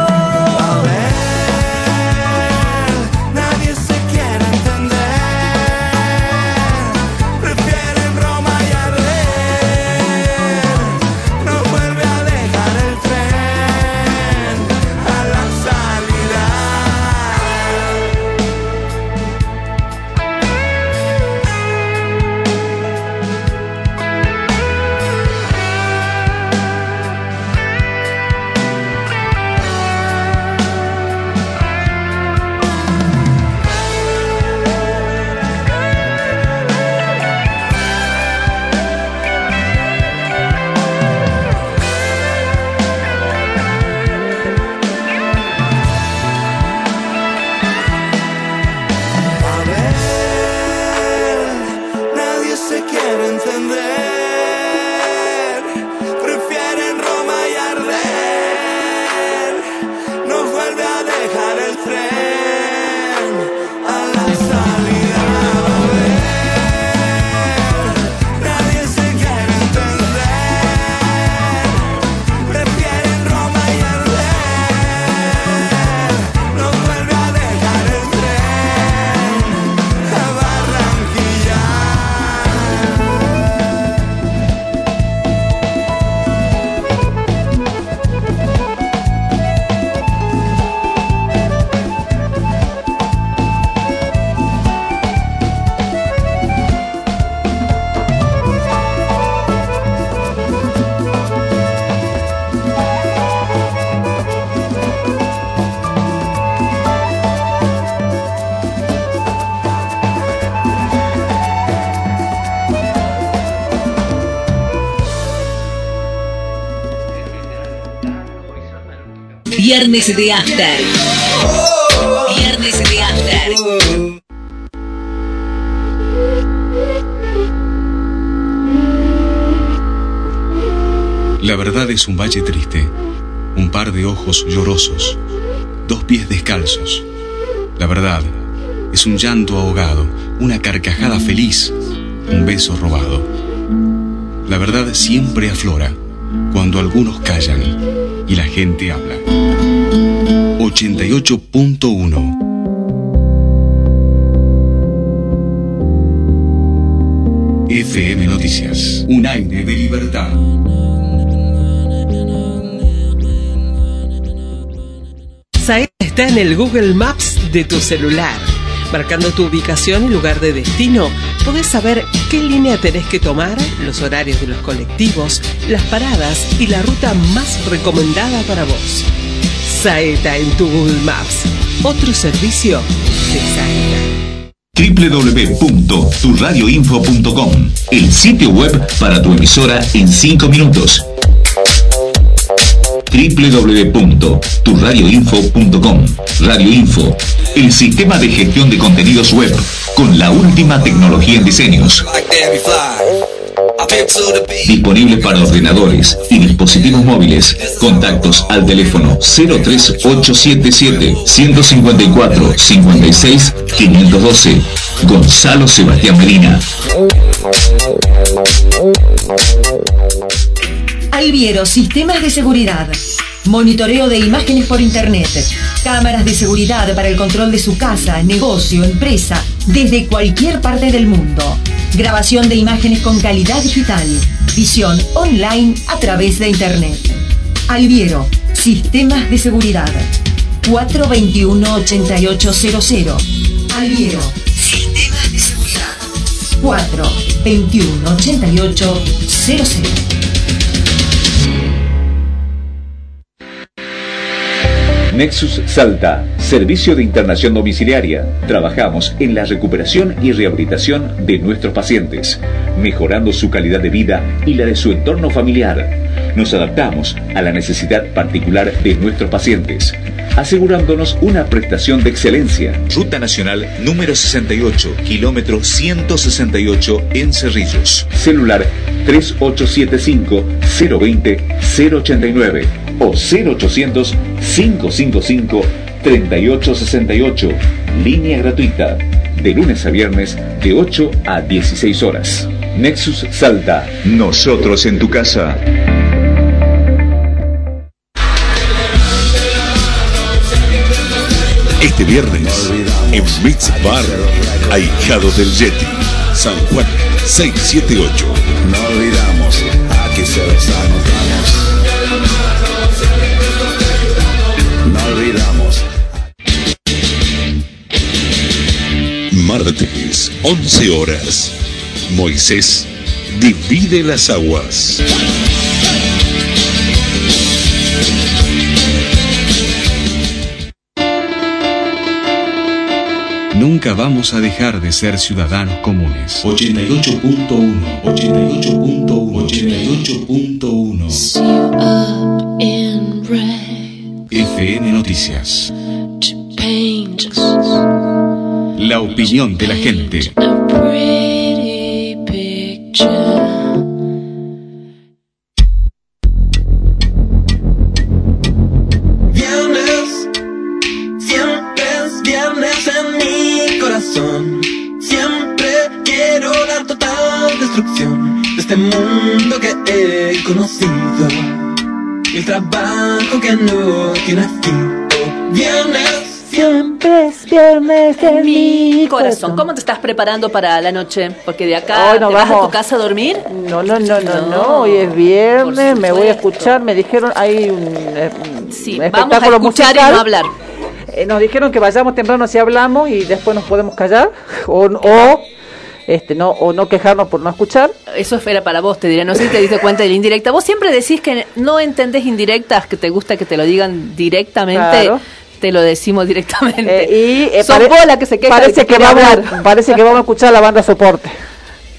Speaker 2: Viernes de After. Viernes de After.
Speaker 17: La verdad es un valle triste, un par de ojos llorosos, dos pies descalzos. La verdad es un llanto ahogado, una carcajada feliz, un beso robado. La verdad siempre aflora cuando algunos callan y la gente habla. 88.1 FM Noticias, un aire de libertad.
Speaker 18: Saeta está en el Google Maps de tu celular. Marcando tu ubicación y lugar de destino, podés saber qué línea tenés que tomar, los horarios de los colectivos, las paradas y la ruta más recomendada para vos. Saeta en tu Google Maps. Otro servicio de Saeta.
Speaker 6: www.turradioinfo.com, el sitio web para tu emisora en 5 minutos. www.turradioinfo.com Radio Info, el sistema de gestión de contenidos web con la última tecnología en diseños. Disponible para ordenadores y dispositivos móviles. Contactos al teléfono 03877 154 56 512. Gonzalo Sebastián Medina.
Speaker 19: Alviero Sistemas de Seguridad. Monitoreo de imágenes por Internet. Cámaras de seguridad para el control de su casa, negocio, empresa, desde cualquier parte del mundo. Grabación de imágenes con calidad digital. Visión online a través de Internet. Alviero Sistemas de Seguridad. 421-8800. Alviero Sistemas de Seguridad. 421-8800.
Speaker 20: Nexus Salta,
Speaker 6: Servicio de internación domiciliaria. Trabajamos en la recuperación y rehabilitación de nuestros pacientes, mejorando su calidad de vida y la de su entorno familiar. Nos adaptamos a la necesidad particular de nuestros pacientes, asegurándonos una prestación de excelencia. Ruta Nacional número 68, kilómetro 168 en Cerrillos. Celular 3875 020 089 o 0800 555 3868. Línea gratuita. De lunes a viernes de 8 a 16 horas. Nexus Salta. Nosotros en tu casa.
Speaker 7: Este viernes, en Mix Bar, Ahijados del Yeti, San Juan 678.
Speaker 8: No olvidamos, aquí se los anotamos. No olvidamos.
Speaker 7: Martes, 11 horas. Moisés divide las aguas.
Speaker 21: Nunca vamos a dejar de ser ciudadanos comunes.
Speaker 13: 88.1, 88.1, 88.1.
Speaker 21: FN Noticias. La opinión de la gente.
Speaker 11: En mi Corazón,
Speaker 4: ¿cómo te estás preparando para la noche? Porque de acá te vas a tu casa a dormir.
Speaker 5: No, no, no, no, no,
Speaker 4: No,
Speaker 5: hoy es viernes, me voy a escuchar, me dijeron, hay un, eh, un
Speaker 4: Sí,
Speaker 5: espectáculo
Speaker 4: vamos a escuchar
Speaker 5: musical.
Speaker 4: y no hablar.
Speaker 5: Eh, nos dijeron que vayamos temprano si hablamos y después nos podemos callar o, o este no o no quejarnos por no escuchar.
Speaker 4: Eso era para vos, te diré. No sé si te diste cuenta de la indirecta. Vos siempre decís que no entendés indirectas, que te gusta que te lo digan directamente.
Speaker 5: Claro.
Speaker 4: Te lo decimos directamente.
Speaker 5: Eh, y eh,
Speaker 4: que se queja
Speaker 5: parece que,
Speaker 4: quiere
Speaker 5: vamos,
Speaker 4: hablar.
Speaker 5: parece que vamos a escuchar la banda soporte.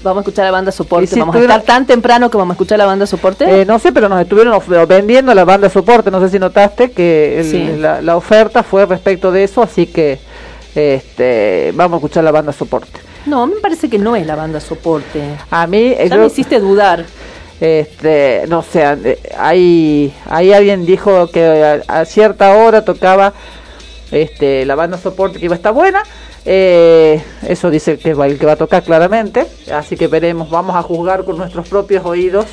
Speaker 4: Vamos a escuchar la banda soporte.
Speaker 5: Si
Speaker 4: vamos a estar tan temprano que vamos a escuchar la banda soporte.
Speaker 5: Eh, no sé, pero nos estuvieron vendiendo la banda soporte. No sé si notaste que el-
Speaker 4: Sí.
Speaker 5: la, la oferta fue respecto de eso, así que este vamos a escuchar la banda soporte.
Speaker 4: No, me parece que no es la banda soporte.
Speaker 5: A mí, eh,
Speaker 4: Ya
Speaker 5: yo-
Speaker 4: me hiciste dudar.
Speaker 5: Este, no sé, eh, hay, hay alguien dijo que a, cierta hora tocaba este, la banda soporte que iba a estar buena. Eh, eso dice que va, el que va a tocar claramente. Así que veremos, vamos a juzgar con nuestros propios oídos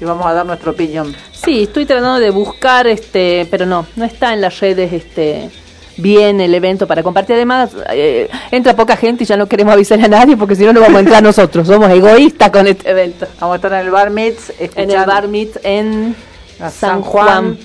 Speaker 5: y vamos a dar nuestra opinión.
Speaker 4: Sí, estoy tratando de buscar, este, pero no, no está en las redes, este, bien el evento para compartir. Además, eh, entra poca gente y ya no queremos avisar a nadie porque si no, no vamos a entrar nosotros. Somos egoístas con este evento.
Speaker 5: Vamos a estar en el Bar Meets,
Speaker 4: En el Bar en San Juan.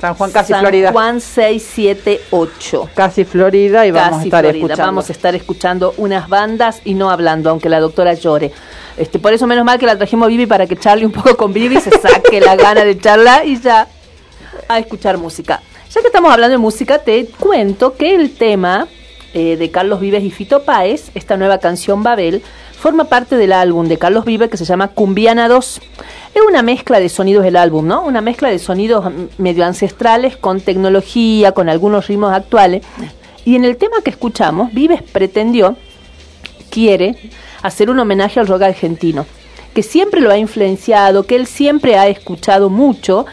Speaker 5: San Juan, casi
Speaker 4: San
Speaker 5: Florida.
Speaker 4: Juan 678.
Speaker 5: Casi Florida y vamos a estar
Speaker 4: Florida.
Speaker 5: escuchando.
Speaker 4: Vamos a estar escuchando unas bandas y no hablando, aunque la doctora llore. Este, por eso menos mal que la trajimos a Vivi para que charle un poco con Vivi, se saque la gana de charlar y ya a escuchar música. Ya que estamos hablando de música, te cuento que el tema eh, de Carlos Vives y Fito Páez, esta nueva canción Babel, forma parte del álbum de Carlos Vives que se llama Cumbiana 2. Es una mezcla de sonidos del álbum, ¿no? Una mezcla de sonidos mm, medio ancestrales con tecnología, con algunos ritmos actuales. Y en el tema que escuchamos, Vives pretendió, quiere, hacer un homenaje al rock argentino, que siempre lo ha influenciado, que él siempre ha escuchado mucho.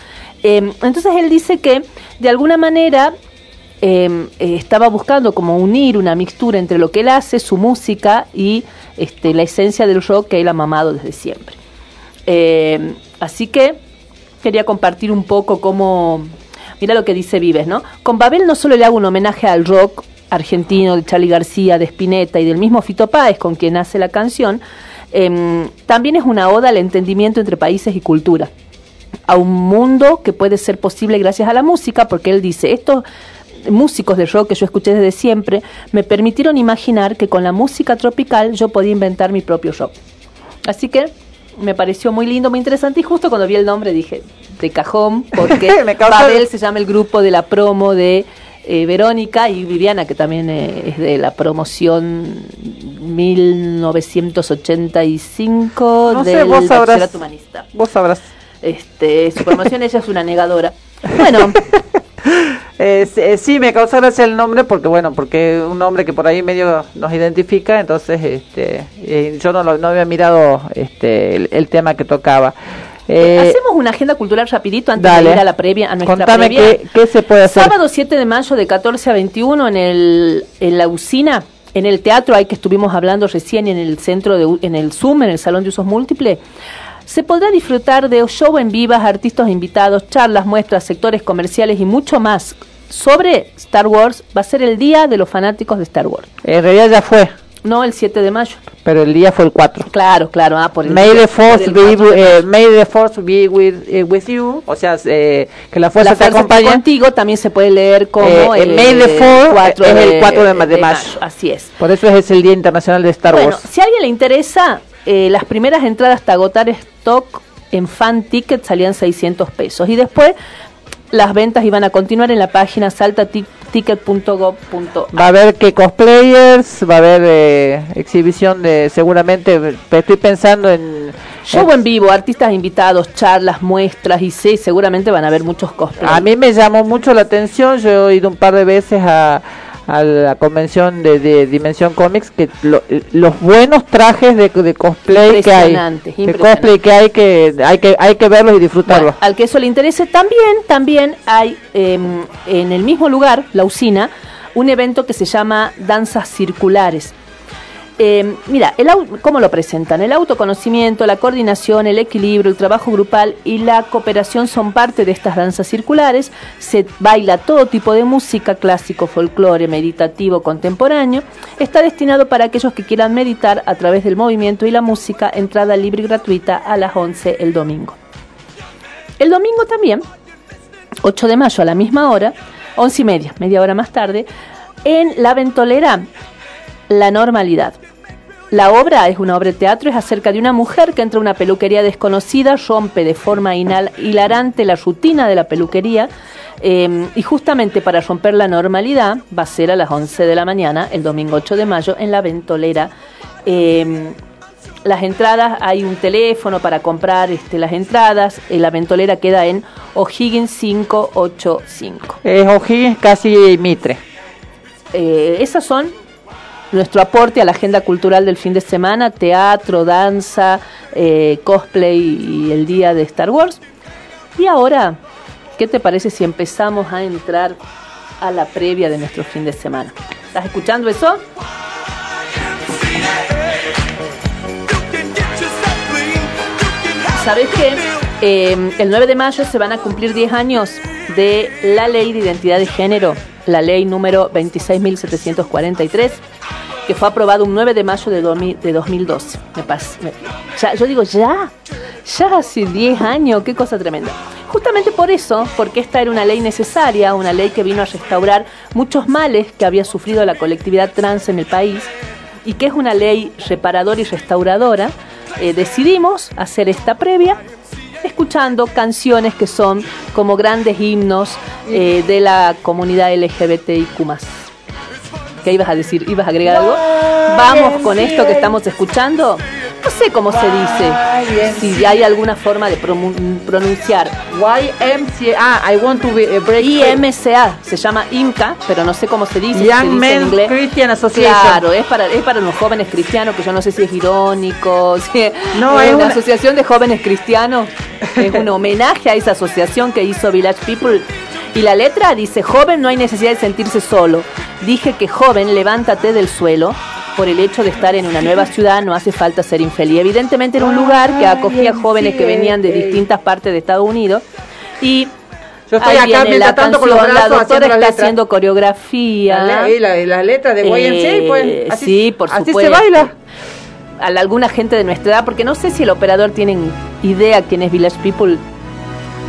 Speaker 4: Eh, entonces él dice que de alguna manera eh, eh, estaba buscando como unir una mixtura entre lo que él hace, su música y este, la esencia del rock que él ha mamado desde siempre. Eh, así que quería compartir un poco cómo, mira lo que dice Vives, ¿no? Con Babel no solo le hago un homenaje al rock argentino de Charlie García, de Spinetta y del mismo Fito Páez con quien hace la canción, em, también es una oda al entendimiento entre países y culturas a un mundo que puede ser posible gracias a la música, porque él dice, estos músicos de rock que yo escuché desde siempre me permitieron imaginar que con la música tropical yo podía inventar mi propio rock. Así que me pareció muy lindo, muy interesante y justo cuando vi el nombre dije, de cajón, porque Babel se llama el grupo de la promo de eh, Verónica y Viviana, que también eh, es de la promoción 1985
Speaker 5: No sé,
Speaker 4: del
Speaker 5: vos sabrás.
Speaker 4: humanista.
Speaker 5: Vos sabrás.
Speaker 4: Este, su promoción ella es una negadora. Bueno,
Speaker 5: Eh, sí, me causa gracia el nombre porque, bueno, porque un nombre que por ahí medio nos identifica, entonces este, eh, yo no, lo- no había mirado este, el, el tema que tocaba. Eh,
Speaker 4: hacemos una agenda cultural rapidito antes
Speaker 5: dale.
Speaker 4: de ir a la previa, a nuestra
Speaker 5: Contame
Speaker 4: previa.
Speaker 5: qué, qué se puede hacer.
Speaker 4: Sábado 7 de mayo de 14 a 21 en, el, en la usina, en el teatro ahí que estuvimos hablando recién en el centro de, en el Zoom, en el Salón de Usos Múltiples. Se podrá disfrutar de show en vivas, artistas invitados, charlas, muestras, sectores comerciales y mucho más sobre Star Wars. Va a ser el día de los fanáticos de Star Wars.
Speaker 5: En realidad ya fue,
Speaker 4: No el 7 de mayo.
Speaker 5: pero el día fue el 4.
Speaker 4: Claro, claro. Ah, por el
Speaker 5: May
Speaker 4: día-
Speaker 5: the force be,
Speaker 4: 4 de
Speaker 5: eh,
Speaker 4: mayo.
Speaker 5: may the force be with, eh, with you, o sea, eh, que la fuerza
Speaker 4: La
Speaker 5: te
Speaker 4: fuerza
Speaker 5: acompañe.
Speaker 4: contigo también se puede leer como
Speaker 5: Eh,
Speaker 4: el,
Speaker 5: May the
Speaker 4: 4
Speaker 5: es el 4 de de mayo.
Speaker 4: Así es.
Speaker 5: Por eso es el Día Internacional de Star
Speaker 4: Bueno,
Speaker 5: Wars.
Speaker 4: si a alguien le interesa, eh, las primeras entradas hasta agotar stock en fan ticket salían 600 pesos. Y después las ventas iban a continuar en la página saltaticket.gov.ar.
Speaker 5: Va a haber que cosplayers, va a haber eh, exhibición de, seguramente, estoy pensando en...
Speaker 4: Show en vivo, artistas invitados, charlas, muestras y sí, seguramente van a haber muchos cosplays.
Speaker 5: A mí me llamó mucho la atención, yo he ido un par de veces a, a la convención de, de Dimensión Comics, que lo- los buenos trajes de, de cosplay que hay, de cosplay que hay que hay que hay que verlos y disfrutarlos.
Speaker 4: Al que eso le interese, también, también hay em, en el mismo lugar, la usina, un evento que se llama Danzas Circulares. Em, mira, ¿cómo lo presentan? El autoconocimiento, la coordinación, el equilibrio, el trabajo grupal y la cooperación son parte de estas danzas circulares. Se baila todo tipo de música, clásico, folclore, meditativo, contemporáneo. Está destinado para aquellos que quieran meditar a través del movimiento y la música, entrada libre y gratuita a las 11 el domingo. El domingo también, 8 de mayo a la misma hora, 11 y media, media hora más tarde, en La Ventolera, La Normalidad. La obra es una obra de teatro, es acerca de una mujer que entra a una peluquería desconocida, rompe de forma hilarante la rutina de la peluquería eh, y justamente para romper la normalidad va a ser a las 11 de la mañana, el domingo 8 de mayo, en la ventolera. Eh, las entradas, hay un teléfono para comprar este, las entradas, eh, la ventolera queda en O'Higgins 585.
Speaker 5: Es O'Higgins casi Mitre.
Speaker 4: Eh, esas son nuestro aporte a la agenda cultural del fin de semana, teatro, danza, eh, cosplay y el día de Star Wars. Y ahora, ¿qué te parece si empezamos a entrar a la previa de nuestro fin de semana? ¿Estás escuchando eso? ¿Sabes qué? Eh, el 9 de mayo se van a cumplir 10 años de la ley de identidad de género, la ley número 26.743, que fue aprobada un 9 de mayo de, 2000 de 2012. Me pas- me- ya, yo digo, ya, ya hace 10 años, qué cosa tremenda. Justamente por eso, porque esta era una ley necesaria, una ley que vino a restaurar muchos males que había sufrido la colectividad trans en el país, y que es una ley reparadora y restauradora, eh, decidimos hacer esta previa escuchando canciones que son como grandes himnos eh, de la comunidad LGBTIQ+. ¿Qué ibas a decir? ¿Ibas a agregar algo? Vamos con esto que estamos escuchando. No sé cómo se dice. Si hay alguna forma de pronunciar.
Speaker 5: YMCA. Ah, I want to be a break.
Speaker 4: IMCA. Se llama IMCA, pero no sé cómo se dice.
Speaker 5: Young Men. Christian Association.
Speaker 4: Claro, es para, es para los jóvenes cristianos, que yo no sé si es irónico. si-
Speaker 5: No,
Speaker 4: es una- asociación de jóvenes cristianos. Es un homenaje a esa asociación que hizo Village People. Y la letra dice, joven no hay necesidad de sentirse solo. Dije que joven, levántate del suelo. Por el hecho de estar en una nueva ciudad no hace falta ser infeliz. Evidentemente era un lugar que acogía jóvenes que venían de distintas partes de Estados Unidos. Y
Speaker 5: Yo estoy
Speaker 4: ahí
Speaker 5: acá mientras
Speaker 4: la
Speaker 5: tanto con los
Speaker 4: canción, la
Speaker 5: brazos
Speaker 4: doctora
Speaker 5: haciendo
Speaker 4: está haciendo coreografía.
Speaker 5: La, y la, la letra de YMCA, pues.
Speaker 4: Eh,
Speaker 5: Así,
Speaker 4: sí, por
Speaker 5: así
Speaker 4: supuesto.
Speaker 5: se baila.
Speaker 4: A la- alguna gente de nuestra edad, porque no sé si el operador tiene idea quién es Village People.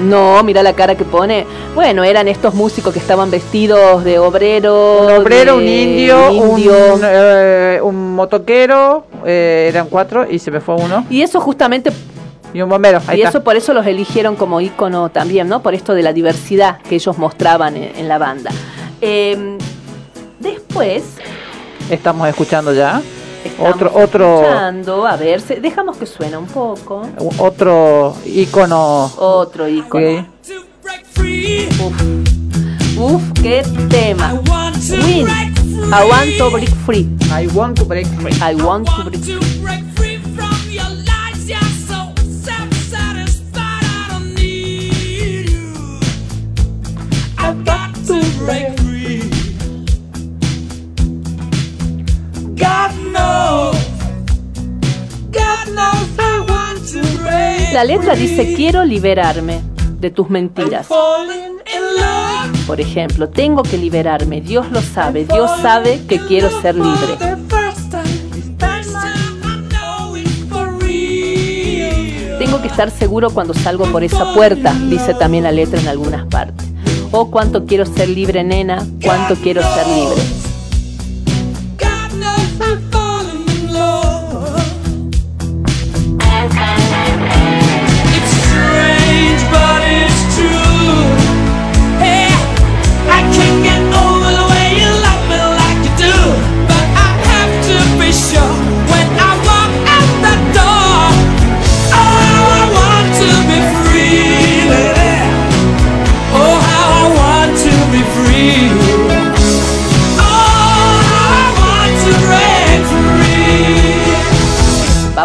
Speaker 4: No, mira la cara que pone. Bueno, eran estos músicos que estaban vestidos de obrero.
Speaker 5: Un obrero,
Speaker 4: de
Speaker 5: un indio,
Speaker 4: indio.
Speaker 5: Un, eh, un motoquero, eh, eran cuatro y se me fue uno.
Speaker 4: Y eso justamente
Speaker 5: Y un bombero. Ahí
Speaker 4: y
Speaker 5: está.
Speaker 4: eso por eso los eligieron como ícono también, ¿no? Por esto de la diversidad que ellos mostraban en, en la banda. Eh, después
Speaker 5: Estamos escuchando ya.
Speaker 4: Estamos
Speaker 5: otro otro
Speaker 4: escuchando, a ver, se- dejamos que suena un poco.
Speaker 5: otro icono.
Speaker 4: Otro icono. Uf, uf, qué tema. Win. I want to break free.
Speaker 5: I want to break free.
Speaker 4: I want to break free. La letra dice quiero liberarme de tus mentiras. Por ejemplo, tengo que liberarme. Dios lo sabe. Dios sabe que quiero ser libre. Tengo que estar seguro cuando salgo por esa puerta, dice también la letra en algunas partes. Oh, cuánto quiero ser libre, nena. Cuánto quiero ser libre.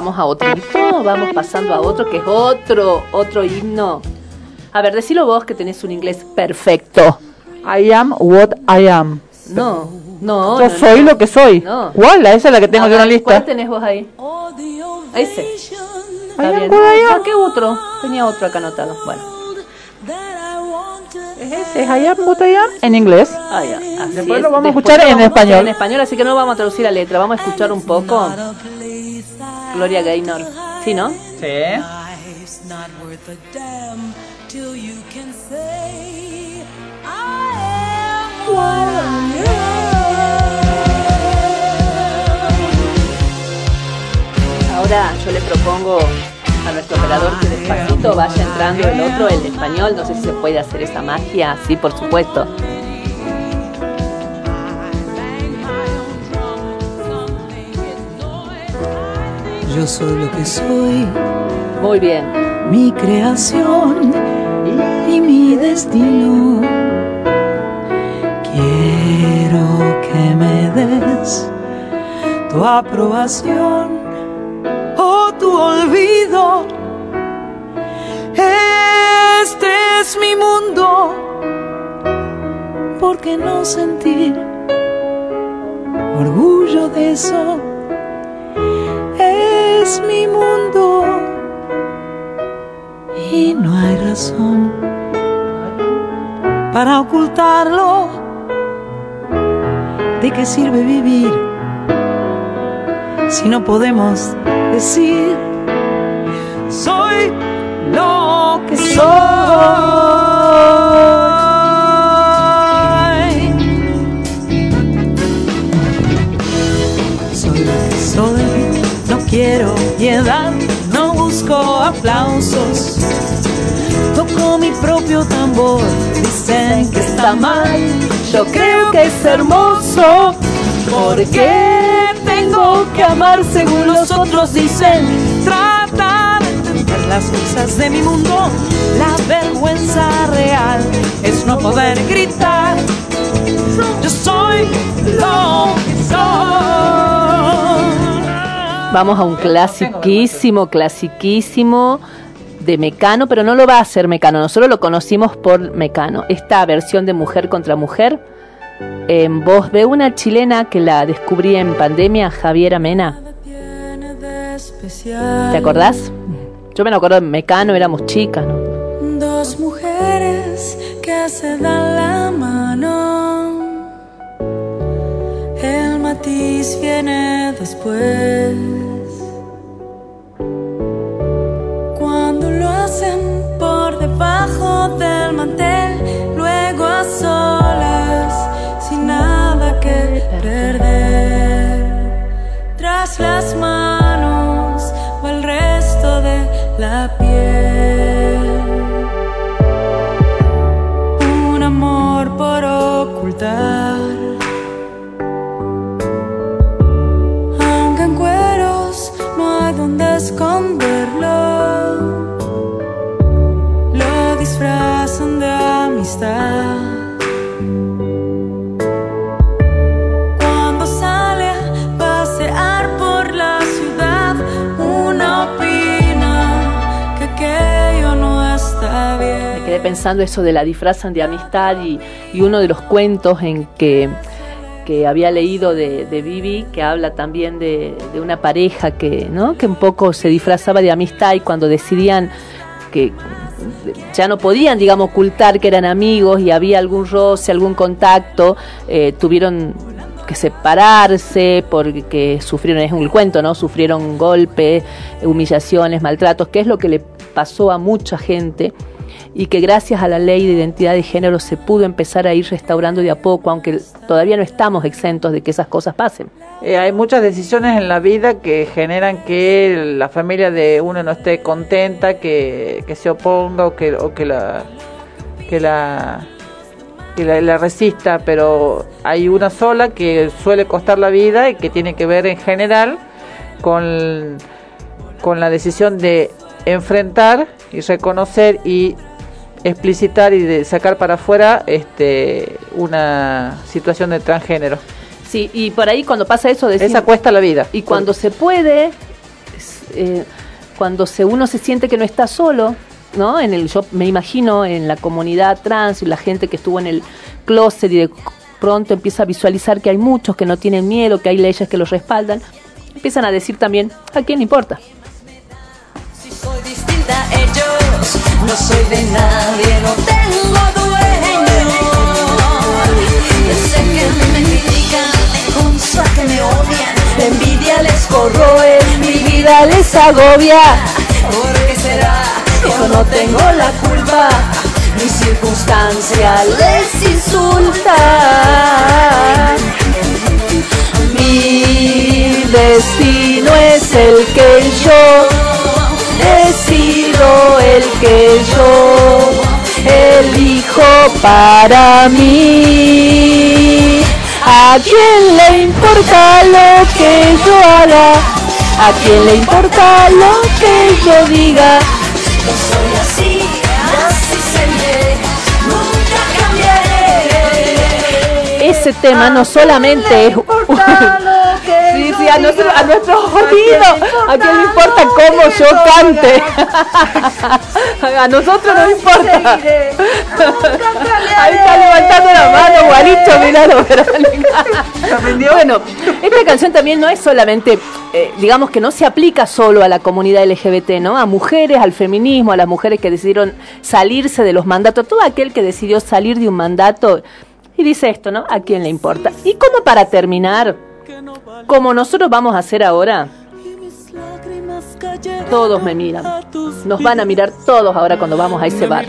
Speaker 4: Vamos a otro himno, vamos pasando a otro que es otro, otro himno. A ver, decilo vos que tenés un inglés perfecto.
Speaker 5: I am what I am.
Speaker 4: No, no.
Speaker 5: Yo
Speaker 4: no,
Speaker 5: soy
Speaker 4: no.
Speaker 5: lo que soy.
Speaker 4: No.
Speaker 5: ¿Cuál? Esa es la que tengo yo en la
Speaker 4: ver, ¿Cuál
Speaker 5: lista.
Speaker 4: tenés vos ahí? Ese.
Speaker 5: I
Speaker 4: Está
Speaker 5: am
Speaker 4: bien.
Speaker 5: what I am.
Speaker 4: ¿Qué otro? Tenía otro acá anotado. Bueno.
Speaker 5: Es ese, es en inglés.
Speaker 4: Ah, ya.
Speaker 5: Después
Speaker 4: es.
Speaker 5: lo vamos a escuchar en español.
Speaker 4: En español, así que no vamos a traducir la letra. Vamos a escuchar un poco. Gloria Gaynor. ¿Sí, no?
Speaker 5: Sí.
Speaker 4: Ahora yo le propongo a nuestro operador que despacito vaya entrando el otro, el de español. No sé si se puede hacer esa magia. Sí, por supuesto.
Speaker 3: Yo soy lo que soy,
Speaker 4: Muy bien.
Speaker 3: mi creación y mi destino. Quiero que me des tu aprobación tu olvido. Este es mi mundo. ¿Por qué no sentir orgullo de eso? Es mi mundo y no hay razón para ocultarlo. ¿De qué sirve vivir si no podemos decir soy lo que soy? Soy lo que soy, no quiero piedad, no busco aplausos. Toco mi propio tambor, dicen que está mal, yo creo que es hermoso. Porque tengo que amar según los otros dicen. Trata de entender las cosas de mi mundo. La vergüenza real es no poder gritar. Yo soy lo que soy.
Speaker 4: Vamos a un clasiquísimo, clasiquísimo de Mecano, pero no lo va a hacer Mecano. Nosotros lo conocimos por Mecano. Esta versión de Mujer contra Mujer, en voz de una chilena que la descubrí en pandemia, Javiera Mena. ¿Te acordás? Yo me acuerdo de Mecano, éramos chicas.
Speaker 3: Dos mujeres que se dan la mano. El matiz viene después. Cuando lo hacen por debajo del mantel, luego a solas, que perder tras las manos o el resto de la piel. Un amor por ocultar.
Speaker 22: Aunque en cueros no hay donde esconderlo, lo disfrazan
Speaker 4: de amistad. Pensando eso de la disfrazan de amistad y, y uno de los cuentos en que, que había leído de, de Vivi, que habla también de, de una pareja que, ¿no? que un poco se disfrazaba de amistad y cuando decidían que ya no podían, digamos, ocultar que eran amigos y había algún roce, algún contacto, eh, tuvieron que separarse porque sufrieron, es un cuento, ¿no? Sufrieron golpes, humillaciones, maltratos, que es lo que le pasó a mucha gente y que gracias a la ley de identidad de género se pudo empezar a ir restaurando de a poco, aunque todavía no estamos exentos de que esas cosas pasen.
Speaker 5: Eh, hay muchas decisiones en la vida que generan que la familia de uno no esté contenta, que, que se oponga o que, o que la que la que la, la resista, pero hay una sola que suele costar la vida y que tiene que ver en general con, con la decisión de enfrentar y reconocer y explicitar y de sacar para afuera este una situación de transgénero.
Speaker 4: Sí, y por ahí cuando pasa eso decimos,
Speaker 5: Esa cuesta la vida.
Speaker 4: Y cuando se puede, eh, cuando se, uno se siente que no está solo, ¿no? En el, yo me imagino en la comunidad trans y la gente que estuvo en el closet y de pronto empieza a visualizar que hay muchos que no tienen miedo, que hay leyes que los respaldan, empiezan a decir también, ¿a quién le importa?
Speaker 3: Soy distinta a ellos, no soy de nadie, no tengo dueño. Sé que me critican, me consta que me odian, la envidia les corroe, mi vida les agobia. ¿Por qué será? Yo no tengo la culpa, mi circunstancia les insulta.
Speaker 4: Mi destino es el que yo decido, el que yo elijo para mí. ¿A quién le importa lo que yo haga? ¿A quién le importa lo que yo diga?
Speaker 3: Yo soy así, así seré, nunca cambiaré.
Speaker 4: Ese tema no solamente es Sí, sí, a, nuestro, a. ¿A quién le importa cómo yo cante? A nosotros no importa. Ahí está levantando la mano, Guaricho, miralo, Verónica. Bueno, esta canción también no es solamente, eh, digamos que no se aplica solo a la comunidad LGBT, ¿no? A mujeres, al feminismo, a las mujeres que decidieron salirse de los mandatos, todo aquel que decidió salir de un mandato. Y dice esto, ¿no? ¿A quién le importa? Y como para terminar, como nosotros vamos a hacer ahora, todos me miran. Nos van a mirar todos ahora cuando vamos a ese bar.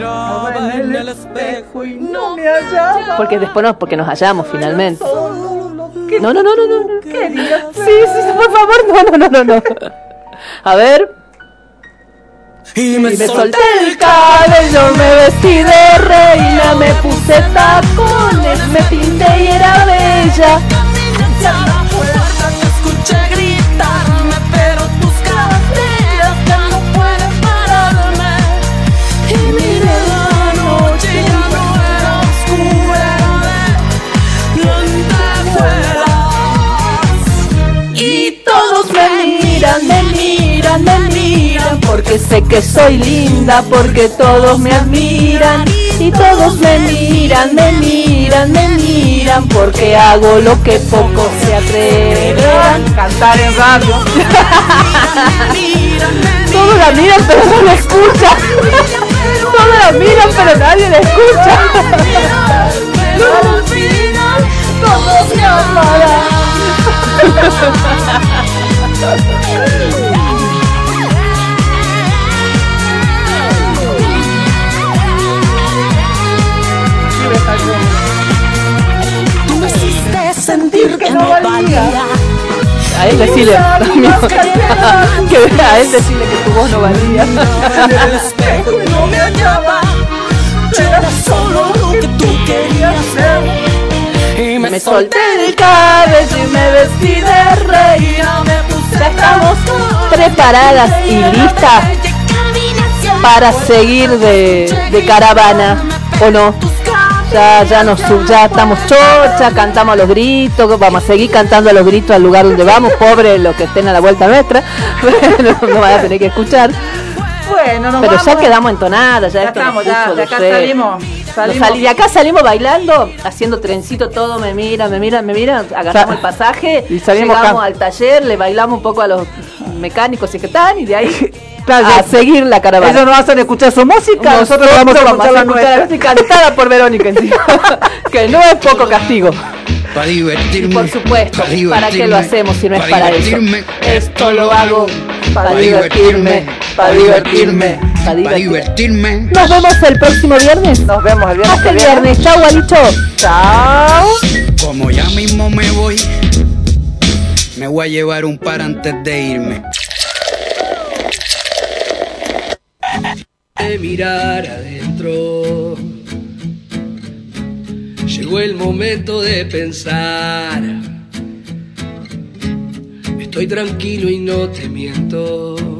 Speaker 4: Porque después no, porque nos hallamos finalmente. No, no, no, no, no. Sí, sí, por favor, no, no, no, no, no. A ver.
Speaker 3: Y
Speaker 4: me solté el cabello, me vestí de reina, me puse tacones, me pinté y era bella. Porque sé que soy linda, porque todos me admiran. Y todos me miran, me miran, me miran, porque hago lo que pocos se atreven.
Speaker 5: Cantar en radio.
Speaker 4: Todos la miran, pero no la escuchan. Todos la miran, pero nadie la escucha.
Speaker 3: Todos me amarán. Tú me hiciste sentir que no valía.
Speaker 4: A él decirle, que a él decirle que tu voz no valía.
Speaker 3: El espejo no me hallaba. Era solo lo que tú querías ser. Y me,
Speaker 4: solté el cabello y me vestí de reina.
Speaker 3: me puse
Speaker 4: Ya estamos preparadas y listas para seguir de, de caravana, ¿o no? Ya, ya, nos, ya estamos chocha, cantamos a los gritos, vamos a seguir cantando a los gritos al lugar donde vamos, pobre los que estén a la vuelta nuestra, no, no van a tener que escuchar.
Speaker 5: Bueno, nos
Speaker 4: Pero
Speaker 5: vamos.
Speaker 4: ya quedamos entonadas, ya,
Speaker 5: Ya
Speaker 4: esto nos
Speaker 5: estamos, ya,
Speaker 4: puso
Speaker 5: de acá
Speaker 4: re-
Speaker 5: salimos,
Speaker 4: Nos
Speaker 5: salimos.
Speaker 4: sali- de acá salimos bailando, haciendo trencito todo, me mira, me mira, me mira, agarramos el pasaje,
Speaker 5: Y salimos
Speaker 4: llegamos al taller, le bailamos un poco a los mecánicos y que están, y de ahí a seguir la caravana.
Speaker 5: Ellos no hacen escuchar su música, nosotros, vamos a escuchar la nuestra.
Speaker 4: y cantada por Verónica encima, que no es poco castigo.
Speaker 23: Para divertirme.
Speaker 4: Y por supuesto,
Speaker 23: pa'
Speaker 4: ¿para qué
Speaker 23: divertirme,
Speaker 4: lo hacemos si no es
Speaker 23: pa'
Speaker 4: para eso?
Speaker 23: divertirme.
Speaker 4: Esto lo hago para
Speaker 23: Pa'
Speaker 4: divertirme, para divertirme, para
Speaker 23: pa'
Speaker 4: divertirme.
Speaker 23: divertirme.
Speaker 4: Nos vemos el próximo viernes.
Speaker 5: Nos vemos el viernes.
Speaker 4: Hasta el viernes. Chau, Gualicho.
Speaker 5: Chao.
Speaker 23: Como ya mismo me voy, me voy a llevar un par antes de irme.
Speaker 24: de mirar adentro. Llegó el momento de pensar. Estoy tranquilo y no te miento.